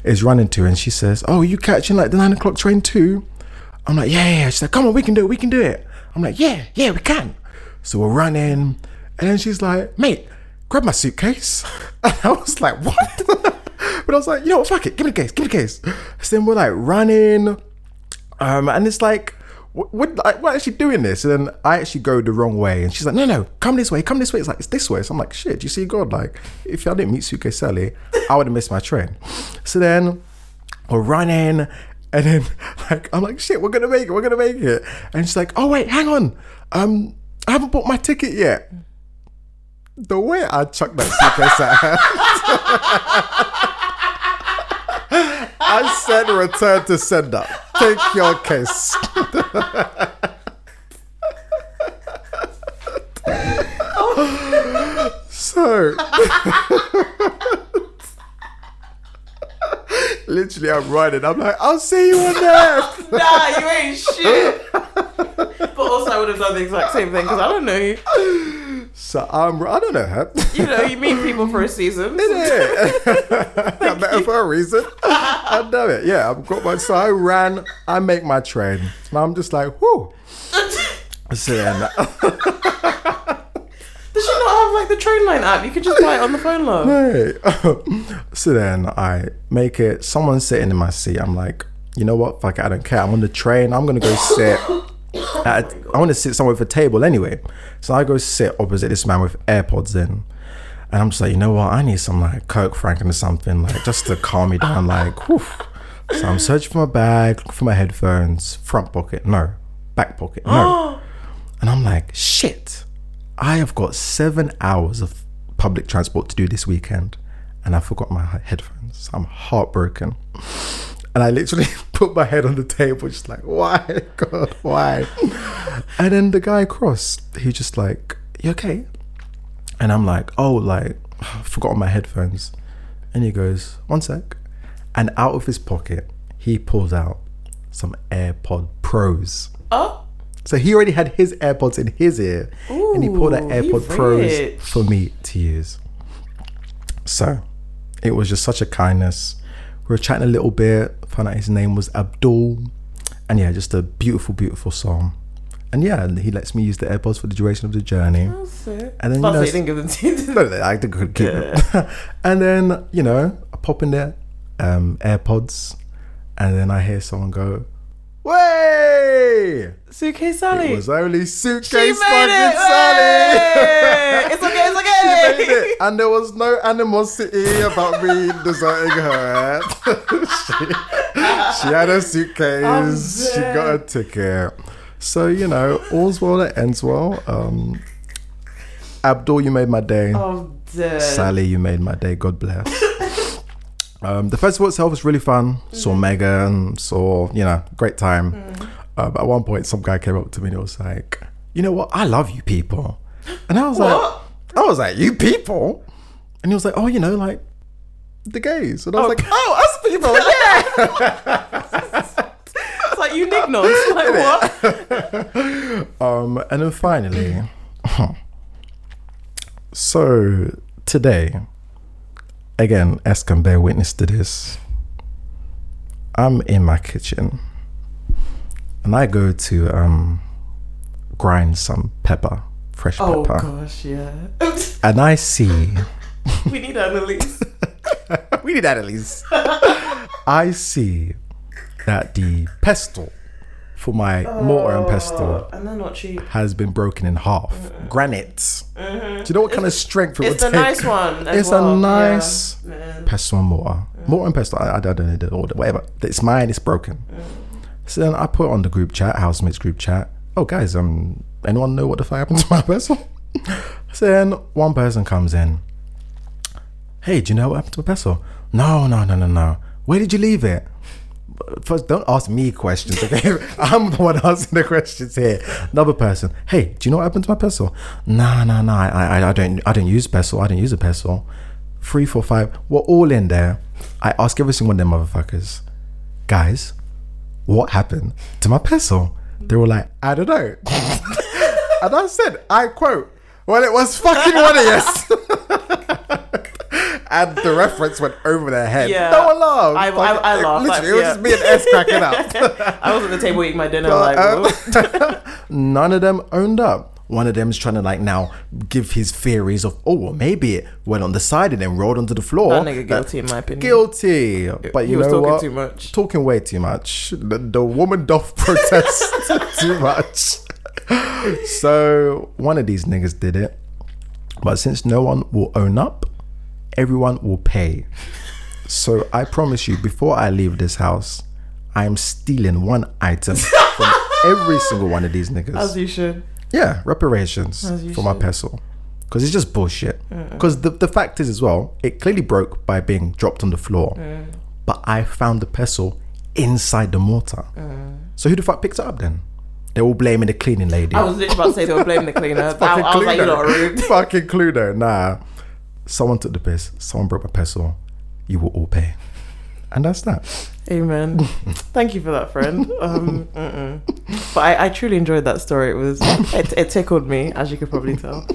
is running to her and she says, Oh, you catching like the nine o'clock train too? I'm like, Yeah, yeah. She's like, Come on, we can do it. We can do it. I'm like, Yeah, yeah, we can. So we're running. And then she's like, Mate, grab my suitcase. And I was like, What? but I was like, You know what? Fuck it. Give me the case. Give me the case. So then we're like running. Um, and it's like, what, like, we're actually doing this. And then I actually go the wrong way. And she's like, no, no, come this way, come this way. It's like, it's this way. So I'm like, shit, you see God? Like, if I didn't meet Suke Sally, I would have missed my train. So then we're running. And then, like, I'm like, shit, we're to make it, we're to make it. And she's like, oh, wait, hang on. Um, I haven't bought my ticket yet. The way I chucked that suitcase at her. I said return to sender. Take your case. so literally I'm running. I'm like, I'll see you on there. Nah, you ain't shit. but also, I would have done the exact same thing because I don't know you. So I'm, I don't know her. You know, you meet people for a season. Yeah. I met her for a reason. I know it. Yeah, I've got my. So I ran. I make my train. And I'm just like, whoo. So then, Does she not have like the train line app? You could just buy it on the phone, love. hey. so then I make it. Someone's sitting in my seat. I'm like, you know what? Fuck it. I don't care. I'm on the train. I'm gonna go sit. At, I want to sit somewhere with a table anyway. So I go sit opposite this man with AirPods in. And I'm just like, you know what? I need some like Coke Franken or something, like just to calm me down. Like, whew. so I'm searching for my bag, looking for my headphones, front pocket, no, back pocket, no. and I'm like, shit, I have got seven hours of public transport to do this weekend, and I forgot my headphones. I'm heartbroken. And I literally put my head on the table, just like, why, God, why? And then the guy across, he just like, you okay? And I'm like, oh, like, I forgot my headphones. And he goes, one sec. And out of his pocket, he pulls out some AirPod Pros. Oh, So he already had his AirPods in his ear. and he pulled out Ooh, AirPod Pros for me to use. So it was just such a kindness. We were chatting a little bit, found out his name was Abdul. And yeah, just a beautiful, beautiful song. And yeah, he lets me use the AirPods for the duration of the journey. that's it. And then, Plus, you know, didn't give them to you. no, I could keep it. and then, you know, I pop in there, um, AirPods, and then I hear someone go, Way! Suitcase Sally. It was only suitcase fucking it. Sally. It's okay. It's okay. She made it, and there was no animosity about me deserting her. she, she had a suitcase. She got a ticket. So you know, all's well that ends well. Um, Abdul, you made my day. I'm dead. Sally, you made my day. God bless. Um, the festival itself was really fun. Saw Megan, saw, you know, great time. Uh, but at one point, some guy came up to me and he was like, you know what? I love you people. And I was What? like, I was like, you people? And he was like, oh, you know, like the gays. And I was Oh. like, oh, us people, yeah. It's like you nignods. Like what? Um, and then finally, so today, again, S can bear witness to this. I'm in my kitchen, and I go to um, grind some pepper, fresh Oh pepper, Oh gosh, yeah. and I see. we need Annalise. we need at. I see that the pestle for my mortar and pestle oh, And they're not cheap. has been broken in half. Mm-hmm. Granite. Mm-hmm. Do you know what kind of strength it It's would a take? nice one. It's well. a nice pestle and mortar. Mm. Mortar and pestle. I, I don't know the order. Whatever. It's mine. It's broken. Mm. So then I put on the group chat, housemates group chat. Oh guys, um, anyone know what the fuck happened to my pestle? so then one person comes in. Hey, do you know what happened to my pestle? No, no, no, no, no. Where did you leave it? First, don't ask me questions, okay? I'm the one asking the questions here. Another person, hey, do you know what happened to my pestle? Nah, nah, nah. I, I, I don't, I don't use pestle. I don't use a pestle. Three, four, five. We're all in there. I ask every single one of them motherfuckers, guys, what happened to my pestle? They were like, I don't know. and I said, I quote, well, it was fucking one of yes. and the reference went over their head. Yeah. No one laughed. I- I- I laughed, Literally, like, it was just me and S cracking up. I was at the table eating my dinner. But, like, um. None of them owned up. One of them's trying to like now give his theories of oh well maybe it went on the side and then rolled onto the floor. that nigga guilty in my opinion. Guilty, but He you was know talking what? too much. Talking way too much. The, the woman doth protest too much. so one of these niggas did it, but since no one will own up, everyone will pay. So I promise you, before I leave this house, I am stealing one item from every single one of these niggas. As you should. Yeah, reparations for my pestle. Because it's just bullshit. Uh-uh. Because the, the fact is, as well, it clearly broke by being dropped on the floor. Uh-uh. But I found the pestle inside the mortar. Uh-uh. So who the fuck picked it up then? They're all blaming the cleaning lady. I was literally about to say they were blaming the cleaner. I, Fucking I was like, you lot are Cluedo. rude. Fucking Cluedo. Nah. Someone took the piss. Someone broke my pestle. You will all pay. And that's that. Amen. Thank you for that, friend. Um, but I, I truly enjoyed that story. It was it, it tickled me, as you could probably tell.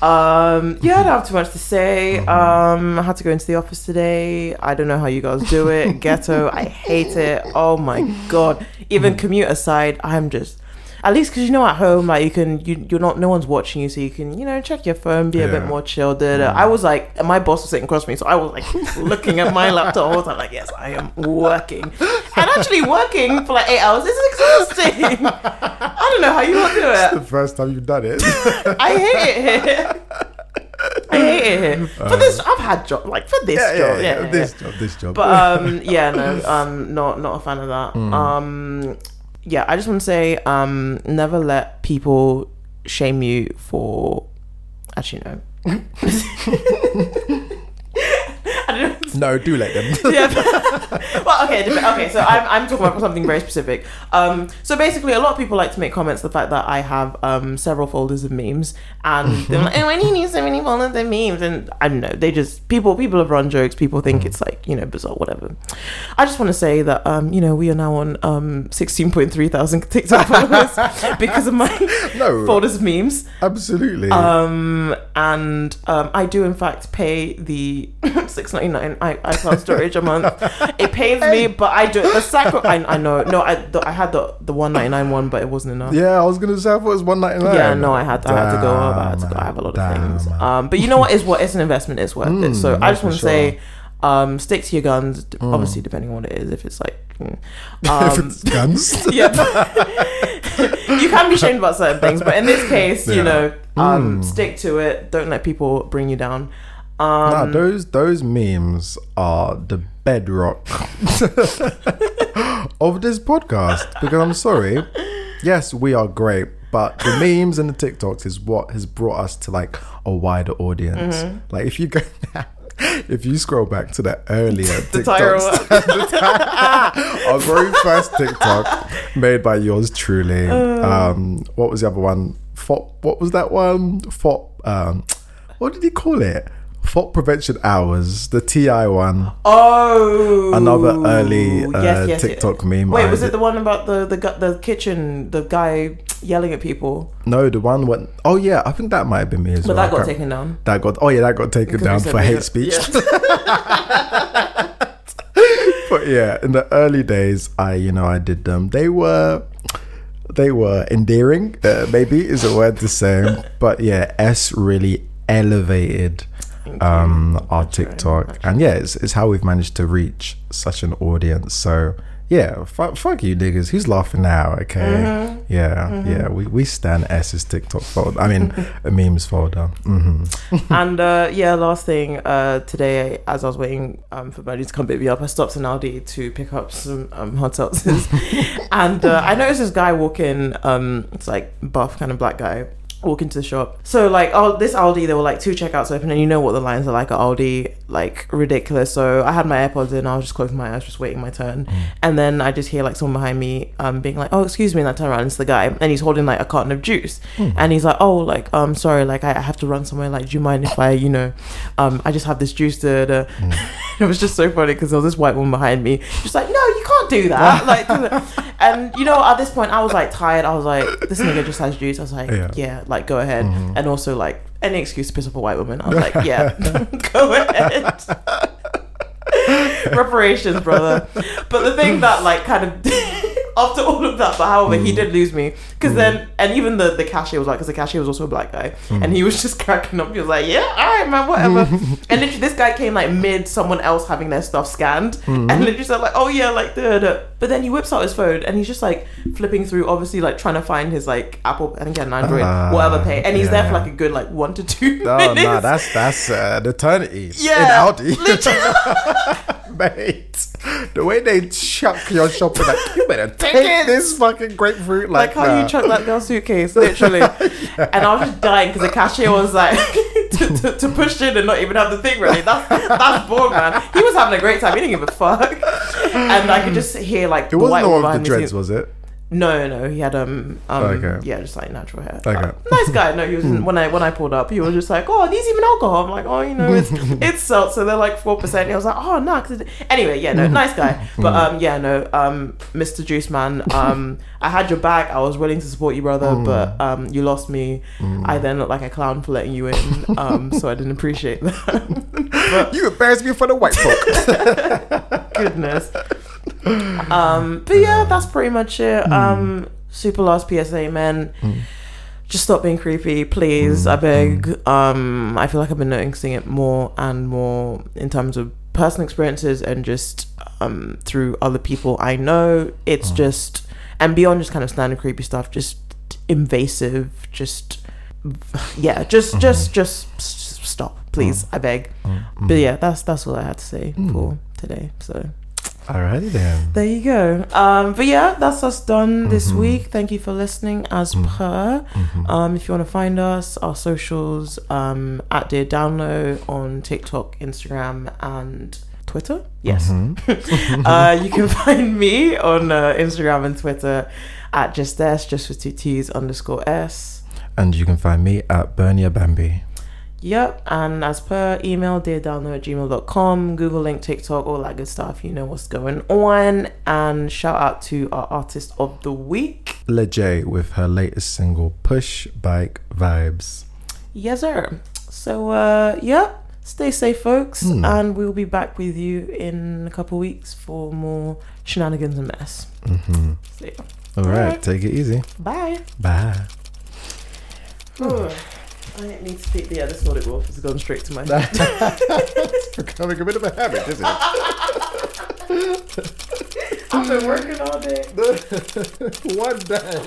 Um, yeah, I don't have too much to say. Um, I had to go into the office today. I don't know how you guys do it. Ghetto, I hate it. Oh my god. Even commute aside, I'm just at least because you know at home like you can you you're not no one's watching you so you can you know check your phone be a bit more chilled da, da. i was like my boss was sitting across from me so i was like looking at my laptop all the time like yes i am working and actually working for like eight hours is exhausting i don't know how you all do the first time you've done it. i hate it here I hate it here. For this, I've had job like for this yeah, job. yeah, Yeah, yeah, This job, this job. But um, yeah, no, um, not not a fan of that. Hmm. Um, yeah, I just want to say, um, never let people shame you for. Actually, no. No, do let them. yeah. well, okay, okay. So I'm, I'm talking about something very specific. Um, so basically, a lot of people like to make comments the fact that I have um several folders of memes, and they're like, "Oh, why do you need so many folders of memes?" And I don't know. They just people people have run jokes. People think it's like you know bizarre, whatever. I just want to say that um you know we are now on um 16.3 thousand TikTok followers because of my No. folders of memes. Absolutely. Um, and um, I do in fact pay the six ninety nine iCloud storage a month. It pains me, but I do it. The sacri- I, I know. No, I the, I had the the one ninety nine one, but it wasn't enough. yeah, I was gonna say I thought it was one ninety nine. Yeah, no, I had to, I had to go up. I had to go. I have a lot of things. Um, but you know what is what? It's an investment. It's worth it. So Mm, I just want to sure. say, um, stick to your guns. d- Obviously, depending on what it is. If it's like, mm, if um, it's guns. yeah, you can be shamed about certain things, but in this case, you know, um, Mm. stick to it. Don't let people bring you down. Nah, Um, those those memes are the bedrock of this podcast. Because I'm sorry, yes, we are great, but the memes and the TikToks is what has brought us to like a wider audience. Mm-hmm. Like if you go if you scroll back to the earlier The TikToks, our very first TikTok made by yours truly. Uh. Um, what was the other one? Fop, what was that one? Fop, um, what did he call it? Fault prevention hours, the TI one. oh, Another early, uh, TikTok meme Wait, I was it the one about the the the kitchen, the guy yelling at people? No, the one went. Oh yeah, I think that might have been me as But well. But that got taken down. That got. Oh yeah, that got taken Because down for hate got- speech. yeah. but yeah, in the early days, I you know I did them. They were they were endearing. Uh, maybe is a word to say. But yeah, S really elevated um our TikTok, and yeah, it's, it's how we've managed to reach such an audience. So yeah, fuck, fuck you niggas. Who's laughing now? Okay, Mm-hmm. yeah, yeah. We we stand S's TikTok folder. I mean, a memes folder. hmm and uh, yeah, last thing uh, today, as I was waiting um, for Buddy to come pick me up, I stopped in Aldi to pick up some um, hot seltzers, and uh, I noticed this guy walking. Um, it's like buff kind of black guy. Walk into the shop. So like, oh, this Aldi, there were like two checkouts open, and you know what the lines are like at Aldi, like ridiculous. So I had my AirPods in, I was just closing my eyes, just waiting my turn, and then I just hear like someone behind me, um, being like, "Oh, excuse me," and I turn around, and it's the guy, and he's holding like a carton of juice, and he's like, "Oh, like, um, sorry, like I have to run somewhere. Like, do you mind if I, you know, um, I just have this juice to." to it was just so funny because there was this white woman behind me, just like, "No, you can't do that." like, and you know, at this point, I was like tired. I was like, "This nigga just has juice." I was like, Yeah. "Yeah, like go ahead," mm-hmm. and also like any excuse to piss off a white woman. I was like, "Yeah, go ahead." reparations, brother. But the thing that like kind of after all of that, but however, he mm. did lose me because then mm. and even the the cashier was like, because the cashier was also a black guy, and mm. he was just cracking up. He was like, "Yeah, all right, man, whatever." and literally, this guy came like mid someone else having their stuff scanned, mm-hmm. and literally said like, "Oh yeah, like the." But then he whips out his phone and he's just like flipping through, obviously like trying to find his like Apple and again Android, Ah, whatever pay, and he's there for like a good like one to two Oh minutes. no, that's that's uh, an eternity Yeah, in Aldi, mate. The way they chuck your shopping, like you better take it. this fucking grapefruit, like like, how you chuck that girl's suitcase, literally. And I was just dying because the cashier was like to, to, to push in and not even have the thing ready. That's that's bored, man. He was having a great time. He didn't give a fuck. And I could just hear like It the wasn't the one with the dreads, was it? No, no, he had um, um Okay. yeah, just like natural hair. Okay. Uh, nice guy. No, he was when I when I pulled up, he was just like, oh, these even alcohol? I'm like, oh, you know, it's it's seltzer. They're like four percent. I was like, oh, no. 'cause it-" Anyway, yeah, no, nice guy. But um, yeah, no, um, Mr. Juice Man, um, I had your back. I was willing to support you, brother, but um, you lost me. I then looked like a clown for letting you in. Um, so I didn't appreciate that. You embarrassed me for the white folk. goodness. Um, but yeah, that's pretty much it. Hmm. Um, super last PSA, man. Hmm. Just stop being creepy, please. I hmm. beg. Um, I feel like I've been noticing it more and more in terms of personal experiences and just um through other people I know. It's just and beyond just kind of standard creepy stuff, just invasive, just yeah, just just just s- stop, please. I beg. But yeah, that's that's all I had to say for today. So Alrighty then. there you go. Um, but yeah, that's us done this week. Thank you for listening as per. Um, if you want to find us, our socials um, at Dear Download on TikTok, Instagram, and Twitter. Yes. uh, you can find me on uh, Instagram and Twitter at just s, just with two t's underscore s. And you can find me at Bernia Bambi. Yep, and as per email, deardownload at gmail.com, Google link, TikTok, all that good stuff. You know what's going on. And shout out to our artist of the week. LaJay with her latest single, Push Bike Vibes. Yes, sir. So, uh, yeah, stay safe, folks. And we'll be back with you in a couple weeks for more shenanigans and mess. Mm-hmm. So, yeah. All right, Alright. take it easy. Bye. Bye. I didn't need to speak. the other what Wolf. It's gone straight to my head. it's Becoming a bit of a habit, isn't it? I've been working all day. One day.